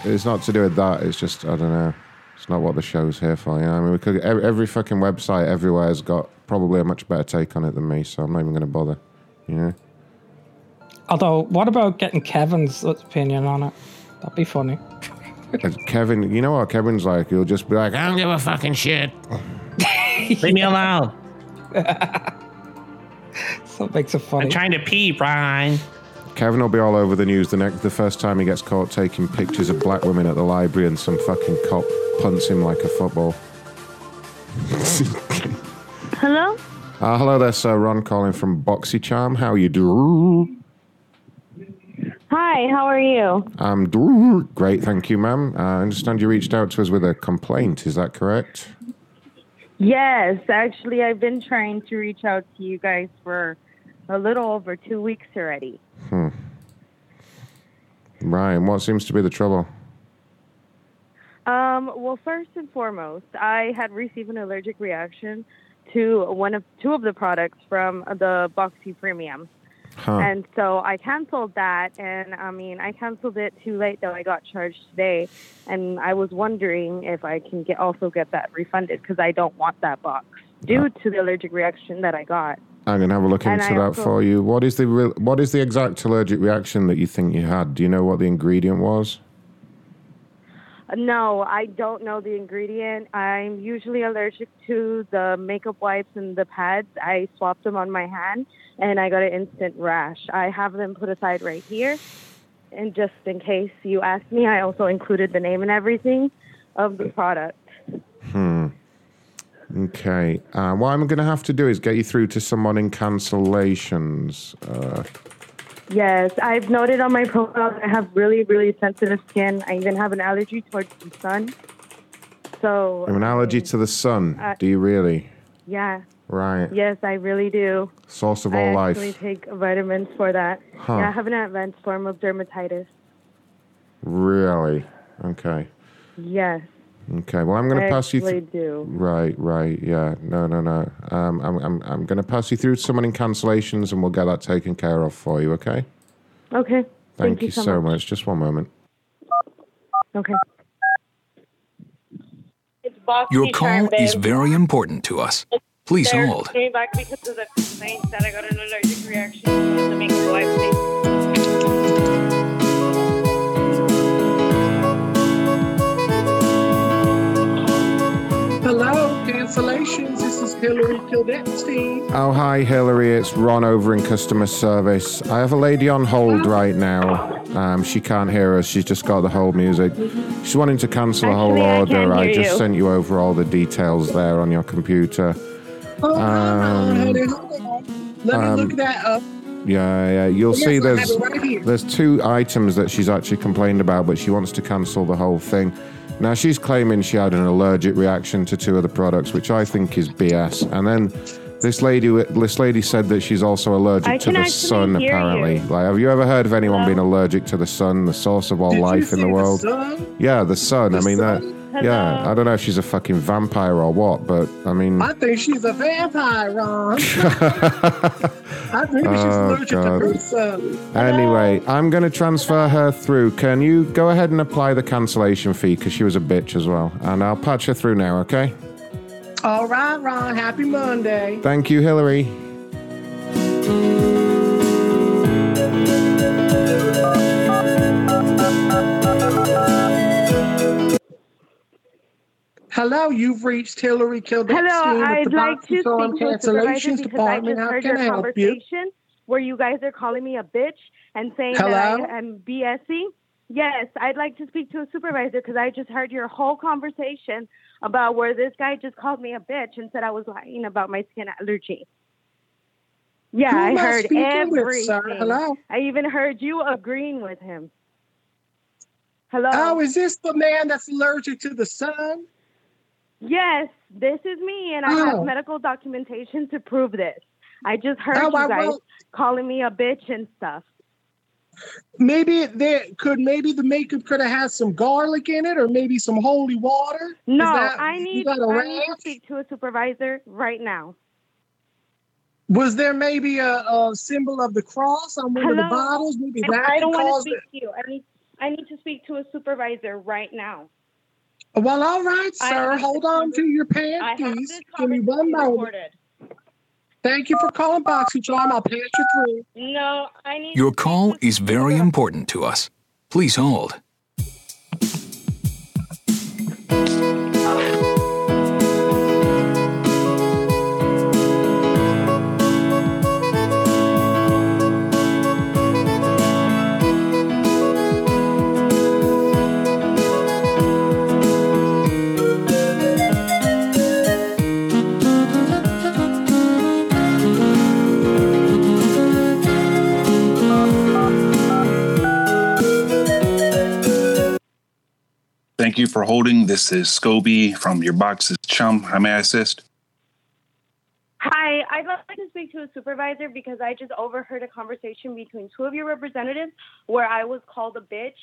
It's not to do with that. It's just I don't know. It's not what the show's here for. You know, I mean, we could every, every fucking website everywhere has got probably a much better take on it than me, so I'm not even going to bother. You know. Although, what about getting Kevin's opinion on it? That'd be funny. Kevin, you know what Kevin's like? He'll just be like, I don't give a fucking shit. Leave me alone. So makes it funny. I'm trying to pee, Brian. Kevin will be all over the news the next, the first time he gets caught taking pictures of black women at the library and some fucking cop punts him like a football. Hello? Uh, hello there, sir. Ron calling from BoxyCharm. How you do? Hi, how are you? I'm do great, thank you, ma'am. Uh, I understand you reached out to us with a complaint. Is that correct? Yes, actually, I've been trying to reach out to you guys for a little over two weeks already. Hmm. Ryan, what seems to be the trouble? Um, well, first and foremost, I had received an allergic reaction to one of two of the products from the Boxy Premium. Huh. And so I canceled that, and I mean, I canceled it too late though. I got charged today, and I was wondering if I can get also get that refunded because I don't want that box due to the allergic reaction that I got. I'm gonna have a look And into I that for you. What is the real, what is the exact allergic reaction that you think you had? Do you know what the ingredient was? No, I don't know the ingredient. I'm usually allergic to the makeup wipes and the pads. I swapped them on my hand and I got an instant rash. I have them put aside right here. And just in case you ask me, I also included the name and everything of the product. Hmm. Okay. Uh, what I'm going to have to do is get you through to someone in cancellations. Uh, Yes, I've noted on my profile that I have really, really sensitive skin. I even have an allergy towards the sun. So, an allergy to the sun. Uh, do you really? yeah. Right. Yes, I really do. Source of I all life. I actually take vitamins for that. Huh. Yeah, I have an advanced form of dermatitis. Really? Okay. Yes. Okay. Well, I'm going to pass you. actually Th- do. right. Right. Yeah. No. No. No. Um, I'm. I'm. I'm going to pass you through to someone in cancellations, and we'll get that taken care of for you. Okay. Okay. Thank, you, so much. Just one moment. Okay. Your call is very important to us. Please They're hold. coming back because of the complaint that I got an allergic reaction to the Hillary Kildett's team. Oh, hi, Hillary. It's Ron over in customer service. I have a lady on hold right now. Um, she can't hear us. She's just got the whole music. She's wanting to cancel a whole Actually, I order. can I just you. sent you over all the details there on your computer. Oh, hold on, Um, honey, hold on. Let me um, look that up. Yeah, yeah. You'll Yes, see there's right there's two items that she's actually complained about, but she wants to cancel the whole thing. Now she's claiming she had an allergic reaction to two of the products, which I think is BS. And then this lady this lady said that she's also allergic I to the sun. Apparently, you. like, have you ever heard of anyone being allergic to the sun, the source of all Did you life in the the world? sun? Yeah, the sun. I mean sun? that. Yeah, I don't know if she's a fucking vampire or what, but I mean. I think she's a vampire, Ron. I think she's Oh, allergic God. to uh, her. Anyway, I'm going to transfer her through. Can you go ahead and apply the cancellation fee because she was a bitch as well? And I'll patch her through now, okay? All right, Ron. Happy Monday. Thank you, Hillary. Hello, you've reached Hillary Kildett's Hello, I'd like to speak to a supervisor Cancellations because I just How heard I your help you? conversation where you guys are calling me a bitch and saying Hello? that I am BSing. Yes, I'd like to speak to a supervisor because I just heard your whole conversation about where this guy just called me a bitch and said I was lying about my skin allergy. Yeah, I heard with, everything. sir? Hello? I even heard you agreeing with him. Hello. Oh, is this the man that's allergic to the sun? Yes, this is me, and I Oh. have medical documentation to prove this. I just heard Oh, you guys calling me a bitch and stuff. Maybe there could maybe the makeup could have had some garlic in it, or maybe some holy water. No, that- I need I need to speak to a supervisor right now. Was there maybe a, a symbol of the cross on one of the bottles? Maybe I- that I don't want to speak to you. I need I need to speak to a supervisor right now. It. Well, all right, sir. Hold on to your I have panties. Give me one moment. Thank you for calling Boxing Charm. I'll pass you through. No, I need Your call is very important to us. Please hold. Thank you for holding. This is Scobie from Your Box's Chum. How may I assist? Hi, I'd like to speak to a supervisor because I just overheard a conversation between two of your representatives where I was called a bitch,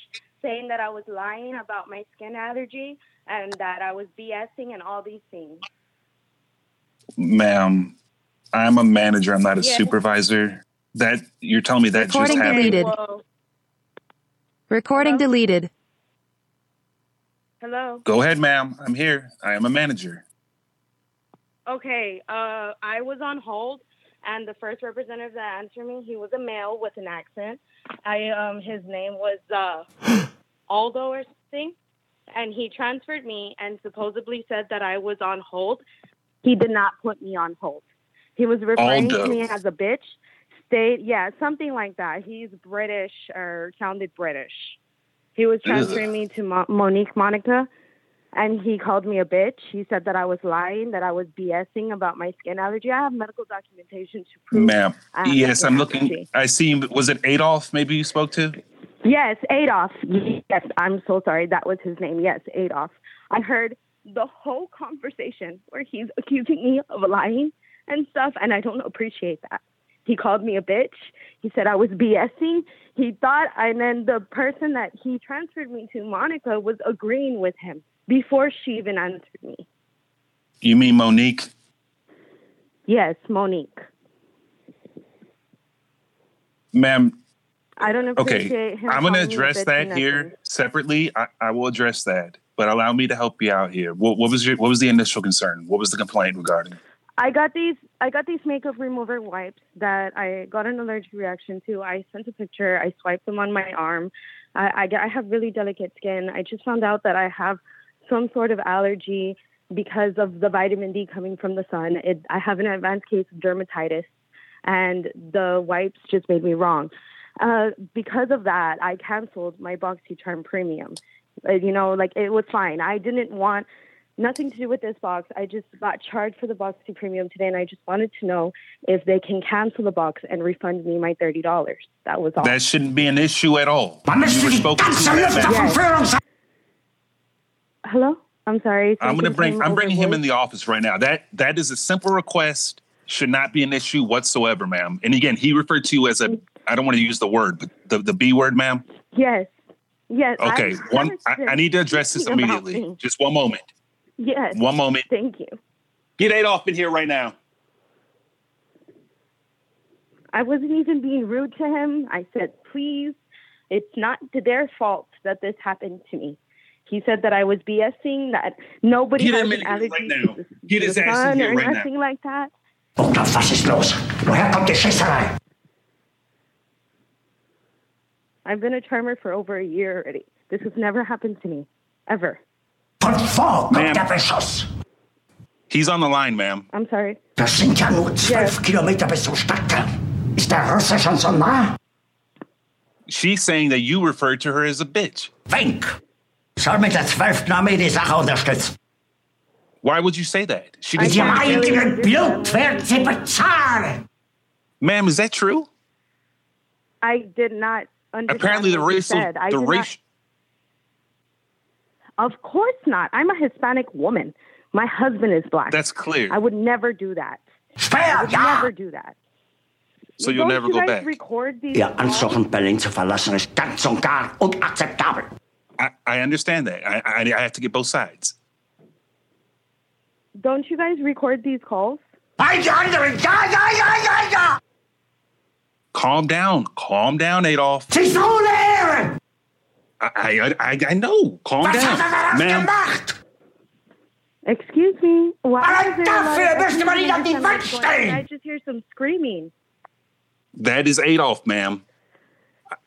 saying that I was lying about my skin allergy and that I was BSing and all these things. Ma'am, I'm a manager. I'm not a Yes. supervisor. That you're telling me that just Recording happened. deleted. Whoa. Recording deleted. Hello. Go ahead, ma'am. I'm here. I am a manager. Okay, uh, I was on hold, and the first representative that answered me, he was a male with an accent. I um, his name was uh, Aldo or something, and he transferred me and supposedly said that I was on hold. He did not put me on hold. He was referring Aldo. to me as a bitch. State, yeah, something like that. He's British or sounded British. He was transferring me to Mo- Monique Monica, and he called me a bitch. He said that I was lying, that I was BSing about my skin allergy. I have medical documentation to prove. Ma'am. Yes, I'm looking. allergy. I see. Was it Adolf maybe you spoke to? Yes, Adolf. Yes, I'm so sorry. That was his name. Yes, Adolf. I heard the whole conversation where he's accusing me of lying and stuff, and I don't appreciate that. He called me a bitch. He said I was BSing. He thought, and then the person that he transferred me to, Monica, was agreeing with him before she even answered me. You mean Monique? Yes, Monique. Ma'am, I don't appreciate okay. him. I'm going to calling me a address that here everything. separately. I, I will address that. But allow me to help you out here. What, what was your what was the initial concern? What was the complaint regarding? I got these I got these makeup remover wipes that I got an allergic reaction to. I sent a picture. I swiped them on my arm. I, I, I have really delicate skin. I just found out that I have some sort of allergy because of the vitamin D coming from the sun. It, I have an advanced case of dermatitis, and the wipes just made me wrong. Uh, because of that, I canceled my BoxyCharm Premium. Uh, you know, like it was fine. I didn't want nothing to do with this box. I just got charged for the Boxy Premium today, and I just wanted to know if they can cancel the box and refund me my thirty dollars. That was all. That shouldn't be an issue at all. You were spoken to that man. Hello, I'm sorry. I'm going to bring. I'm over bringing him in the office right now. That that is a simple request. Should not be an issue whatsoever, ma'am. And again, he referred to you as a. I don't want to use the word, but the the B word, ma'am. Yes, yes. Okay, I'm one. I, I need to address this immediately. Just one moment. Yes. One moment. Thank you. Get Adolf in here right now. I wasn't even being rude to him. I said, please, it's not to their fault that this happened to me. He said that I was BSing, that nobody Get has an allergy right now. to the, Get his the ass in here or right now. like that. Und was ist los? Woher kommt die Schisserei? I've been a charmer for over a year already. This has never happened to me, ever. Von wo kommt der Beschuss? He's on the line, ma'am. I'm sorry. Das sind ja nur zwölf Kilometer bis zum Stadtkern. Ist der Russe schon so nah? She's saying that you referred to her as a bitch. Wink! Soll mit der 12. Armee die Sache unterstützen. Why would you say that? She didn't. ihrem eigenen Blut werden sie bezahlen. Ma'am, is that true? I did not understand Apparently, the what you racial, said. I the did not- racial. Of course not. I'm a Hispanic woman. My husband is black. That's clear. I would never do that. I would never do that. So you'll Don't never you go guys back. record these Ihr calls? Ansuchen, Berlin zu verlassen, ist ganz und gar unakzeptabel. I, I understand that. I, I I have to get both sides. Don't you guys record these calls? Calm down. Calm down, Adolf. Sie ist ohne Ehre! I I I, I know. Calm down, hat ma'am. Excuse me. Why is there a lot dafür of müsste man ihn an die misunderstandings Wand going on? I just hear some screaming. That is Adolf, ma'am.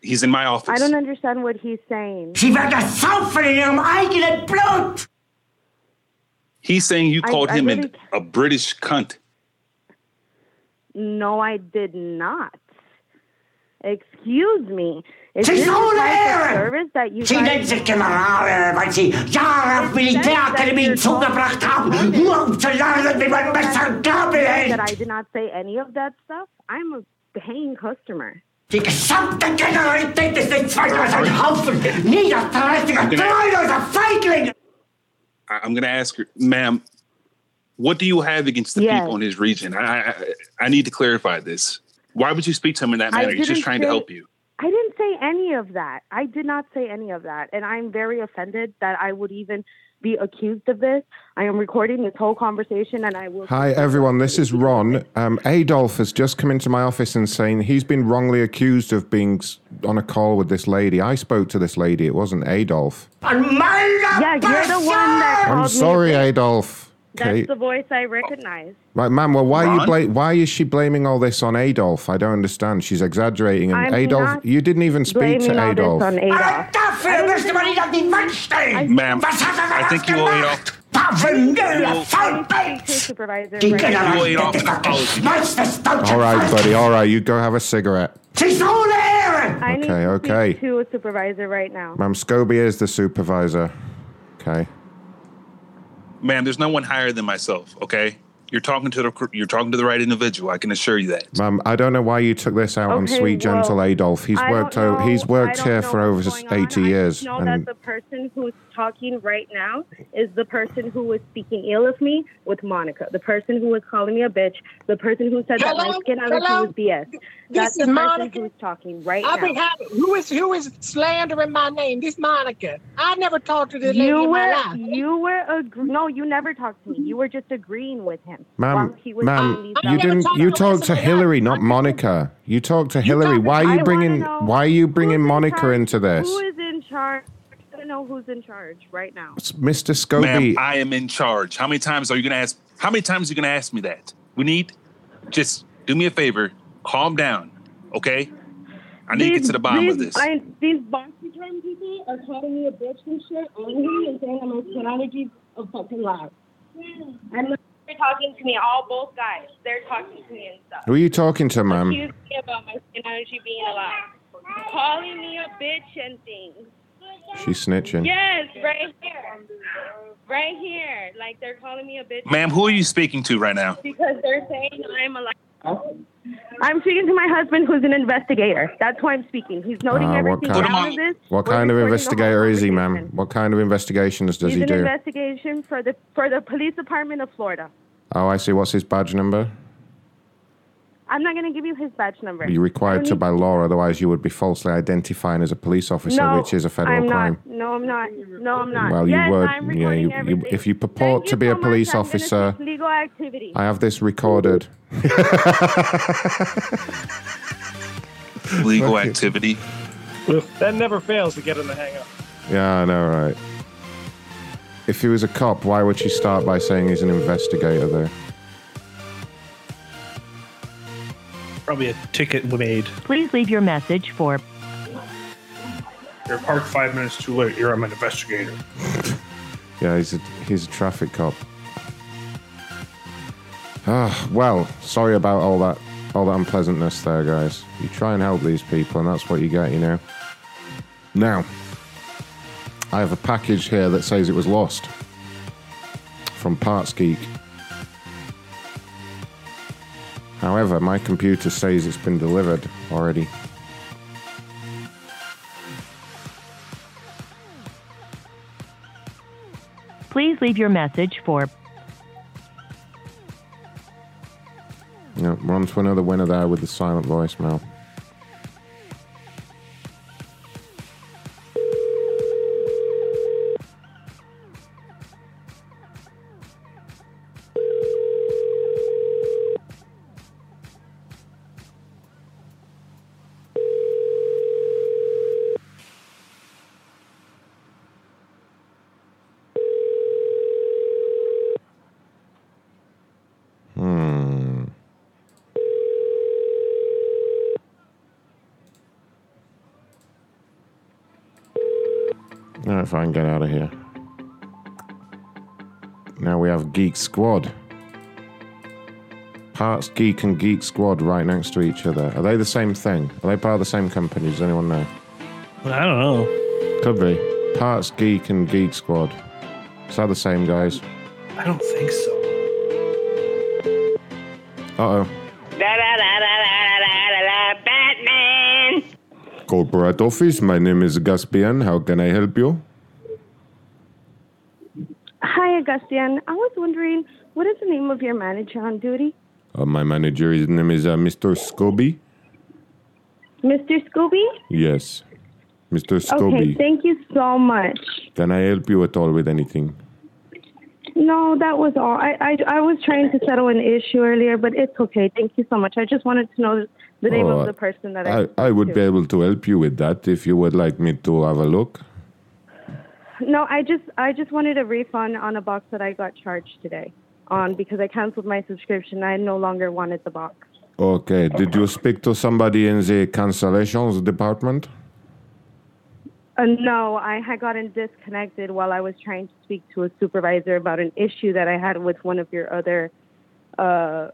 He's in my office. I don't understand what he's saying. Sie wird das saufen in ihrem eigenen Blut! He's saying you I- called I him really an, a British cunt. No, I did not. Excuse me. Is Sie this ist the ohne type of Ehre! service that you Sie guys nennt sich Generale, weil Sie Jahre auf Militärakademien zugebracht haben, nur um zu lernen, wie man besser Gabel hält. I did not say any of that stuff? I'm a paying customer. Die gesamte Generalität ist nichts weiter als ein Haufen niederträchtiger, treuloser Feiglinge! I, I'm going to ask her, ma'am, what do you have against the Yes. people in his region? I, I I need to clarify this. Why would you speak to him in that manner? He's just didn't trying to help you. I didn't say any of that. I did not say any of that. And I'm very offended that I would even be accused of this. I am recording this whole conversation and I will. Hi, everyone. This is Ron. Um, Adolf has just come into my office and saying he's been wrongly accused of being on a call with this lady. I spoke to this lady. It wasn't Adolf. Yeah, you're the one that I'm sorry, me. Adolf. That's Okay. the voice I recognize. Right, ma'am. Well, why are you Ron? bla- Why is she blaming all this on Adolf? I don't understand. She's exaggerating. And I'm Adolf, not you didn't even speak Blaming to all Adolf. this on Adolf. Aber dafür müsste man ihn an die Wand stellen! Ma'am, Was hat er I think you owe Adolf. gemacht? Parvenue, Well- Vollbeet! Supervisor, Die right now. Generalität ist das Geschmeiß des deutschen All right, buddy. All right, you go have a cigarette. Sie ist ohne Ehre! I need Okay, to okay. speak to a supervisor right now. Ma'am, Scobie is the supervisor. Okay. Ma'am, there's no one higher than myself, okay? You're talking to the you're talking to the right individual. I can assure you that. Ma'am, I don't know why you took this out on Okay, sweet, gentle Adolf. He's I worked. don't o- he's worked here for over what's going on. 80 I years. just know and that the person who's talking right now is the person who was speaking ill of me with Monica. The person who was calling me a bitch. The person who said that my skin allergy Hello? was BS. This That's is the person Monica. who's talking right I've been now. having who is who is slandering my name? This Monica. I never talked to this lady You in my were life. you were ag- no, you never talked to me. You were just agreeing with him. Ma'am, he was ma'am, you didn't. You talked to Hillary, not Monica. You talked to Hillary. Why are you bringing? Why are you bringing Monica into this? Who is in charge? I don't know who's in charge right now. It's Mr. Ma'am, Scobie. I am in charge. How many times are you gonna ask? How many times are you gonna ask me that? We need just do me a favor, calm down, okay? I need to get to the bottom these, of this. I, these BoxyCharm people are calling me a bitch and shit on me and saying I'm skin allergies a fucking lie. And they're talking to me, all both guys. They're talking to me and stuff. Who are you talking to, ma'am? Accusing me about my skin allergy being a lie. Calling me a bitch and things. She's snitching. Yes, right here. Right here. Like they're calling me a bitch. Ma'am, who are you speaking to right now? Because they're saying I'm a lie. I'm speaking to my husband who's an investigator. That's why I'm speaking. He's noting Ah, what everything kind, down of this. what We're kind of recording the whole investigator is he, ma'am? What kind of investigations does He's he an do? investigation for the for the police department of Florida. Oh, I see. What's his badge number? I'm not going to give you his badge number. You're required to by law, otherwise you would be falsely identifying as a police officer, no, which is a federal I'm crime. Not. No, I'm not. No, I'm not. Well, yes, you would. I'm Yeah, you, you, if you purport to be a police I'm officer, legal activity. I have this recorded. Legal Okay. activity. That never fails to get him to hang up. Yeah, I know, right? If he was a cop, why would she start by saying he's an investigator there? Probably a ticket made. Please leave your message for You're parked five minutes too late. You're I'm an investigator. Yeah, he's a, he's a traffic cop. Ah, well, sorry about all that all that unpleasantness there, guys. You try and help these people, and that's what you get, you know. Now, I have a package here that says it was lost from Parts Geek. However, my computer says it's been delivered already. please leave your message for Yeah, we're on to another winner there with the silent voicemail. If I can get out of here. Now we have Geek Squad. Parts Geek and Geek Squad right next to each other. Are they the same thing? Are they part of the same company? Does anyone know? I don't know. Could be. Parts Geek and Geek Squad. Is that the same guys? I don't think so. Uh oh. Batman. Corporate office, my name is Gaspian. How can I help you? Hi, Augustian. I was wondering, what is the name of your manager on duty? Uh, my manager's name is uh, Mr. Scobie. Mr. Scooby? Yes. Mr. Okay, thank you so much. Can I help you at all with anything? No, that was all. I, I, I was trying to settle an issue earlier, but it's okay. Thank you so much. I just wanted to know the name Oh, of the person that I. I, I would be able to help you with that if you would like me to have a look. No, I just I just wanted a refund on a box that I got charged today on because I canceled my subscription. I no longer wanted the box. Okay. Did you speak to somebody in the cancellations department? Uh, no, I had gotten disconnected while I was trying to speak to a supervisor about an issue that I had with one of your other, uh,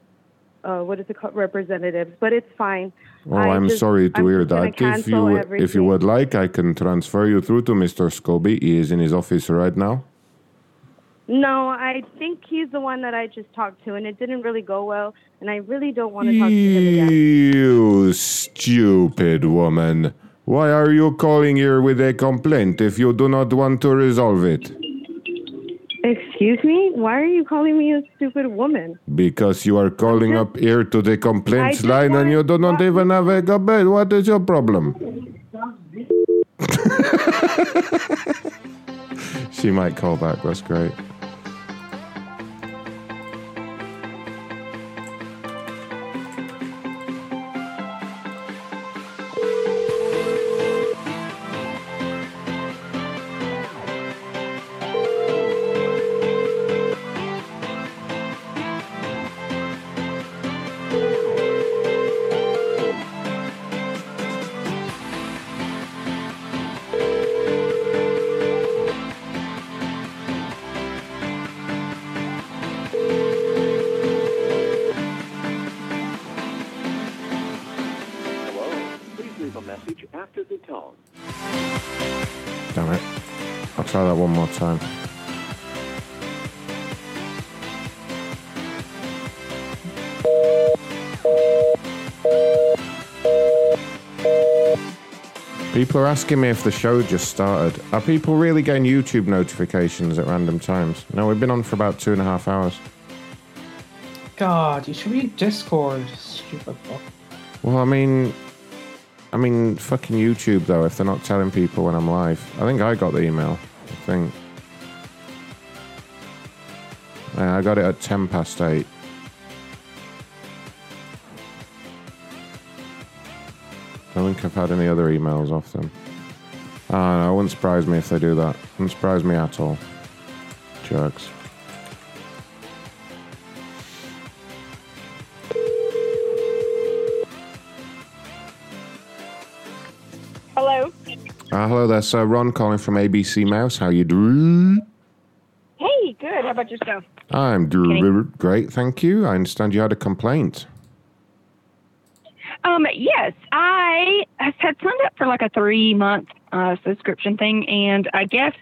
uh, what is it called, representatives. But it's fine. Oh, I I'm just- sorry to I'm hear that. If you if you would like, I can transfer you through to Mr. Scobie. He is in his office right now. No, I think he's the one that I just talked to, and it didn't really go well, and I really don't want to talk to him again. You stupid woman. Why are you calling here with a complaint if you do not want to resolve it? Excuse me? Why are you calling me a stupid woman? Because you are calling up here to the complaints just line and you do not even have a complaint. What is your problem? she might call back. That's great. Time. People are asking me if the show just started. Are people really getting YouTube notifications at random times? No, we've been on for about two and a half hours. God, you should be Discord, stupid fuck. Well, I mean, I mean, fucking YouTube though. If they're not telling people when I'm live, I think I got the email. I think. Yeah, I got it at ten past eight. I don't think I've had any other emails off them. Ah, no, it wouldn't surprise me if they do that. Wouldn't surprise me at all. Jerks. Hello. Uh, hello there, sir. Ron calling from ABC Mouse. How you doing? Hey, good. How about yourself? I'm doing great, thank you. I understand you had a complaint. Um, yes, I had signed up for like a three month uh, subscription thing, and I guess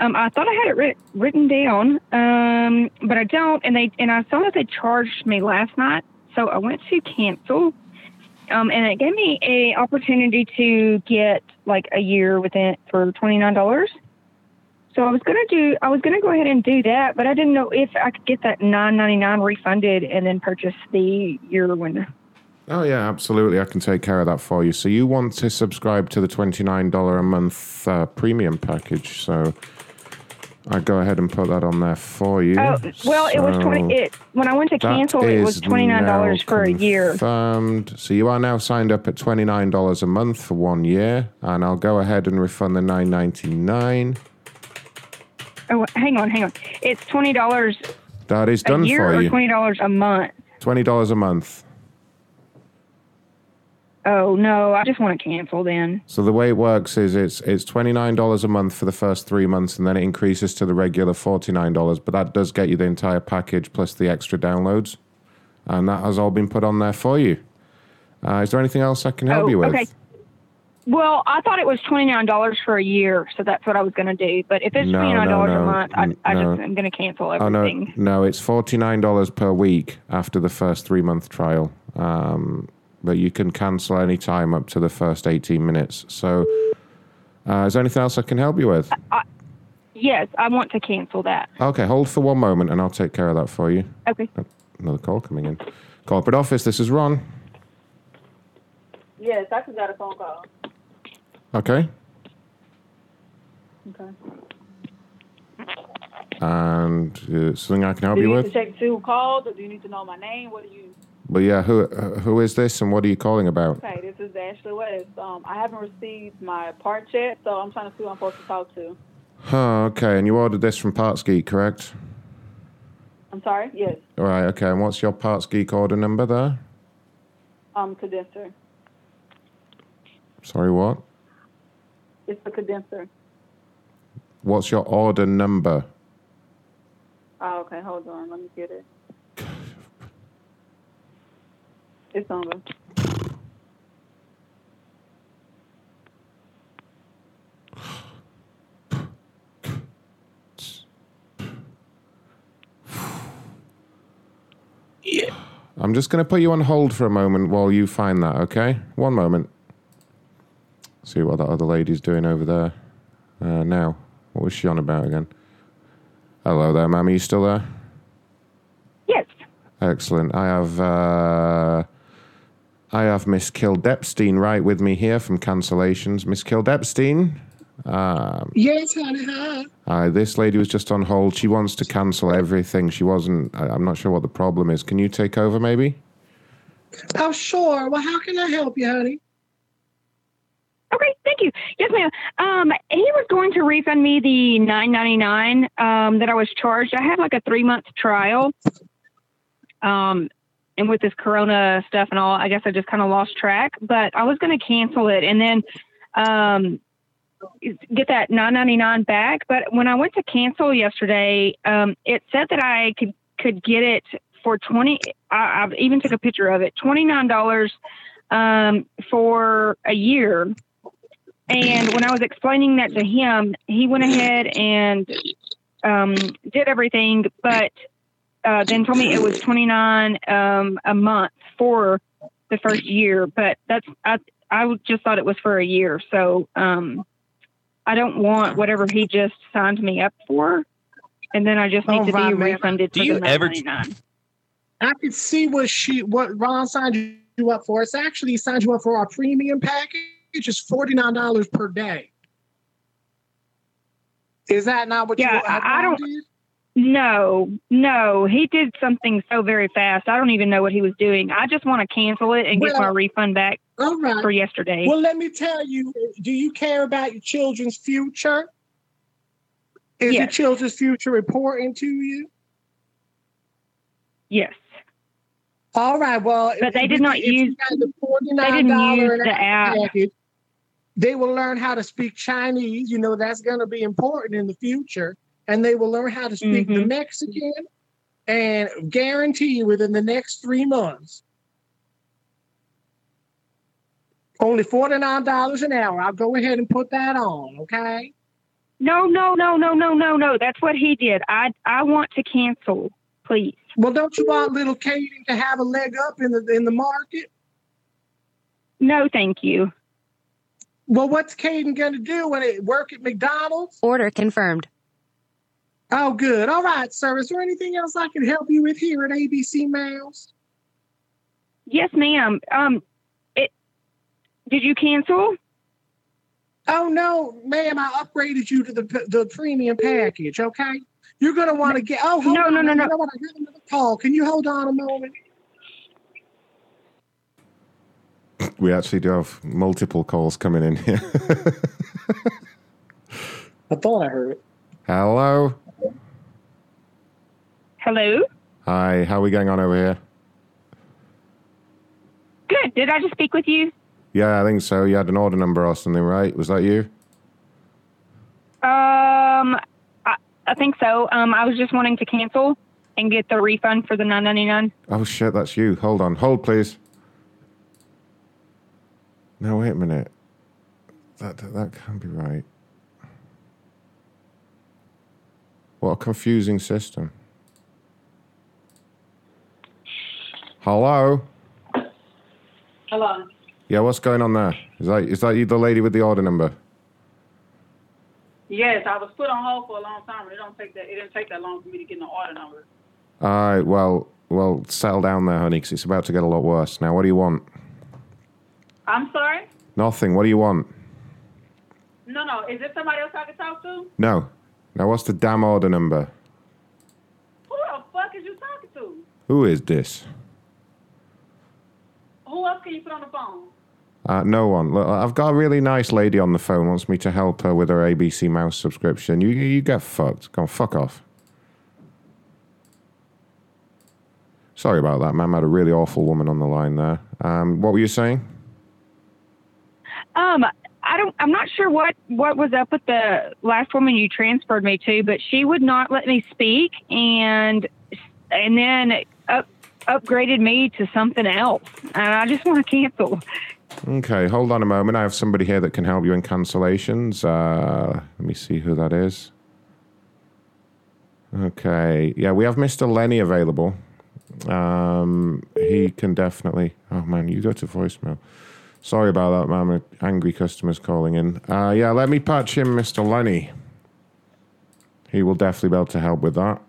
um, I thought I had it writ- written down, um, but I don't. And they and I saw that they charged me last night, so I went to cancel, um, and it gave me a opportunity to get like a year with it for twenty nine dollars. So I was gonna do, I was gonna go ahead and do that, but I didn't know if I could get that nine ninety nine refunded and then purchase the year window. Oh yeah, absolutely. I can take care of that for you. So you want to subscribe to the twenty nine dollar a month uh, premium package? So I go ahead and put that on there for you. Oh well, it was So twenty. It when I went to cancel, it was twenty nine dollars for a year. Confirmed. So you are now signed up at twenty nine dollars a month for one year, and I'll go ahead and refund the nine ninety nine. Oh, hang on, hang on. It's twenty dollars That is done a year for or you. twenty dollars a month. Twenty dollars a month. Oh no, I just want to cancel then. So the way it works is it's it's twenty nine dollars a month for the first three months, and then it increases to the regular forty nine dollars. But that does get you the entire package plus the extra downloads, and that has all been put on there for you. Uh, is there anything else I can help oh, you with? okay. Well, I thought it was twenty nine dollars for a year, so that's what I was going to do. But if it's No, twenty nine dollars no, a month, I, I no. just I'm going to cancel Oh no, everything. no, it's forty nine dollars per week after the first three month trial. Um, but you can cancel any time up to the first eighteen minutes. So, uh, is there anything else I can help you with? Yes, I want to cancel that. Okay, hold for one moment, and I'll take care of that for you. Okay. Another call coming in. Corporate office. This is Ron. Yes, I just got a phone call. Okay, Okay. and uh, something I can help do you you need with. to check who called, or do you need to know my name? What do you? But yeah, who uh, who is this, and what are you calling about? Okay, this is Ashley West. Um, I haven't received my part yet, so I'm trying to see who I'm supposed to talk to. Oh, okay, and you ordered this from Parts Geek, correct? I'm sorry. Yes. All right, okay. And what's your Parts Geek order number there? Um, condenser. Sorry, what? It's the condenser. What's your order number? Oh, okay. Hold on. Let me get it. It's on. Yeah. I'm just going to put you on hold for a moment while you find that, okay? One moment. See what that other lady's doing over there. Uh, now, what was she on about again? Hello there, ma'am. Are you still there? Yes. Excellent. I have uh, I have Miss Kildepstein right with me here from cancellations. Miss Kildepstein. Um, Yes, honey. Hi. Hi, this lady was just on hold. She wants to cancel everything. She wasn't. I, I'm not sure what the problem is. Can you take over, maybe? Oh, sure. Well, how can I help you, honey? Okay, thank you. Yes, ma'am. Um, he was going to refund me the nine ninety nine um, that I was charged. I had like a three month trial. Um, and with this Corona stuff and all, I guess I just kind of lost track. But I was going to cancel it and then um, get that nine ninety nine back. But when I went to cancel yesterday, um, it said that I could could get it for twenty. I, I even took a picture of it. Twenty nine dollars um, for a year. And when I was explaining that to him, he went ahead and um, did everything, but uh, then told me it was twenty nine um, a month for the first year. But that's I I just thought it was for a year, so um, I don't want whatever he just signed me up for, and then I just need Oh, to be right, ma'am. refunded Do for you the ever- nine ninety nine. I could see what she what Ron signed you up for. It's actually signed you up for our premium package. It's forty nine dollars per day. Is that not what Yeah, you? I, I don't. No, no, he did something so very fast. I don't even know what he was doing. I just want to cancel it and get my refund back All right. for yesterday. Well, let me tell you. Do you care about your children's future? Is your children's future important to you? yes, All right. Well, but they did not use. the They didn't use the app. package. They will learn how to speak Chinese. You know that's going to be important in the future, and they will learn how to speak the Mhm. Mexican. And guarantee you, within the next three months, only forty nine dollars an hour. I'll go ahead and put that on. Okay. No, no, no, no, no, no, no. That's what he did. I I want to cancel, please. Well, don't you want little Katie to have a leg up in the in the market? No, thank you. Well, what's Caden going to do when it work at McDonald's? Order confirmed. Oh, good. All right, sir. Is there anything else I can help you with here at ABC Mouse? Yes, ma'am. Um, it. Did you cancel? Oh no, ma'am. I upgraded you to the the premium package. Okay. You're gonna want to get. Oh, hold No, on. no, no, You no. what? I got another call. Can you hold on a moment? We actually do have multiple calls coming in here. I thought I heard it. Hello. Hello. Hi. How are we going on over here? Good. Did I just speak with you? Yeah, I think so. You had an order number or something, right? Was that you? Um, I, I think so. Um, I was just wanting to cancel and get the refund for the nine ninety nine. Oh shit, that's you. Hold on. Hold, please. No, wait a minute. That that, that can't be right. What a confusing system. Hello. Hello. Yeah, what's going on there? Is that is that you, the lady with the order number? Yes, I was put on hold for a long time, and it don't take that. It didn't take that long for me to get an order number. All right. Well, well, settle down there, honey, because it's about to get a lot worse. Now, what do you want? I'm sorry. Nothing. What do you want? No, no. Is there somebody else I can talk to? No. Now, what's the damn order number? Who the fuck is you talking to? Who is this? Who else can you put on the phone? Uh, no one. Look, I've got a really nice lady on the phone wants me to help her with her ABC Mouse subscription. You you get fucked. Go on, fuck off. Sorry about that, ma'am. I had a really awful woman on the line there. Um, what were you saying? Um, I don't. I'm not sure what what was up with the last woman you transferred me to, but she would not let me speak, and and then up upgraded me to something else, and I just want to cancel. Okay, hold on a moment. I have somebody here that can help you in cancellations. Uh, let me see who that is. Okay, yeah, we have Mr. Lenny available. Um, he can definitely. Oh man, you go to voicemail. Sorry about that, ma'am. Angry customers calling in. Uh, yeah, let me patch in Mr. Lenny. He will definitely be able to help with that.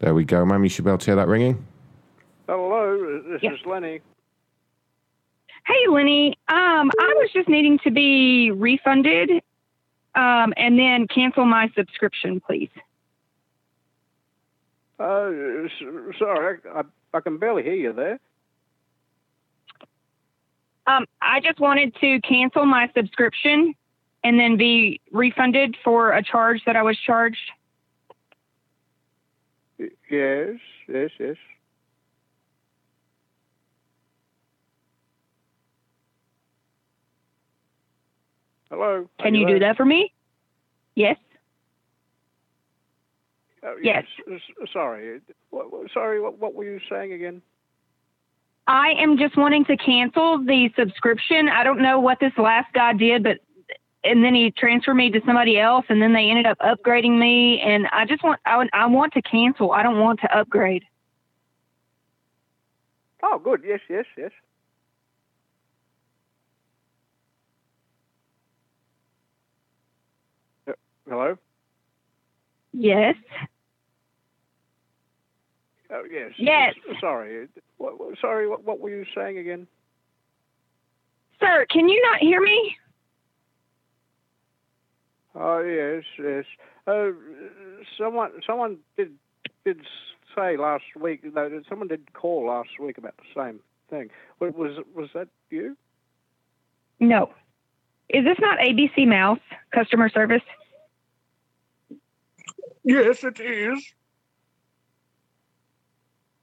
There we go, ma'am. You should be able to hear that ringing. Hello, this Yes. is Lenny. Hey, Lenny. Um, I was just needing to be refunded, um, and then cancel my subscription, please. Uh, sorry, I, I, can barely hear you there. Um, I just wanted to cancel my subscription and then be refunded for a charge that I was charged. Yes, yes, yes. Hello. Can you do that for me? Yes. Uh, Yes. s- s- sorry. What, what- sorry. What, what were you saying again? I am just wanting to cancel the subscription. I don't know what this last guy did, but and then he transferred me to somebody else, and then they ended up upgrading me. And I just want I, I want to cancel. I don't want to upgrade. Oh, good. Yes, yes, yes. Uh, Hello. Yes. Oh, yes. Yes. Sorry. What, sorry. What, what were you saying again? Sir, can you not hear me? Oh yes, yes. Uh, someone, someone did did say last week. No, someone did call last week about the same thing. Wa- Was was that you? No. Is this not ABC Mouse customer service? Yes, it is.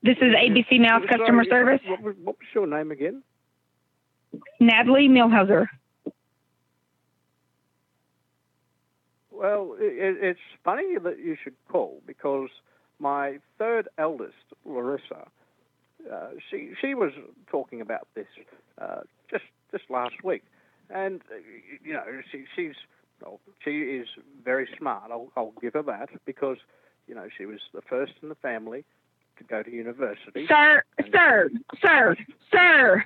This is ABC Sorry, customer service. What, was- what was your name again? Natalie Milhauser. Well, it, it's funny that you should call because my third eldest, Larissa, uh, she she was talking about this uh, just just last week, and uh, you know she she's well, she is very smart. I'll, I'll give her that because you know she was the first in the family to go to university. Sir, sir, sir, sir,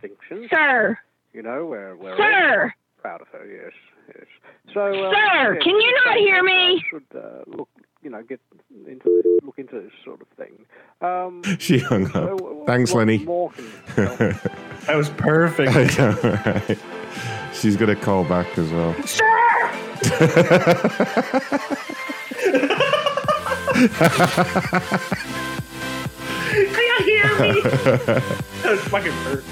sir, You know, we're, we're all sir. proud of her. Yes, yes. So, uh, Sir, yes, can you not hear me? Should uh, look, you know, get into this, look into this sort of thing. Um, She hung so up. what- Thanks, what Lenny. more can you tell me? That was perfect. I know, right? She's going to call back as well. Can you hear me? That was fucking perfect.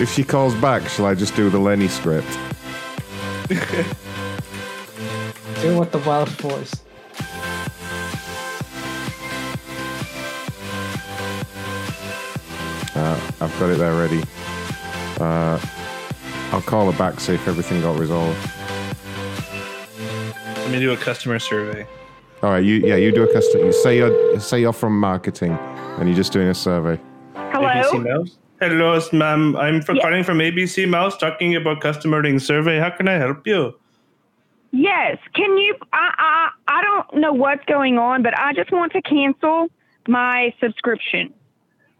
if she calls back, shall I just do the Lenny script? Do with the Welsh voice. Uh, I've got it there ready. Uh, I'll call her back, see if everything got resolved. Let me do a customer survey. All right, you yeah, you do a customer. You say you're say you're from marketing, and you're just doing a survey. ABC Mouse. Hello, ma'am. I'm for calling from ABC Mouse, talking about customer ring survey. How can I help you? Yes. Can you? I I I don't know what's going on, but I just want to cancel my subscription.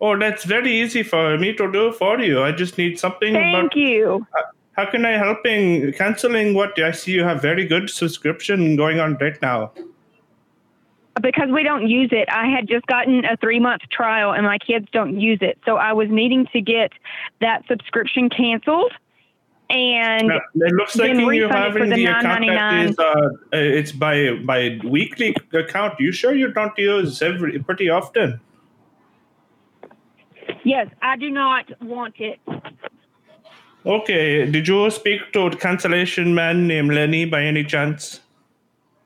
Oh, that's very easy for me to do for you. I just need something. Thank about, you. Uh, how can I helping canceling what I see you have very good subscription going on right now. Because we don't use it. I had just gotten a three month trial and my kids don't use it. So I was needing to get that subscription canceled and Now, it looks like you have in the the account that $9.99. is uh, uh, it's by by weekly account. You sure you don't use every pretty often? Yes, I do not want it. Okay, did you speak to a cancellation man named Lenny by any chance?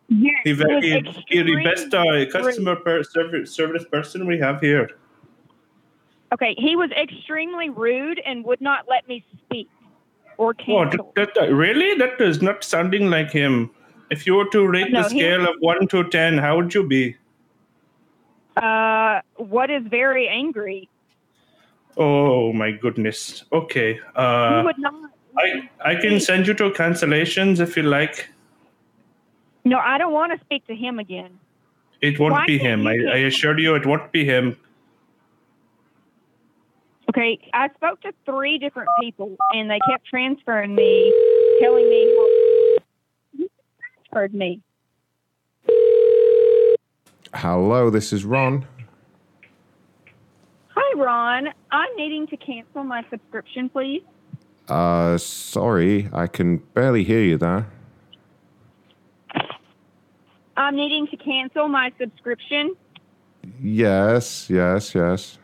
Yes, He, it was he, he the best uh, customer per, service, service person we have here. Okay, he was extremely rude and would not let me speak or Oh, cancel. that, that, really? That is not sounding like him. If you were to rate No, the he- scale of 1 to 10, how would you be? Uh, what is very angry? Oh, my goodness. Okay. Uh, would not. I, I can send you to cancellations if you like. No, I don't want to speak to him again. It won't Why be him. I, I just- assure you it won't be him. Okay, I spoke to three different people, and they kept transferring me, telling me how transferred me. Hello, this is Ron. Hi, Ron. I'm needing to cancel my subscription, please. Uh, sorry, I can barely hear you there. I'm needing to cancel my subscription. Yes, yes, yes.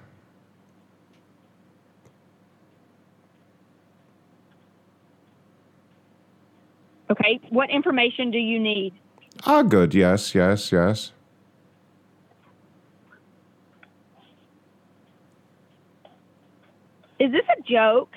Okay, what information do you need? Ah, good. Yes, yes, yes. Is this a joke?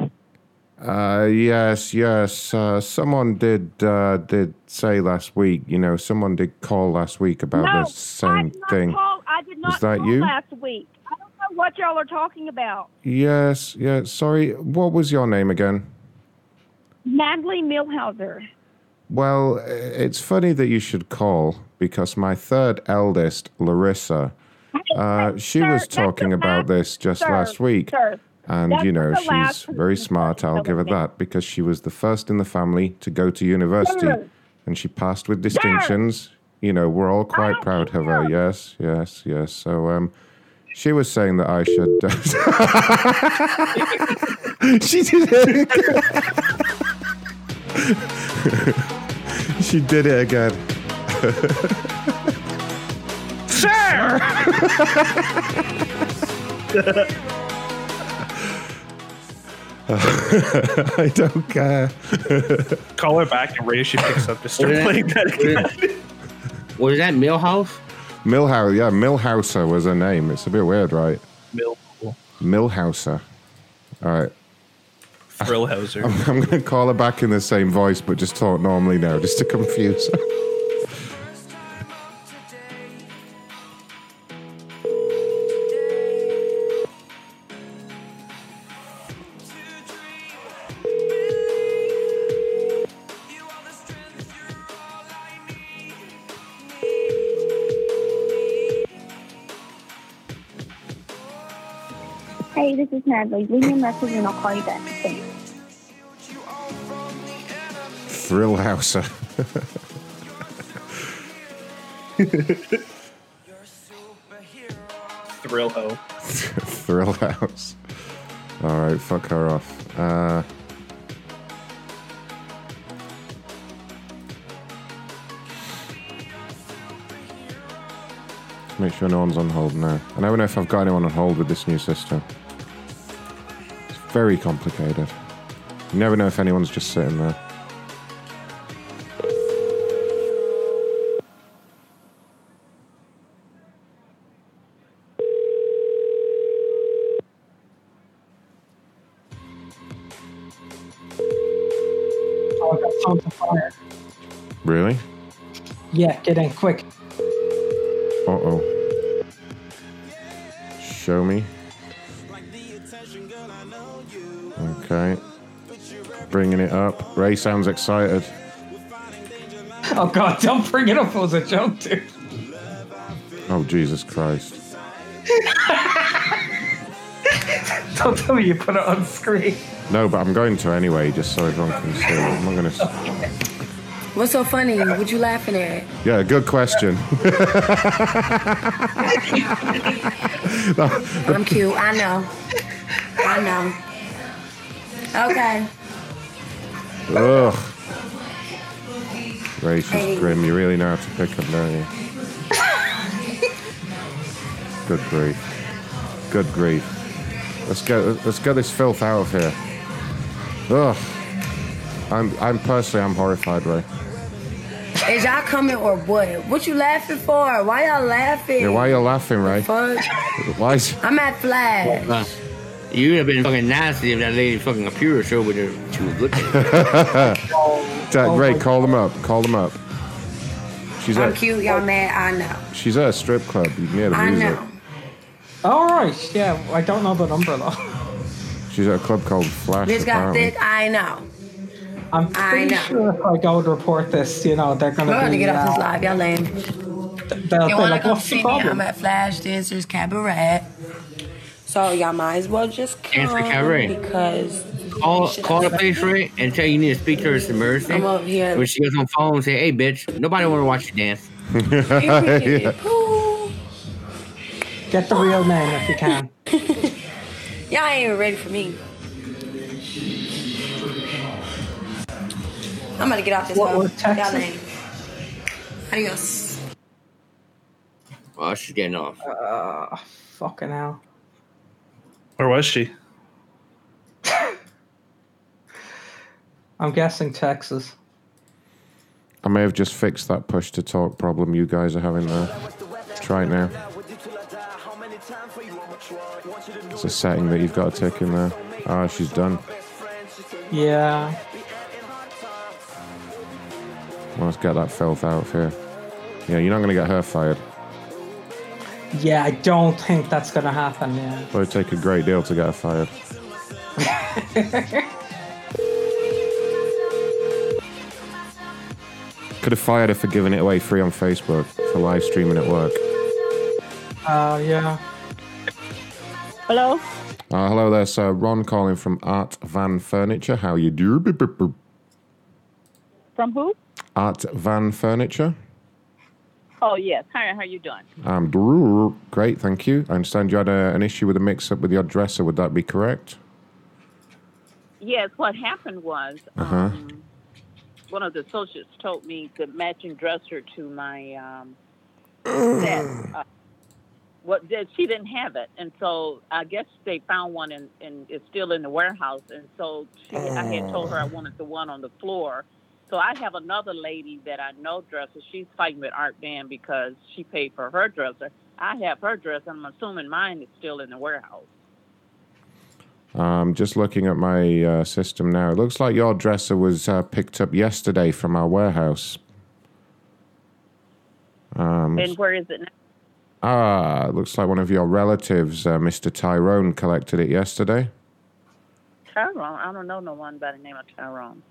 Uh, yes, yes. Uh, someone did uh, did say last week. You know, someone did call last week about no, the same I did not thing. call. I did not Was that call you? last week. I don't know what y'all are talking about. Yes, yeah. Sorry, what was your name again? Natalie Milhauser. Well, it's funny that you should call because my third eldest, Larissa, uh, she was talking about this just sir, last week. sir, And, that's you know, she's very smart, I'll give her that, because she was the first in the family to go to university Sir. and she passed with distinctions. You know, we're all quite proud of her. Yes, yes, yes. So, um, she was saying that I should. she did it. she did it again. Sir! I don't care. Call her back and Ray she picks up to start What is playing that that? again. Was that Millhouse? Millhouse, yeah, Millhouser was her name. It's a bit weird, right? Mill Millhouser. All right. Thrillhauser. I'm, I'm going to call her back in the same voice, but just talk normally now, just to confuse her. Hey, this is Natalie. Leave me a message and I'll call you back. Thanks. Thrillhouser. Thrill ho. Thrillhouse. All right, fuck her off. Uh, make sure no one's on hold now. I never know if I've got anyone on hold with this new system. Very complicated. You never know if anyone's just sitting there. Oh, I got someone fire. Really? Yeah, get in quick. Uh oh. Show me. Okay. Bringing it up. Ray sounds excited. Oh god, don't bring it up as a joke, dude. Oh, Jesus Christ. Don't tell me you put it on screen. No, but I'm going to anyway, just so everyone can see. I'm not going to. What's so funny? What you laughing at? Yeah, good question. I'm cute. I know. I know. Okay. Ugh. Ray, Hey. grim. You really know how to pick them, don't you? Good grief. Good grief. Let's get let's get this filth out of here. Ugh. I'm I'm personally I'm horrified, Ray. Is y'all coming or what? What you laughing for? Why y'all laughing? Yeah, why are you laughing, Ray? Fuck. Why is I'm at Flash. You would have been fucking nasty if that lady fucking computer showed what she was looking at. Dad, Ray, call them up. Call them up. She's I'm at cute. Y'all mad? I know. she's at a strip club. You can hear the I music. know. All right, yeah, I don't know the number though. She's at a club called Flash. Bitch got apparently. thick. I know. I'm I pretty know. sure if I go to report this, you know, they're I'm gonna gonna be. get off this uh, live. Y'all lame. They'll You be wanna like, come what's see me? problem? I'm at Flash Dancers Cabaret. So y'all might as well just come Dance for Cabaret. because Call, call the place, Ray, and tell you you need to speak to her some mercy. I'm over here. When she goes on phone and say, hey, bitch, nobody want to watch you dance. Yeah. Get the real name if you can. y'all ain't even ready for me. I'm gonna get off this phone. what, Texas? Y'all lame. Adios. Oh, she's getting off. Uh, fucking hell. Where was she? I'm guessing Texas. I may have just fixed that push to talk problem you guys are having there. Try it now. It's a setting that you've got to tick in there. Ah, she's done. Yeah. Well, let's get that filth out of here. Yeah, you're not going to get her fired. Yeah, I don't think that's gonna happen. Yeah. It would take a great deal to get fired. Could have fired her for giving it away free on Facebook for live streaming at work. Uh, yeah. Hello? Uh, hello there, sir. Ron calling from Art Van Furniture. How you do? From who? Art Van Furniture. Oh, yes. Hi, how are you doing? Um, brrr. great, thank you. I understand you had a, an issue with a mix-up with your dresser. Would that be correct? Yes, what happened was Uh huh. one of the associates told me the matching dresser to my um, set. Uh, what did she didn't have it, and so I guess they found one and and it's still in the warehouse. And so she, I had told her I wanted the one on the floor. So I have another lady that I know dresser. She's fighting with Art Van because she paid for her dresser. I have her dress. I'm assuming mine is still in the warehouse. Um, just looking at my uh, system now. It looks like your dresser was uh, picked up yesterday from our warehouse. Um, And where is it now? ah, it looks like one of your relatives, uh, Mr. Tyrone, collected it yesterday. Tyrone. I don't know no one by the name of Tyrone.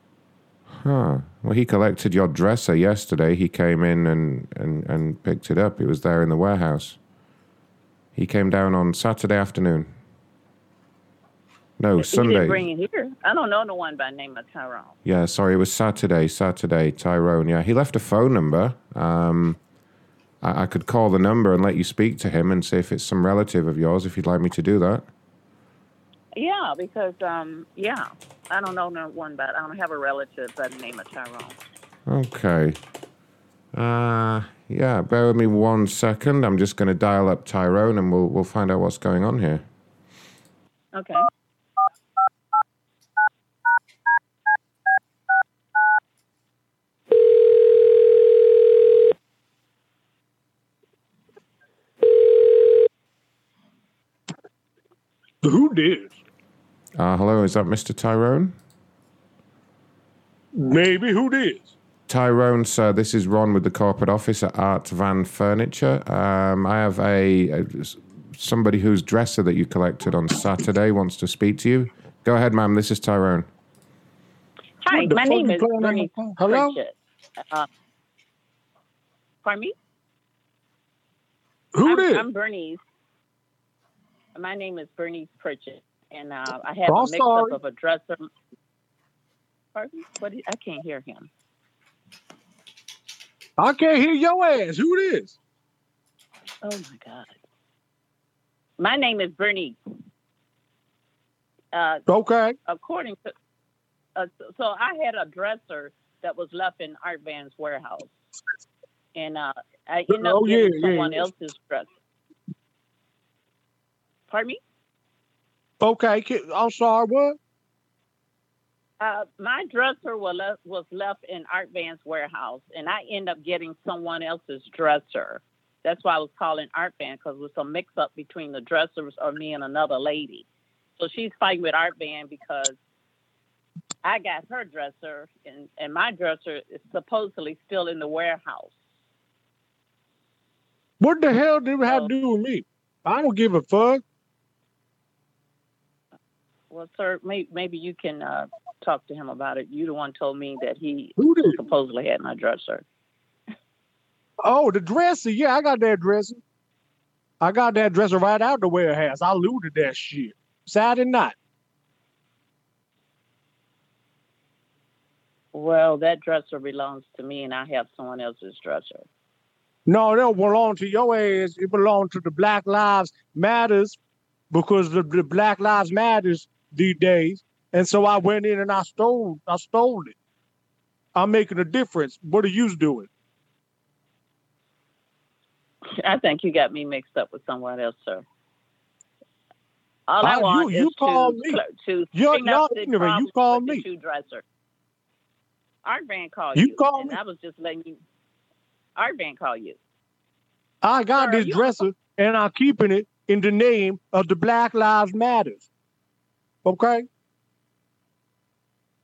Huh. Well, he collected your dresser yesterday. He came in and, and, and picked it up. It was there in the warehouse. He came down on Saturday afternoon. No, He Sunday. didn't bring it here. I don't know no one by the name of Tyrone. Yeah, sorry, it was Saturday. Saturday, Tyrone. Yeah, he left a phone number. Um, I, I could call the number and let you speak to him and see if it's some relative of yours. If you'd like me to do that. Yeah, because um, yeah, I don't know no one, but I don't have a relative by the name of Tyrone. Okay. Uh, yeah. Bear with me one second. I'm just going to dial up Tyrone and we'll we'll find out what's going on here. Okay. Who did? Uh, hello, is that Mr. Tyrone? Maybe who did? Tyrone, sir, this is Ron with the corporate office at Art Van Furniture. Um, I have a, a somebody whose dresser that you collected on Saturday wants to speak to you. Go ahead, ma'am. This is Tyrone. Hi, What my name is playing Bernie? Hello? Pritchett. Uh, pardon me? Who I'm, did? I'm Bernice. My name is Bernice Pritchett, and uh, I have Oh, a mix sorry. up of a dresser. Pardon? What? Did, I can't hear him. I can't hear your ass. Who it is? Oh my God. My name is Bernice. Uh, Okay. according to, uh, so- I had a dresser that was left in Art Van's warehouse, and uh, I ended up Oh, yeah, getting yeah, someone yeah. else's dresser. Pardon me? Okay. I'm sorry. What? Uh, my dresser was left, was left in Art Van's warehouse, and I end up getting someone else's dresser. That's why I was calling Art Van because it was a mix up between the dressers or me and another lady. So she's fighting with Art Van because I got her dresser, and, and my dresser is supposedly still in the warehouse. What the hell did it have to do with me? I don't give a fuck. Well, sir, may, maybe you can uh, talk to him about it. You the one told me that he supposedly had my dresser. Oh, the dresser. Yeah, I got that dresser. I got that dresser right out the warehouse. I looted that shit. Saturday night. Well, that dresser belongs to me, and I have someone else's dresser. No, it don't belong to your ass. It belongs to the Black Lives Matters because the, the Black Lives Matters these days. And so I went in and I stole I stole it. I'm making a difference. What are you doing? I think you got me mixed up with someone else, sir. All I Ah, want you- you is call to, me. to You're- clean up you're the ignorant. You call me. two dresser. Art Van called You you, call and me. I was just letting you. Art Van call you. I got Sir, this dresser and I'm keeping it in the name of the Black Lives Matters. Okay?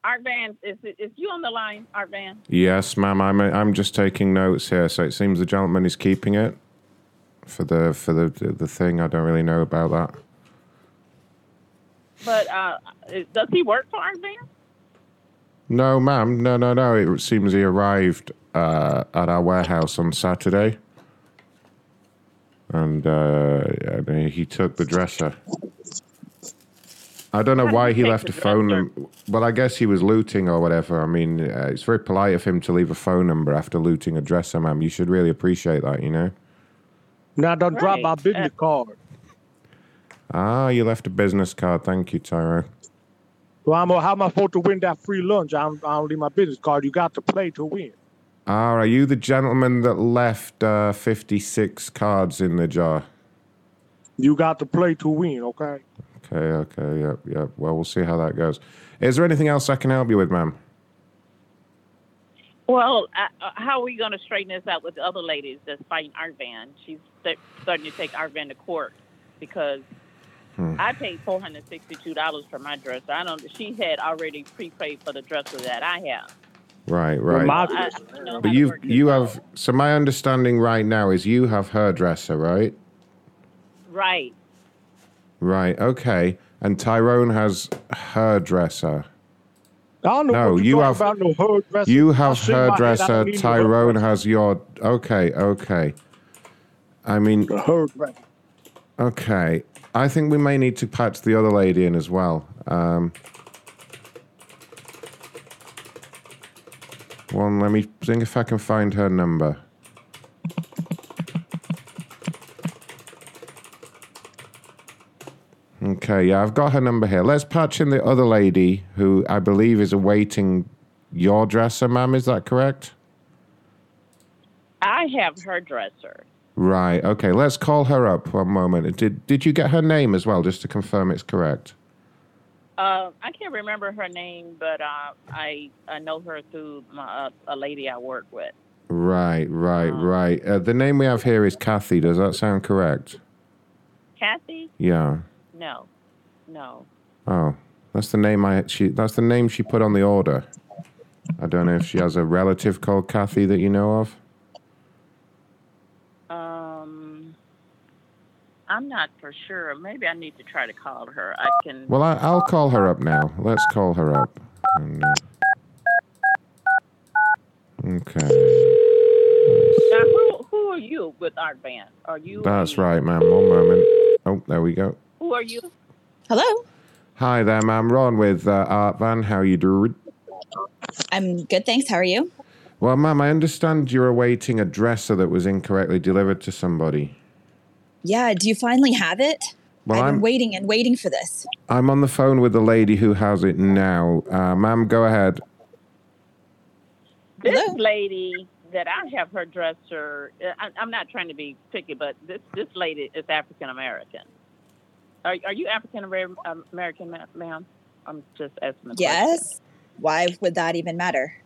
Art Van, is it, is you on the line, Art Van? Yes, ma'am. I'm I'm just taking notes here. So it seems the gentleman is keeping it. for the for the the thing. I don't really know about that. But uh, does he work for Art Van? No, ma'am. No, no, no. It seems he arrived uh, at our warehouse on Saturday, and uh, and he took the dresser. I don't know why he left a phone number. Well, I guess he was looting or whatever. I mean, uh, it's very polite of him to leave a phone number after looting a dresser, ma'am. You should really appreciate that, you know. Now don't drop Right. my business card. Ah, you left a business card. Thank you, Tyro. Well, I'm, how am I supposed to win that free lunch? I don't, I don't need my business card. You got to play to win. Ah, are you the gentleman that left uh, 56 cards in the jar? You got to play to win, okay? Okay, okay, yep, yep. Well, we'll see how that goes. Is there anything else I can help you with, ma'am? Well, uh, uh, how are we going to straighten this out with the other ladies that's fighting Art Van? She's st- starting to take Art Van to court because Hmm. I paid four hundred sixty-two dollars for my dresser. I don't. She had already prepaid for the dresser that I have. Right, right. I, I don't know how But you you this have so my understanding right now is you have her dresser, right? right. Right, okay. And Tyrone has hairdresser. I don't know No, you have about, no hairdresser. you have head, I hairdresser. no Tyrone has your okay, okay. I mean, hairdresser. okay. I think we may need to patch the other lady in as well. Um, one, let me think if I can find her number. Okay, yeah, I've got her number here. Let's patch in the other lady who I believe is awaiting your dresser, ma'am. Is that correct? I have her dresser. Right. Okay. Let's call her up. One moment. Did Did you get her name as well, just to confirm it's correct? Uh, I can't remember her name, but uh, I I know her through my, uh, a lady I work with. Right. Right. right. Uh, the name we have here is Kathy. Does that sound correct? Kathy? Yeah. No, no. Oh, that's the name I she. That's the name she put on the order. I don't know if she has a relative called Kathy that you know of. Um, I'm not for sure. Maybe I need to try to call her. I can. Well, I, I'll call her up now. Let's call her up. And, uh, okay. Now, who who are you with Art Van? Are you? That's right, ma'am. One moment. Oh, there we go. Who are you? Hello. Hi there, ma'am. Ron with uh, Art Van. How are you doing? I'm good, thanks. How are you? Well, ma'am, I understand you're awaiting a dresser that was incorrectly delivered to somebody. Yeah, do you finally have it? Well, I've been I'm waiting and waiting for this. I'm on the phone with the lady who has it now. Uh, ma'am, go ahead. This lady that I have her dresser. uh, I, I'm not trying to be picky, but this this lady is African American. Are are you African American, ma- ma'am? I'm just asking. a question. Yes. Why would that even matter?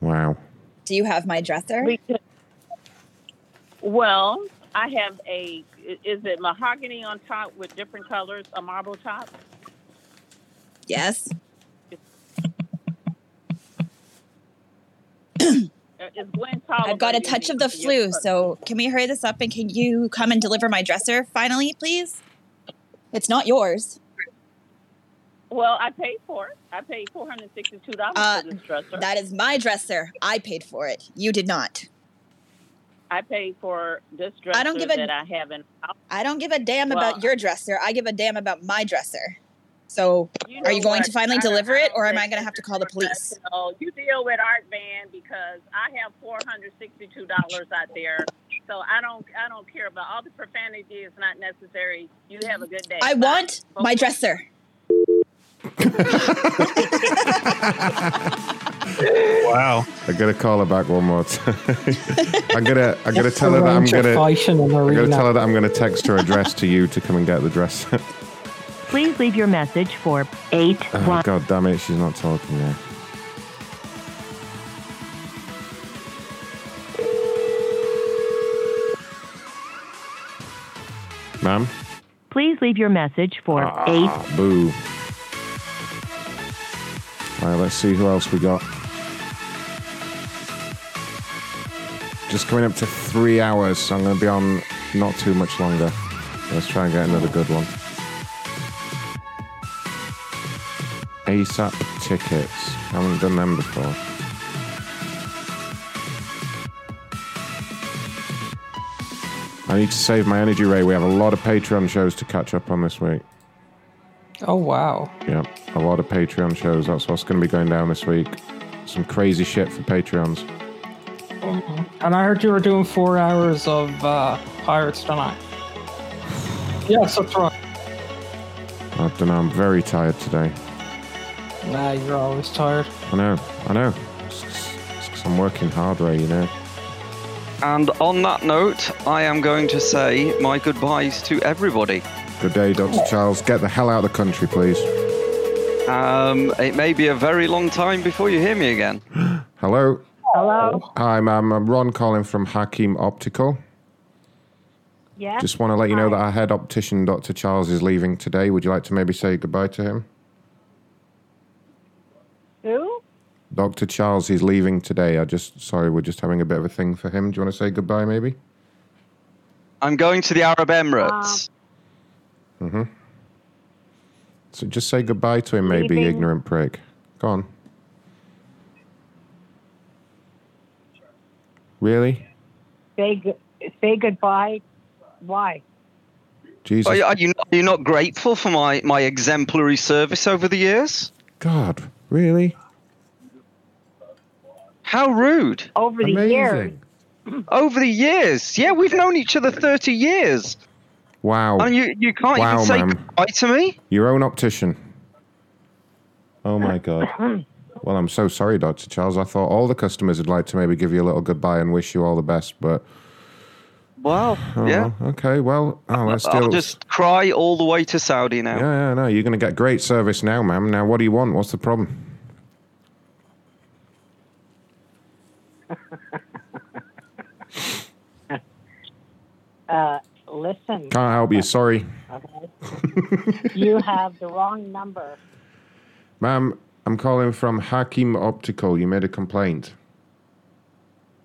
Wow. Do you have my dresser? Because- Well, I have a. Is it mahogany on top with different colors? A marble top? Yes. Uh, Is Gwen Tolliver I've got a touch of the flu, so can we hurry this up and can you come and deliver my dresser finally, please? It's not yours. Well, I paid for it. I paid four hundred sixty-two dollars Uh, for this dresser. That is my dresser. I paid for it. You did not. I paid for this dresser I don't give a- that I have in. I don't give a damn Well, about your dresser. I give a damn about my dresser. So, You are you going what? to finally I- deliver I it, or am I going to have to call the police? No, you deal with Art Van because I have four hundred sixty-two dollars out there. So I don't, I don't care about all the profanity. is not necessary. You have a good day. I Bye. want my dresser. Wow. I gotta call her back one more time. I'm gonna I'm gonna tell her that I'm arrange a gonna fight in an I'm gonna tell her that I'm gonna text her address to you to come and get the dress. Please leave your message for 8 oh, God damn it, she's not talking now. Ma'am? Please leave your message for 8 Ah, boo. All right, let's see who else we got. Just coming up to three hours, so I'm going to be on not too much longer. Let's try and get another good one. ASAP tickets. I Haven't done them before. I need to save my energy, Ray. We have a lot of Patreon shows to catch up on this week. Oh wow. Yeah, a lot of Patreon shows. That's what's going to be going down this week. Some crazy shit for Patreons. And I heard you were doing four hours of uh, Pirates tonight. Yes, that's right. I don't know. I'm very tired today. Nah, you're always tired. I know. I know. It's, it's, it's 'cause I'm working hard, Ray. You know. And on that note, I am going to say my goodbyes to everybody. Good day, Dr. Charles. Get the hell out of the country, please. Um, it may be a very long time before you hear me again. Hello. Hello. Hi, ma'am. I'm Ron calling from Hakim Optical. Yeah. Just want to let you know that our head optician, Dr. Charles, is leaving today. Would you like to maybe say goodbye to him? Who? Dr. Charles, he's leaving today. I just, sorry, we're just having a bit of a thing for him. Do you want to say goodbye, maybe? I'm going to the Arab Emirates. Mm-hmm. So just say goodbye to him, maybe, Leaving. ignorant prick. Go on. Really? Say say goodbye. Why? Jesus. Are you, are you not, are you not grateful for my, my exemplary service over the years? God, really? How rude. Over the years. Mm. Over the years. Yeah, we've known each other 30 years. Wow. And you, you can't Wow, even say ma'am. goodbye to me? Your own optician. Oh my God. Well, I'm so sorry, Dr. Charles. I thought all the customers would like to maybe give you a little goodbye and wish you all the best, but. Well, Oh, yeah. Okay, well, oh, let's I'll deal. just cry all the way to Saudi now. Yeah, yeah, no, you're going to get great service now, ma'am. Now, what do you want? What's the problem? Uh, listen. Can't help you, sorry. Okay. you have the wrong number. Ma'am, I'm calling from Hakim Optical. You made a complaint.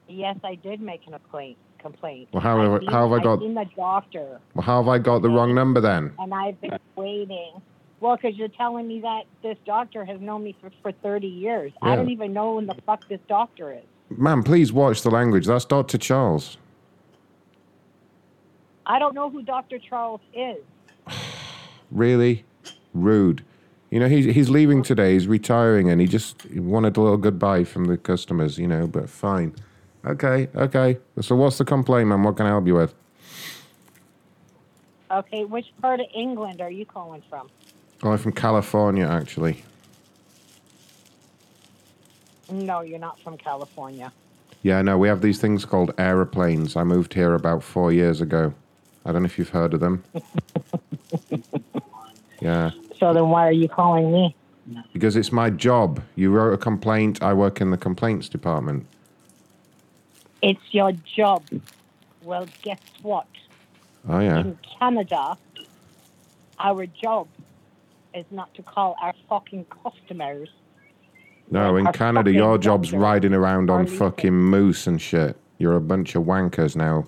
Yes, I did make an complaint. Complaint. Well, how have I- I've how have I I've got- seen the doctor, Well, how have I got the wrong number then? and I've been waiting. Well, because you're telling me that this doctor has known me for, for 30 years. I don't even know who the fuck this doctor is. Ma'am, please watch the language. That's Dr. Charles. I don't know who Dr. Charles is. Really rude. You know, he's, he's leaving today. He's retiring and he just wanted a little goodbye from the customers, you know, but fine. Okay, okay. So, what's the complaint, ma'am? What can I help you with? Okay, which part of England are you calling from? Oh, I'm from California, actually. No, you're not from California. Yeah, no, we have these things called aeroplanes. I moved here about four years ago. I don't know if you've heard of them. yeah, So then why are you calling me? because it's my job. You wrote a complaint. I work in the complaints department. It's your job. Well, guess what? Oh, yeah. In Canada, our job is not to call our fucking customers. No, in Our Canada, your job's doctor riding around on are leaving. fucking moose and shit. You're a bunch of wankers now.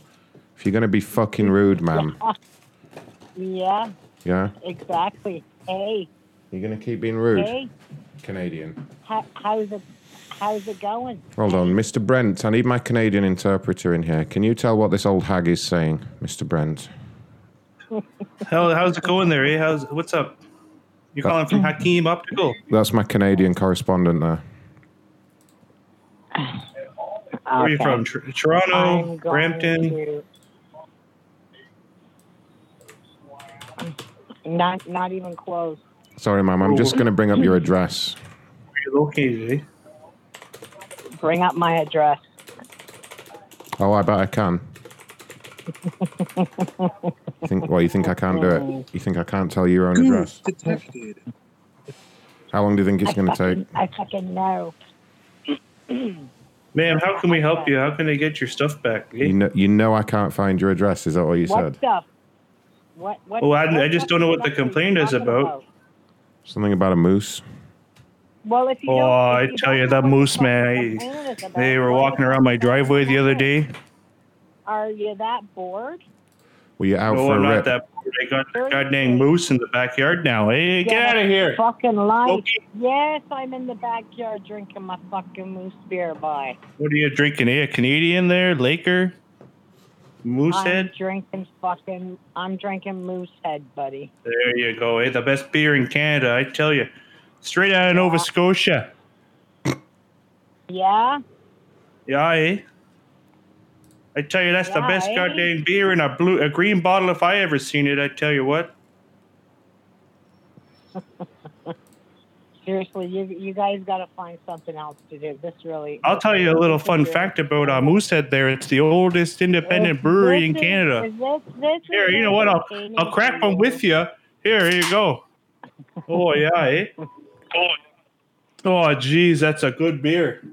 If you're going to be fucking rude, ma'am, Yeah, yeah? exactly. Hey, You're going to keep being rude? hey, Canadian. how, how's it? How's it going? Hold on, Mr. Brent. I need my Canadian interpreter in here. Can you tell what this old hag is saying, Mr. Brent? How, how's it going there, eh? How's what's up? You're calling from Hakim Optical. That's my Canadian correspondent there. Where are you from? Tr- Toronto, Brampton. to- Not, not even close. Sorry, ma'am. I'm just going to bring up your address. Where you located, eh? Bring up my address. Oh, I bet I can. You think? Well, you think I can't do it? You think I can't tell your own address? detected. How long do you think it's going to take? I fucking know. Ma'am, how can we help you? How can they get your stuff back? Eh? You know, you know I can't find your address. Is that what you what said? stuff? What? What? Oh, I, I just don't know what the stuff are you complaint is talking about. Something about a moose. Well, if you Oh, don't, I if you tell don't you, know that what moose the man. complaint is about, They were walking around my driveway the other day. Are you that bored? Were you out no, for I'm a not rip? that. poor. They got the goddamn moose in the backyard now. Hey, get out of here. Fucking life. Okay. Yes, I'm in the backyard drinking my fucking moose beer. Bye. What are you drinking? Eh? A Canadian there? Laker? Moosehead? I'm drinking fucking. I'm drinking Moosehead, buddy. There you go. Eh? The best beer in Canada, I tell you. Straight out of Nova Scotia. Yeah. Yeah, eh? I tell you, that's the best goddamn beer in a blue, a green bottle if I ever seen it. I tell you what. Seriously, you you guys got to find something else to do. This really. I'll tell you a little fun fact about uh, Moosehead. There, it's the oldest independent brewery in is- Canada. is this- this Here, you know what? I'll I'll crack one with you. Here, here you go. Oh yeah, eh? Oh, geez, that's a good beer.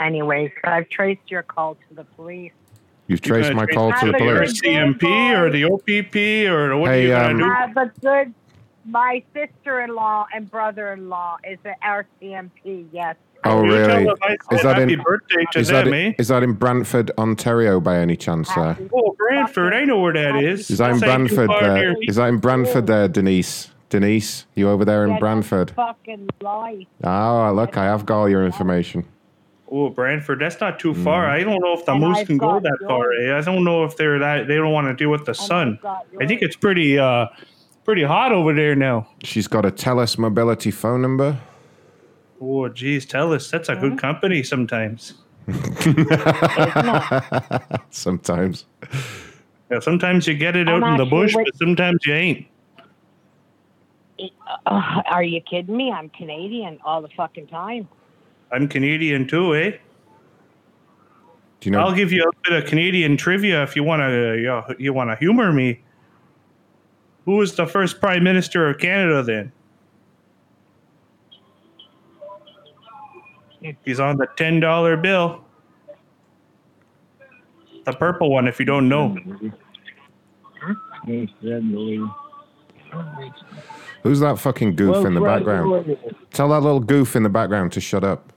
Anyways, but I've traced your call to the police. You've traced my call to the Your police. CMP or the OPP or what are Hey, you gonna um, do? Uh, but good. My sister-in-law and brother-in-law is an RCMP. Yes. Oh, really? Is that happy in? birthday to Is that, them, in eh? is that in Brantford, Ontario, by any chance, sir? Oh, Brantford, I know where that is. Is that in That's ain't too Brantford far there? near- Is that in Brantford there, Denise? Denise, you over there in Yeah, Brantford? Fucking lie. Oh, look, I have got all your information. Oh, Brantford, that's not too far. Mm. I don't know if the And moose I've can go got that far. Eh? I don't know if they're that. They don't want to deal with the sun. I think it's pretty, uh, pretty hot over there now. She's got a TELUS mobility phone number. Oh, geez, tell us that's a good company sometimes. Sometimes. Yeah, sometimes you get it I'm out in the actually bush, with- but sometimes you ain't. Uh, are you kidding me? I'm Canadian all the fucking time. I'm Canadian too, eh? Do you know? I'll give you a bit of Canadian trivia if you want to. Uh, you want to humor me. Who was the first Prime Minister of Canada then? He's on the ten dollar bill. The purple one, if you don't know. Who's that fucking goof Well, in the Fred, background? Tell that little goof in the background to shut up.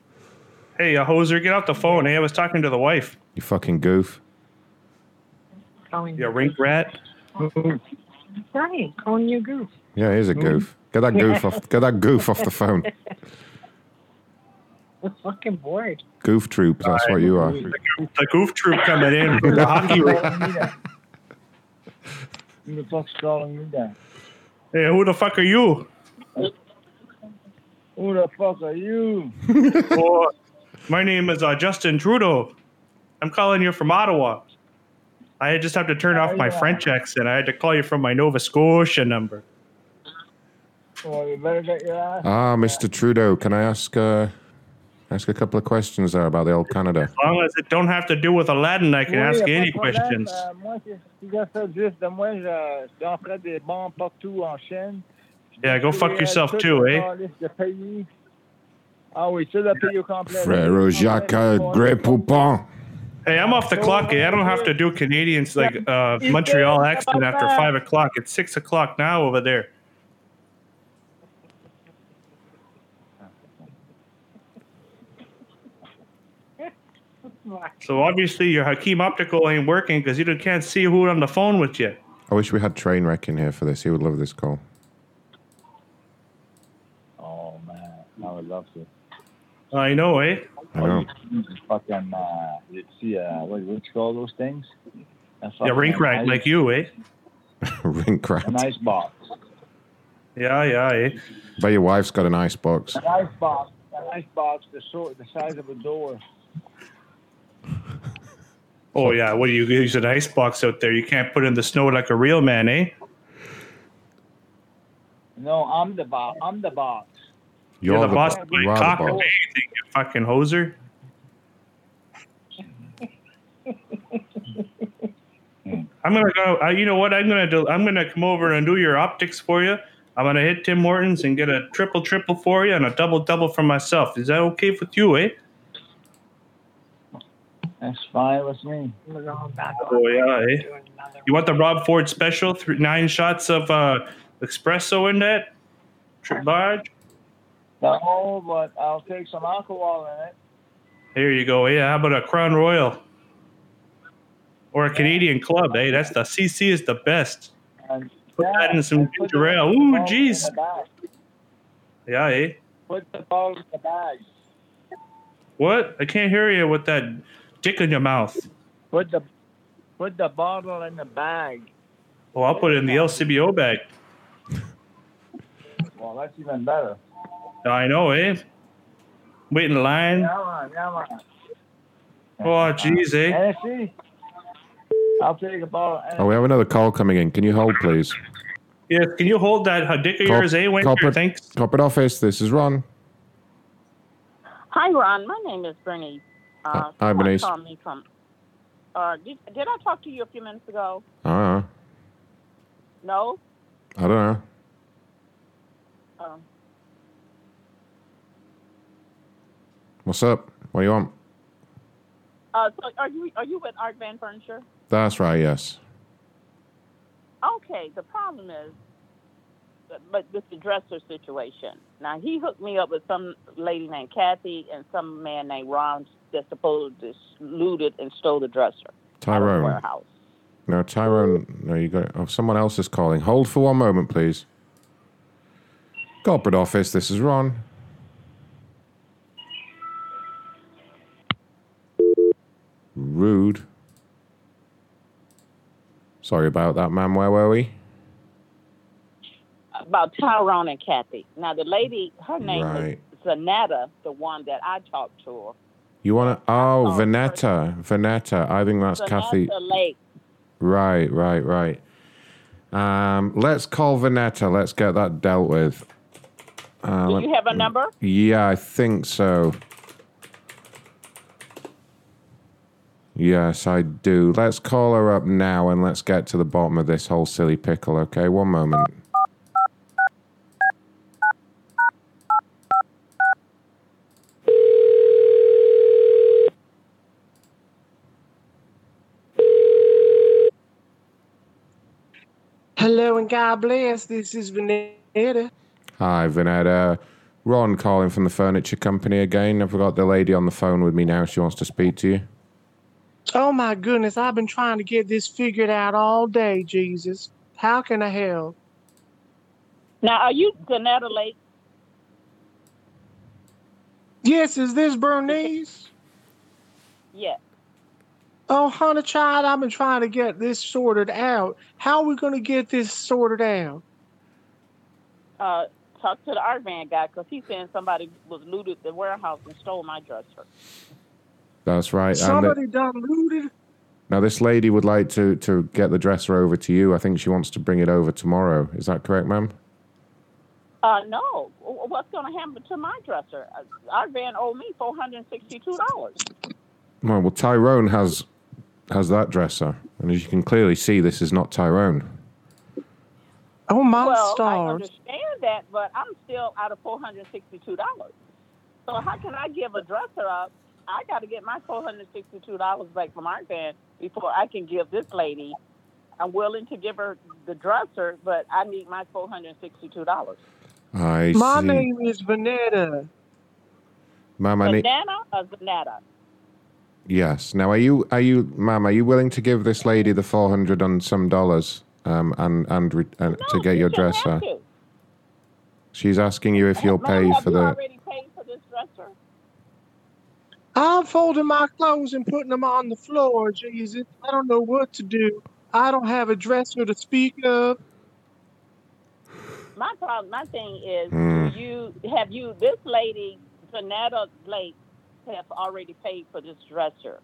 Hey, uh, hoser, get off the phone. Hey, I was talking to the wife. You fucking goof. You rink rat. Right, calling you goof. Yeah, he's a goof. Get that goof off. Get that goof off the phone. I'm fucking bored. Goof troop. That's what you are. The goof troop coming in from the hockey rink. Who the fuck's calling me that? Hey, who the fuck are you? Who the fuck are you? oh, my name is uh, Justin Trudeau. I'm calling you from Ottawa. I just have to turn off my French accent. I had to call you from my Nova Scotia number. Well, you better get your ass. Ah, Mr. Trudeau, can I ask uh, ask a couple of questions there about the old Canada? As long as it don't have to do with Aladdin, I can Oui, ask y a you any pas de problème. questions. Euh, moi, si je juste de moi, je, je des bons partout en chaîne. Yeah, go fuck euh, yourself too, eh? Calice de pays. Ah oui, ça, le pays au complet. Frère Jacques euh, Grey Poupon. Hey, I'm off the clock. Eh? I don't have to do Canadians like uh, Montreal accent after five o'clock. It's six o'clock now over there. So obviously your Hakim Optical ain't working because you can't see who on the phone with you. I wish we had Trainwreck in here for this. He would love this call. Oh, man. I would love to. I know, eh? I know. Fucking, uh, you see, uh, what, what you call those things? A Yeah, rink rat ice- like you, eh? Rink rat. An ice box. Yeah, yeah, eh? Bet your wife's got an ice box. An ice box. An ice box the, sort, the size of a door. Oh yeah, what do you use an ice box out there? You can't put in the snow like a real man, eh? No, I'm the box. I'm the box. You're, You're the, the boss. bo- you are the cock or boss. anything, you fucking hoser. I'm gonna go. Uh, you know what? I'm gonna do. I'm gonna come over and do your optics for you. I'm gonna hit Tim Hortons and get a triple triple for you and a double double for myself. Is that okay with you, eh? That's fine with me. Oh yeah, eh? You want the Rob Ford special? Three, nine shots of uh, espresso in that. Large. No, but I'll take some alcohol in it. Here you go. Yeah, how about a Crown Royal? or a Canadian club. Hey, that's the CC is the best. And Put that in some ginger ale. Ooh, jeez. Yeah, eh? Put the ball in the bag. What? I can't hear you with that dick in your mouth. Put the put the bottle in the bag. Oh, I'll put it in the LCBO bag. Well, that's even better. I know, eh? Wait in line. Come on, come on. Oh, jeez, eh? Hennessy? I'll take a bottle. Oh, we have another call coming in. Can you hold, please? Yes, can you hold that uh, dick of yours, eh? Wait, corporate, thanks. corporate office. This is Ron. Hi, Ron. My name is Bernice. Uh, Hi, someone Bernice. called me from. Uh, did, did I talk to you a few minutes ago? I. No. I don't know. Oh. What's up? What do you want? Uh, so are you are you with Art Van Furniture? That's right. Yes. Okay. The problem is, but with the dresser situation. Now he hooked me up with some lady named Kathy and some man named Ron that supposedly looted and stole the dresser. out of the Tyrone. warehouse. No, Tyrone. No, you got. Oh, someone else is calling. Hold for one moment, please. Corporate office. This is Ron. Rude. Sorry about that, ma'am. Where were we? About Tyrone and Kathy. Now the lady, her name Right. is Zanetta, the one that I talked to her. You want to? Oh, Vanetta. Vanetta. I think that's Kathy. Lake. Right, right, right. Um, let's call Vanetta. Let's get that dealt with. Uh, Do you have a number? Yeah, I think so. Yes, I do. Let's call her up now and let's get to the bottom of this whole silly pickle, okay? One moment. Hello and God bless. This is Vanetta. Hi, Vanetta. Ron calling from the furniture company again. I've got the lady on the phone with me now. She wants to speak to you. Oh my goodness, I've been trying to get this figured out all day, Jesus. How can I help? Now, are you Zanetta Lake? Yes, is this Bernice? Yes. Oh, honey child, I've been trying to get this sorted out. How are we going to get this sorted out? Uh, talk to the Art Van guy because he's saying somebody was looted the warehouse and stole my dresser. That's right. And the- Somebody done looted? now, this lady would like to, to get the dresser over to you. I think she wants to bring it over tomorrow. Is that correct, ma'am? Uh, no. What's going to happen to my dresser? Uh, Art Van owed me four hundred and sixty-two dollars. Well, well, Tyrone has has that dresser, and as you can clearly see, this is not Tyrone. Oh my well, I understand that, but I'm still out of four hundred sixty-two dollars. So how can I give a dresser up? I got to get my four hundred sixty-two dollars back from Art Van before I can give this lady. I'm willing to give her the dresser, but I need my four hundred sixty-two dollars. I My see. name is Vanetta. Ma'am, I need. Banana or Zanetta? Yes. Now, are you are you, ma'am? Are you willing to give this lady the four hundred and some dollars, um, and and, re- and to get your dresser? She's asking you if you'll pay have for you the. already paid for this dresser? I'm folding my clothes and putting them on the floor, Jesus. I don't know what to do. I don't have a dresser to speak of. My problem, my thing is, do hmm. you have you this lady, Zanetta Blake, have already paid for this dresser?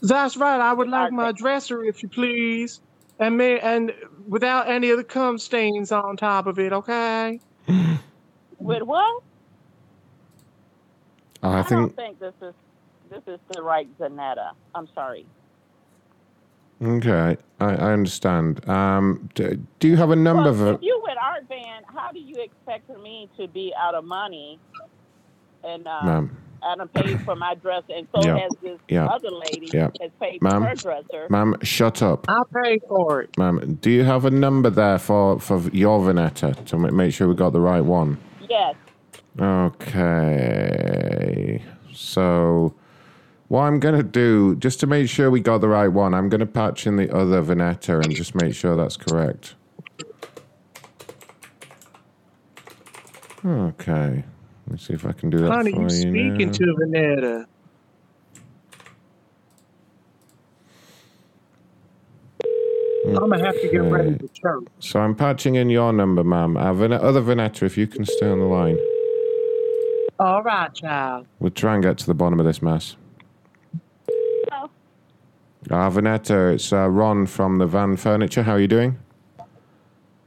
That's right. I would like my dresser, if you please, and may, and without any of the cum stains on top of it. Okay. With what? I I don't think. think this is this is the right Zanetta. I'm sorry. Okay, I, I understand. Um, d- do you have a number Well, for? if you with Art Van, how do you expect me to be out of money and uh, Ma'am. I done paid for my dress, and so Yeah. has this Yeah. other lady Yeah. has paid Ma'am. for her dresser. Ma'am, shut up. I'll pay for it. Ma'am, do you have a number there for, for your Vanetta to ma- make sure we got the right one? Yes. Okay. So What I'm going to do, just to make sure we got the right one, I'm going to patch in the other Vanetta and just make sure that's correct. Okay. Let's see if I can do that Honey, for you speaking now. to Vanetta. I'm gonna have to get ready to church. So I'm patching in your number, ma'am. Uh, Van- other Vanetta, if you can stay on the line. All right, child. We'll try and get to the bottom of this mess. Oh. Uh, Vanetta, it's uh, Ron from the Van Furniture. How are you doing?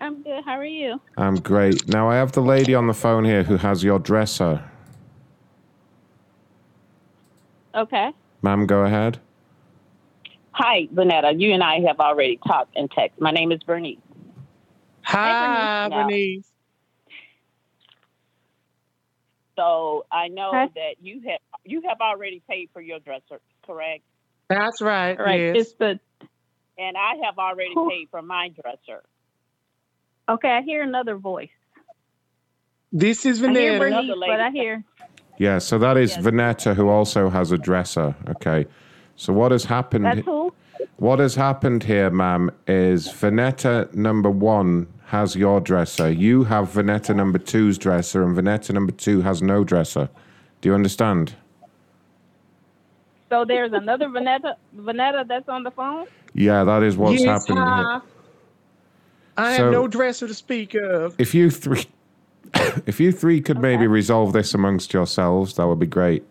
I'm good. How are you? I'm great. Now, I have the lady on the phone here who has your dresser. Okay. Ma'am, go ahead. Hi, Vanetta. You and I have already talked in text. My name is Bernice. Hi, Now, Bernice. So I know Hi. that you have you have already paid for your dresser, correct? That's right. Right. Yes. It's the and I have already paid for my dresser. Okay, I hear another voice. This is I hear Vanetta. Bernice, but I hear Yeah, so that is Vanetta, who also has a dresser. Okay. So what has happened? that's who. What has happened here, ma'am, is Vanetta number one has your dresser. You have Vanetta number two's dresser, and Vanetta number two has no dresser. Do you understand? So there's another Vanetta Vanetta that's on the phone. Yeah, that is what's yes, happened hi. here. Uh-huh. I So- have no dresser to speak of. If you three, if you three could maybe resolve this amongst yourselves, that would be great.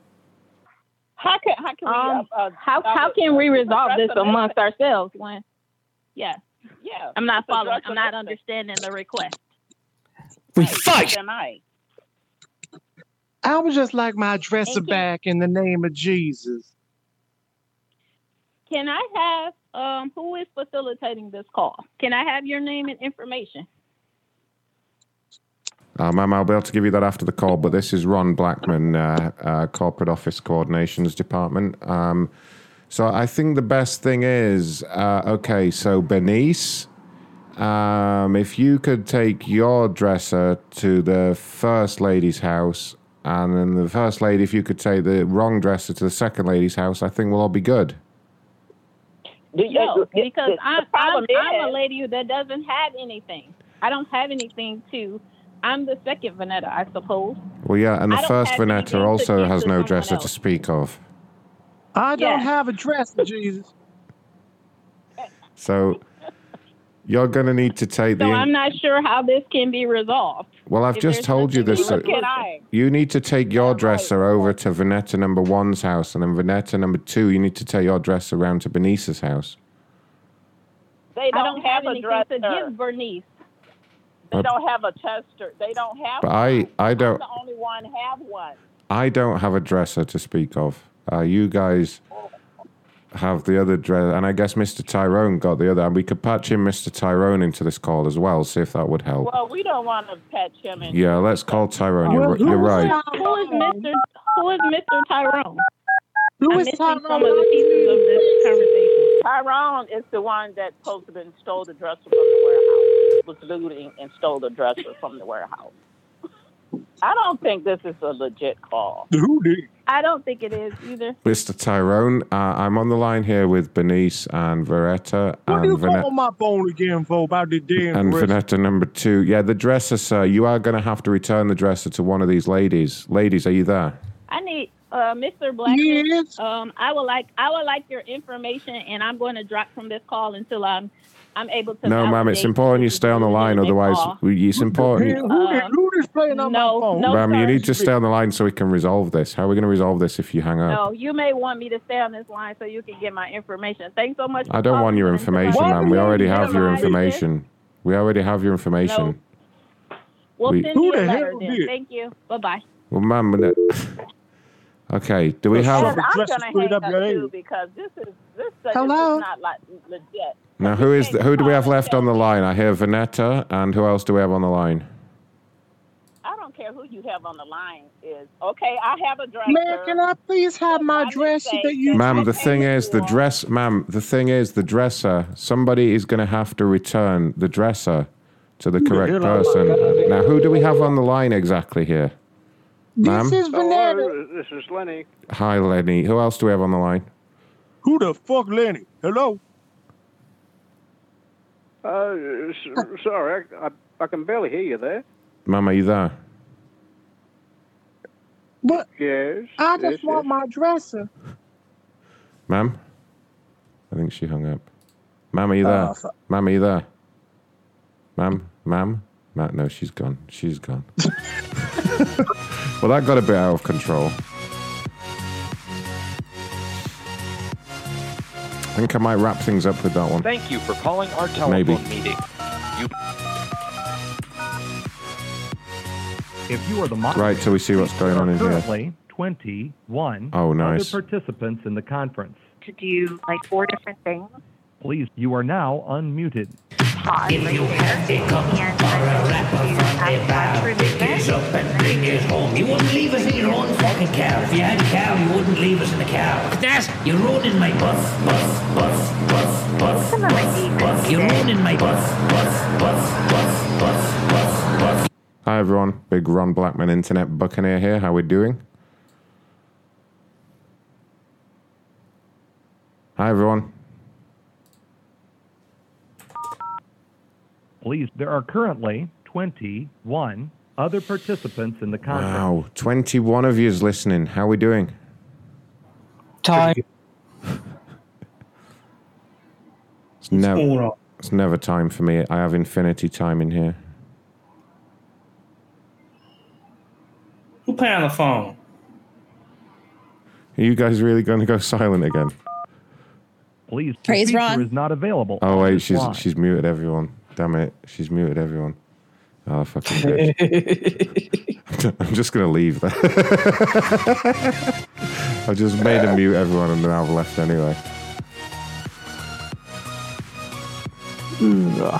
How can how can Um, we uh, uh, how how can we resolve this amongst ourselves when? Yeah, Yeah, I'm not just following. I'm not understanding the request. We Right, Am I? I would just like my dresser Thank you. back in the name of Jesus. Can I have um who is facilitating this call? Can I have your name and information? Uh, ma'am, I'll be able to give you that after the call, but this is Ron Blackman, uh, uh, Corporate Office Coordinations Department. Um, so I think the best thing is uh, okay, so Bernice, um, if you could take your dresser to the First Lady's house, and then the First Lady, if you could take the wrong dresser to the Second Lady's house, I think we'll all be good. No, because I'm, I'm, problem I'm a lady that doesn't have anything. I don't have anything to. I'm the second Vanetta, I suppose. Well, yeah, and the first have Vanetta also has no someone dresser to speak of. I don't Yeah. have a dresser, Jesus. So you're going to need to take the. So I'm not sure how this can be resolved. Well, I've If just told you this. we uh. You need to take your dresser over to Vanetta number one's house, and then Vanetta number two, you need to take your dresser around to Bernice's house. They don't, don't have, have a dresser. to give Bernice. They don't have a tester. They don't have. But I, I I'm don't, the only one have one. I don't have a dresser to speak of. Uh, you guys have the other dresser, and I guess Mr. Tyrone got the other. And we could patch in Mr. Tyrone into this call as well, see if that would help. Well, we don't want to patch him in. Yeah, let's call Tyrone. You're, you're right. Who is Mr. Who is Mr. Tyrone? Who is I'm is missing some of Tyrone? the pieces of this conversation. Tyrone is the one that supposed to have been stole the dresser from the warehouse. Was looting and stole the dresser from the warehouse. I don't think this is a legit call. Who did? I don't think it is either. Mr. Tyrone, uh, I'm on the line here with Benice and Veretta What and you Vanetta. call my phone again for about the damn And dresser? Vanetta number two. Yeah, the dresser, sir. You are going to have to return the dresser to one of these ladies. Ladies, are you there? I need uh, Mr. Black. Yes. Um, I would like I would like your information, and I'm going to drop from this call until I'm I'm able to. No, ma'am, it's important you stay on the line. Otherwise, call. it's important. Who, who, Um, who is playing on no, my phone? no, Ma'am, you need to stay on the line so we can resolve this. How are we going to resolve this if you hang up? No, you may want me to stay on this line so you can get my information. Thanks so much. for I don't want your and until I- information, ma'am. We already have your information. We already have your information. We'll We- send Who you a the letter hell then. did? Thank you. Bye bye. Well, ma'am, okay. Do we And have I'm gonna hang up up too because this is this, this Hello? is not like legit. Now? Who is the, who do we have left on the line? I hear Vanetta, and who else do we have on the line? I don't care who you have on the line is. Okay, I have a dresser. Man, can I please have my dress that you Ma'am, the thing is, the dress, ma'am, the thing is, the dresser, somebody is going to have to return the dresser to the correct hell am I person. Now, who do we have on the line exactly here? Ma'am? Oh, this is Vanetta. This is Lenny. Hi, Lenny. Who else do we have on the line? Who the fuck, Lenny? Hello. Uh, s- sorry, I, I, I can barely hear you there. Ma'am, are you there? But Yes. I just yes, want my dresser. Ma'am? I think she hung up. Ma'am, are you there? Fu- Ma'am, are you there? Ma'am? Ma'am? Ma- no, she's gone. She's gone. well, that got a bit out of control. I think I might wrap things up with that one. Thank you for calling our telephone Maybe. meeting. You If you are the mod- Right, so we see what's going on in here. currently 21 Oh, nice. other participants in the conference. to do like four different things. Please, you are now unmuted. Pause right there. And then to ask one for Pick us up and bring us home. You wouldn't leave us in your own fucking car. If you had a car, you wouldn't leave us in the car. That's you're ruining my bus, bus, bus, bus, bus, bus, bus. You're ruining my bus, bus, bus, bus, bus, bus, bus. Hi, everyone. Big Ron Blackman Internet Buccaneer here. How we doing? Hi, everyone. Please, there are currently 21 other participants in the conference. Wow, 21 of yous listening. How are we doing? Time. It's never, it's never time for me. I have infinity time in here. Who pay on the phone? Are you guys really going to go silent again? Please, the Praise speaker Ron. is not available. Oh, wait, she's line. she's muted everyone. Damn it. She's muted everyone. Oh, fucking bitch. I'm just going to leave that. I've just made her mute everyone and then I've left anyway. Mm, Hello?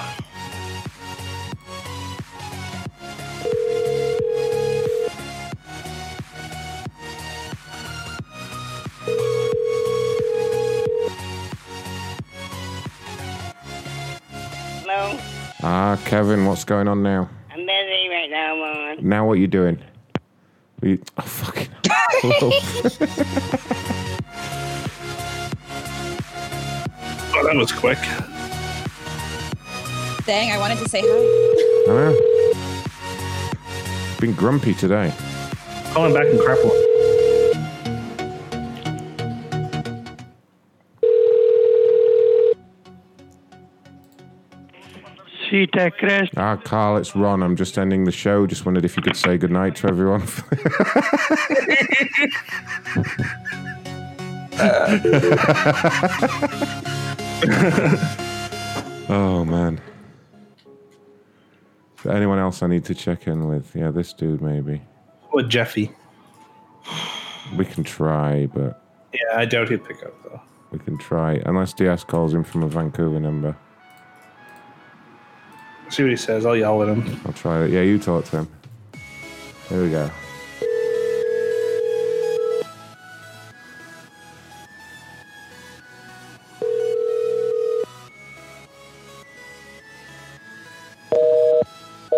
Kevin, what's going on now? I'm busy right now, Mom. Now what you doing? Are you, oh, fucking. Oh, that was quick. Dang, I wanted to say hi. I know. Been grumpy today. Calling back and crap. C-Tech Crest. Ah, Carl, it's Ron. I'm just ending the show. Just wondered if you could say goodnight to everyone. oh, man. Is there anyone else I need to check in with? Yeah, this dude, maybe. With Jeffy. We can try, but Yeah, I doubt he'd pick up though. we can try. Unless DS calls him from a Vancouver number. See what he says. I'll yell at him. I'll try it. Yeah, you talk to him. Here we go.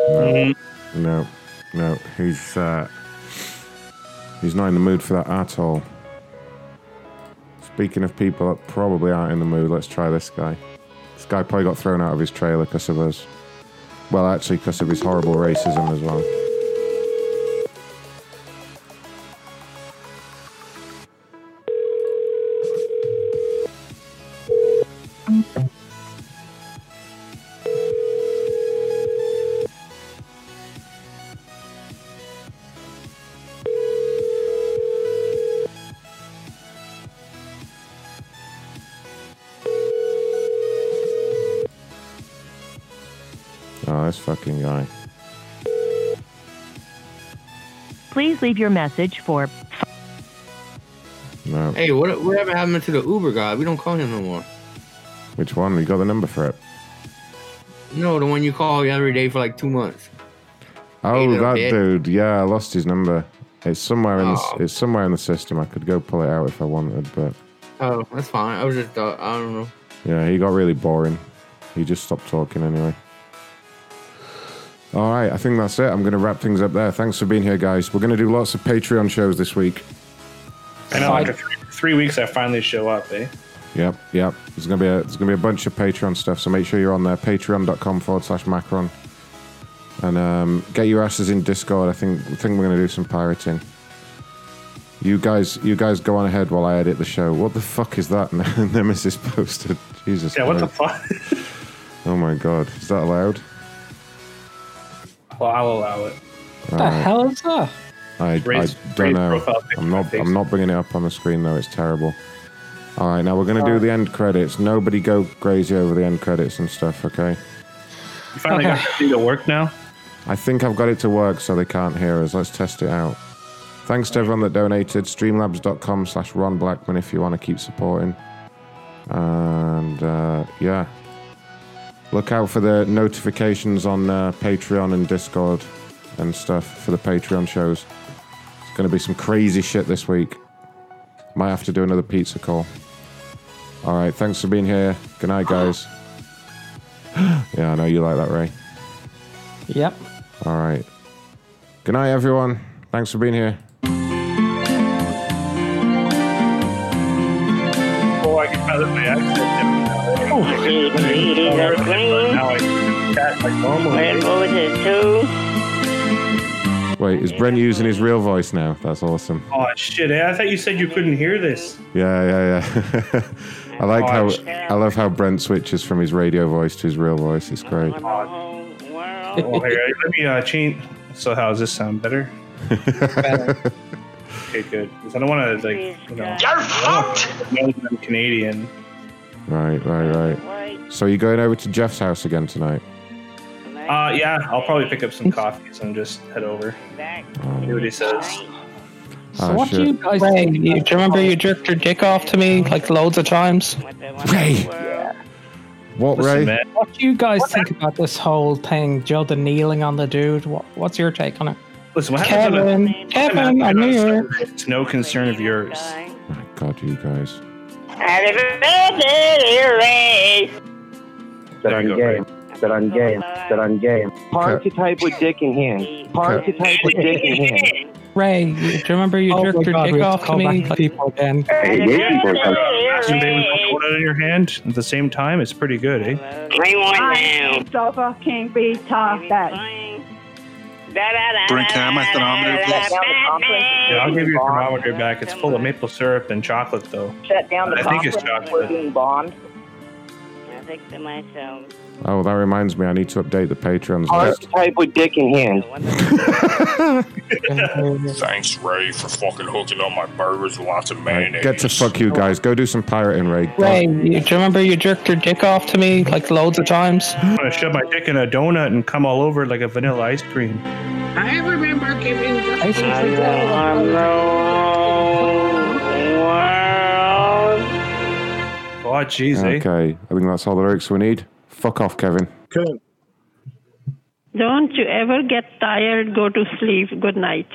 No, no, no. He's uh, he's not in the mood for that at all. Speaking of people that probably aren't in the mood, let's try this guy. This guy probably got thrown out of his trailer because of us. Well, actually, because of his horrible racism as well. Leave your message for No. Hey, what whatever happened to the Uber guy? We don't call him no more. Which one? You got the number for it? No, the one you call every day for like two months. Oh, little that bit. dude. Yeah, I lost his number. It's somewhere in the, Oh. it's somewhere in the system. I could go pull it out if I wanted, but Oh, that's fine. I was just uh, I don't know. yeah, he got really boring. He just stopped talking anyway. All right, I think that's it. I'm going to wrap things up there. Thanks for being here, guys. We're going to do lots of Patreon shows this week. I know after three, three weeks, I finally show up, eh? Yep, yep. There's gonna be a there's gonna be a bunch of Patreon stuff, so make sure you're on there. Patreon.com forward slash Macron, and um, get your asses in Discord. I think I think we're gonna do some pirating. You guys, you guys go on ahead while I edit the show. What the fuck is that? Nemesis posted. Jesus. Yeah, what the fuck? Oh my god, is that allowed? Well, I'll allow it. What the hell is that? I, Raise- I don't raise know. profile picture I'm not. I'm not bringing it up on the screen though. It's terrible. All right, now we're gonna do the end credits. Nobody go crazy over the end credits and stuff. Okay. You finally got that thing to work now? I think I've got it to work so they can't hear us. Let's test it out. Thanks to everyone that donated. Streamlabs.com slash Ron Blackman if you want to keep supporting. And uh, yeah. Look out for the notifications on uh, Patreon and Discord and stuff for the Patreon shows. It's going to be some crazy shit this week. Might have to do another pizza call. All right, thanks for being here. Good night, guys. yeah, I know you like that, Ray. Yep. All right. Good night, everyone. Thanks for being here. Oh, now I can chat like normal. Red Wait, is Brent using his real voice now? That's awesome. Oh shit! eh? I thought you said you couldn't hear this. Yeah, yeah, yeah. I like Oh, how shit. I love how Brent switches from his radio voice to his real voice. It's great. Oh, here, let me uh, change. So, how does this sound better? Okay, good. 'Cause I don't want to like you know. You're fucked. I'm Canadian. Right, right, right. So you're going over to Jeff's house again tonight? Uh, yeah, I'll probably pick up some coffees and just head over. See what he says. So Oh, what do you guys Ray, you, do you remember you jerked your dick off to me like loads of times? Ray! What, Listen, Ray? What do you guys think about this whole thing? Joe, the kneeling on the dude. What, what's your take on it? Listen, what happens on Kevin, a- Kevin, I'm here. It's no concern of yours. My God, you guys. Happy birthday, dear Ray. That I'm game. That I'm game. That I'm game. Party type with dick in hand. Party type with dick in hand. Ray, do you remember you Oh jerked your God, dick we have to off to me people again? Hey, yeah, people are coming. Two with a in your hand at the same time. It's pretty good, eh? Rewind now. So fucking be tough that. Bring can I have my thermometer, Yeah, I'll give you your thermometer back. It's full of maple syrup and chocolate, though. Shut down the I think it's chocolate. being bond. I think to myself. Oh, that reminds me. I need to update the Patreons Party list. type with dick in hand. Thanks, Ray, for fucking hooking up my burgers with lots of Right, mayonnaise. get to fuck you guys. Go do some pirating, Ray. Ray, you, do you remember you jerked your dick off to me like loads of times? I'm gonna shove my dick in a donut and come all over it like a vanilla ice cream. I remember giving I know. Oh, jeez, eh? Okay, I think that's all the lyrics we need. Fuck off, Kevin. Don't you ever get tired, go to sleep. Good night.